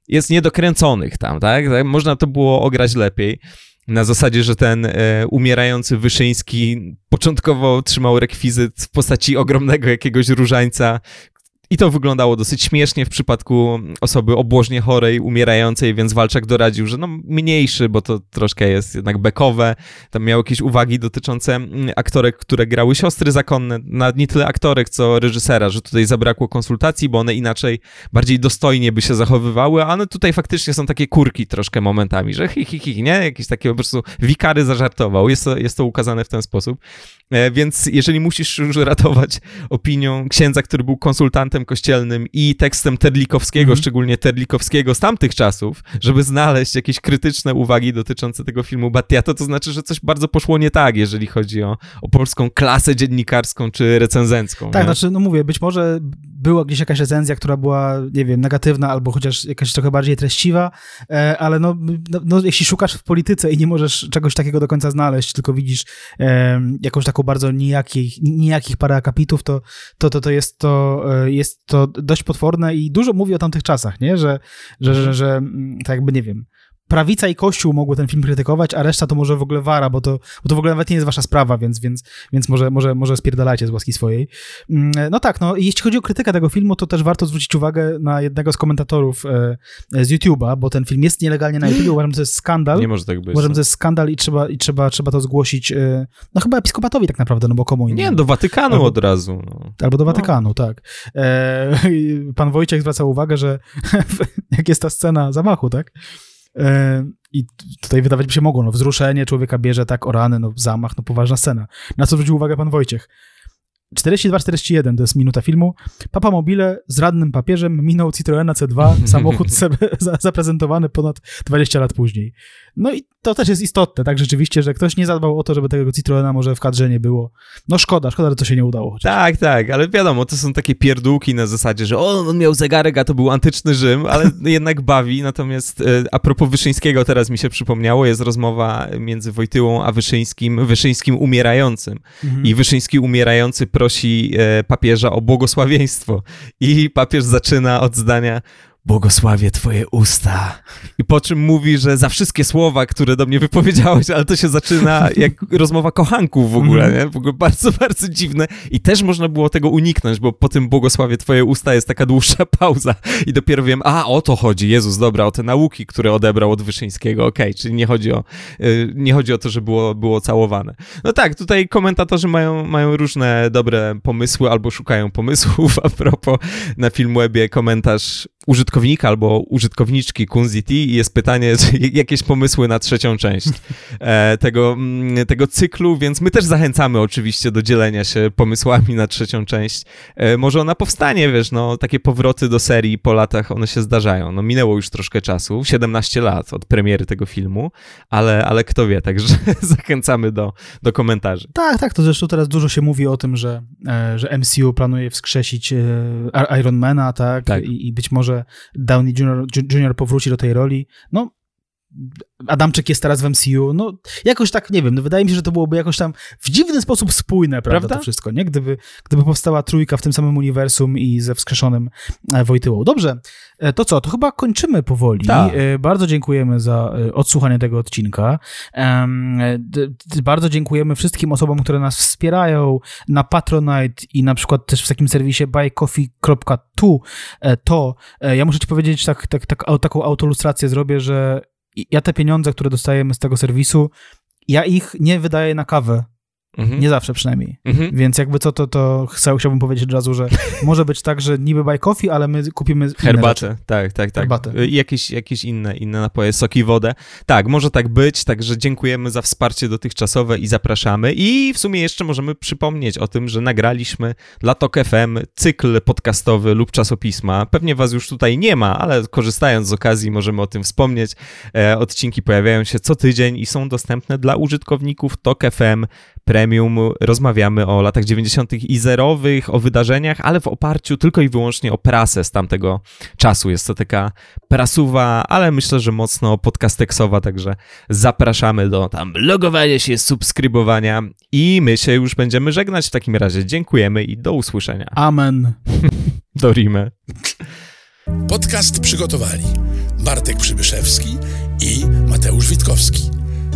jest niedokręconych tam, tak? tak? Można to było ograć lepiej. Na zasadzie, że ten e, umierający Wyszyński początkowo trzymał rekwizyt w postaci ogromnego jakiegoś różańca, i to wyglądało dosyć śmiesznie w przypadku osoby obłożnie chorej, umierającej, więc Walczak doradził, że no mniejszy, bo to troszkę jest jednak bekowe. Tam miał jakieś uwagi dotyczące mm, aktorek, które grały siostry zakonne, nawet nie tyle aktorek, co reżysera, że tutaj zabrakło konsultacji, bo one inaczej, bardziej dostojnie by się zachowywały, a one tutaj faktycznie są takie kurki troszkę momentami, że hi, hi, hi, nie? Jakieś takie po prostu wikary zażartował. Jest to, jest to ukazane w ten sposób. E, więc jeżeli musisz już ratować opinią księdza, który był konsultantem kościelnym i tekstem Terlikowskiego, Mhm. szczególnie Terlikowskiego z tamtych czasów, żeby znaleźć jakieś krytyczne uwagi dotyczące tego filmu Battiato, to znaczy, że coś bardzo poszło nie tak, jeżeli chodzi o, o polską klasę dziennikarską czy recenzencką. Tak, nie? znaczy, no mówię, być może była gdzieś jakaś recenzja, która była, nie wiem, negatywna albo chociaż jakaś trochę bardziej treściwa, e, ale no, no, no jeśli szukasz w polityce i nie możesz czegoś takiego do końca znaleźć, tylko widzisz jakąś taką bardzo nijakich, nijakich parę akapitów, to, to, to, to, jest, to e, jest to dość potworne i dużo mówi o tamtych czasach, nie? Że, że, że, że mm, tak jakby, nie wiem, prawica i kościół mogły ten film krytykować, a reszta to może w ogóle wara, bo to, bo to w ogóle nawet nie jest wasza sprawa, więc, więc, więc może, może, może spierdalajcie z łaski swojej. Mm, No tak, no i jeśli chodzi o krytykę tego filmu, to też warto zwrócić uwagę na jednego z komentatorów e, z YouTube'a, bo ten film jest nielegalnie na YouTube, uważam, że to jest skandal. Nie może tak być. Uważam, no. że to jest skandal i trzeba, i trzeba, trzeba to zgłosić, e, no chyba episkopatowi tak naprawdę, no bo komu innemu. Nie, do Watykanu Albo- od razu. No. Albo do Watykanu, tak. E, pan Wojciech zwraca uwagę, że jak jest ta scena zamachu, tak? E, I tutaj wydawać by się mogło, no wzruszenie człowieka bierze, tak, o rany, no zamach, no poważna scena. Na co zwrócił uwagę pan Wojciech? 42-41 to jest minuta filmu. Papa Mobile z radnym papieżem minął Citroena C2, samochód zaprezentowany ponad 20 lat później. No i to też jest istotne, tak rzeczywiście, że ktoś nie zadbał o to, żeby tego Citroena może w kadrze nie było. No szkoda, szkoda, że to się nie udało. chociaż. Tak, tak, ale wiadomo, to są takie pierdółki na zasadzie, że o, on miał zegarek, a to był antyczny Rzym, ale jednak bawi. Natomiast e, a propos Wyszyńskiego, teraz mi się przypomniało, jest rozmowa między Wojtyłą a Wyszyńskim, Wyszyńskim umierającym. Mhm. I Wyszyński umierający prosi e, papieża o błogosławieństwo. I papież zaczyna od zdania błogosławię twoje usta. I po czym mówi, że za wszystkie słowa, które do mnie wypowiedziałeś, ale to się zaczyna jak rozmowa kochanków w ogóle, Mhm. nie? W ogóle bardzo, bardzo dziwne. I też można było tego uniknąć, bo po tym błogosławie twoje usta jest taka dłuższa pauza i dopiero wiem, a o to chodzi, Jezus, dobra, o te nauki, które odebrał od Wyszyńskiego, okej, czyli nie chodzi o, y, nie chodzi o to, że było, było całowane. No tak, tutaj komentatorzy mają, mają różne dobre pomysły albo szukają pomysłów. A propos na Filmwebie komentarz użytkownika albo użytkowniczki Kunziti i jest pytanie, jakieś pomysły na trzecią część e, tego, mm, tego cyklu, więc my też zachęcamy oczywiście do dzielenia się pomysłami na trzecią część. E, może ona powstanie, wiesz, no takie powroty do serii po latach, one się zdarzają. No minęło już troszkę czasu, 17 lat od premiery tego filmu, ale, ale kto wie, także zachęcamy do, do komentarzy. Tak, tak, to zresztą teraz dużo się mówi o tym, że, e, że MCU planuje wskrzesić Ironmana, tak, Tak. I, i być może Downey Jr., powróci do tej roli. No, Adamczyk jest teraz w MCU, no jakoś tak, nie wiem, no, wydaje mi się, że to byłoby jakoś tam w dziwny sposób spójne, prawda, Prawda? to wszystko, nie? Gdyby, gdyby powstała trójka w tym samym uniwersum i ze wskrzeszonym e, Wojtyłą. Dobrze, e, to co, to chyba kończymy powoli. Tak. E, Bardzo dziękujemy za odsłuchanie tego odcinka. Bardzo dziękujemy wszystkim osobom, które nas wspierają na Patronite i na przykład też w takim serwisie buycoffee.tu. To ja muszę ci powiedzieć, tak, tak, tak, taką autolustrację zrobię, że ja te pieniądze, które dostajemy z tego serwisu, ja ich nie wydaję na kawę. Mhm. Nie zawsze przynajmniej. Mhm. Więc jakby co, to, to chcę, chciałbym powiedzieć od razu, że może być tak, że niby buy coffee, ale my kupimy. Herbatę, tak, tak, tak. Herbatę. I jakieś, jakieś inne, inne napoje, soki, wodę. Tak, może tak być, także dziękujemy za wsparcie dotychczasowe i zapraszamy. I w sumie jeszcze możemy przypomnieć o tym, że nagraliśmy dla TOK FM cykl podcastowy lub czasopisma. Pewnie was już tutaj nie ma, ale korzystając z okazji możemy o tym wspomnieć. E, odcinki pojawiają się co tydzień i są dostępne dla użytkowników TOK FM Premium. Rozmawiamy o latach 90. i zerowych, o wydarzeniach, ale w oparciu tylko i wyłącznie o prasę z tamtego czasu. Jest to taka prasuwa, ale myślę, że mocno podcasteksowa, także zapraszamy do tam logowania się, subskrybowania i my się już będziemy żegnać w takim razie. Dziękujemy i do usłyszenia. Amen. Do Rimy. Podcast przygotowali Bartek Przybyszewski i Mateusz Witkowski.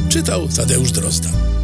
Czytał Tadeusz Drozda.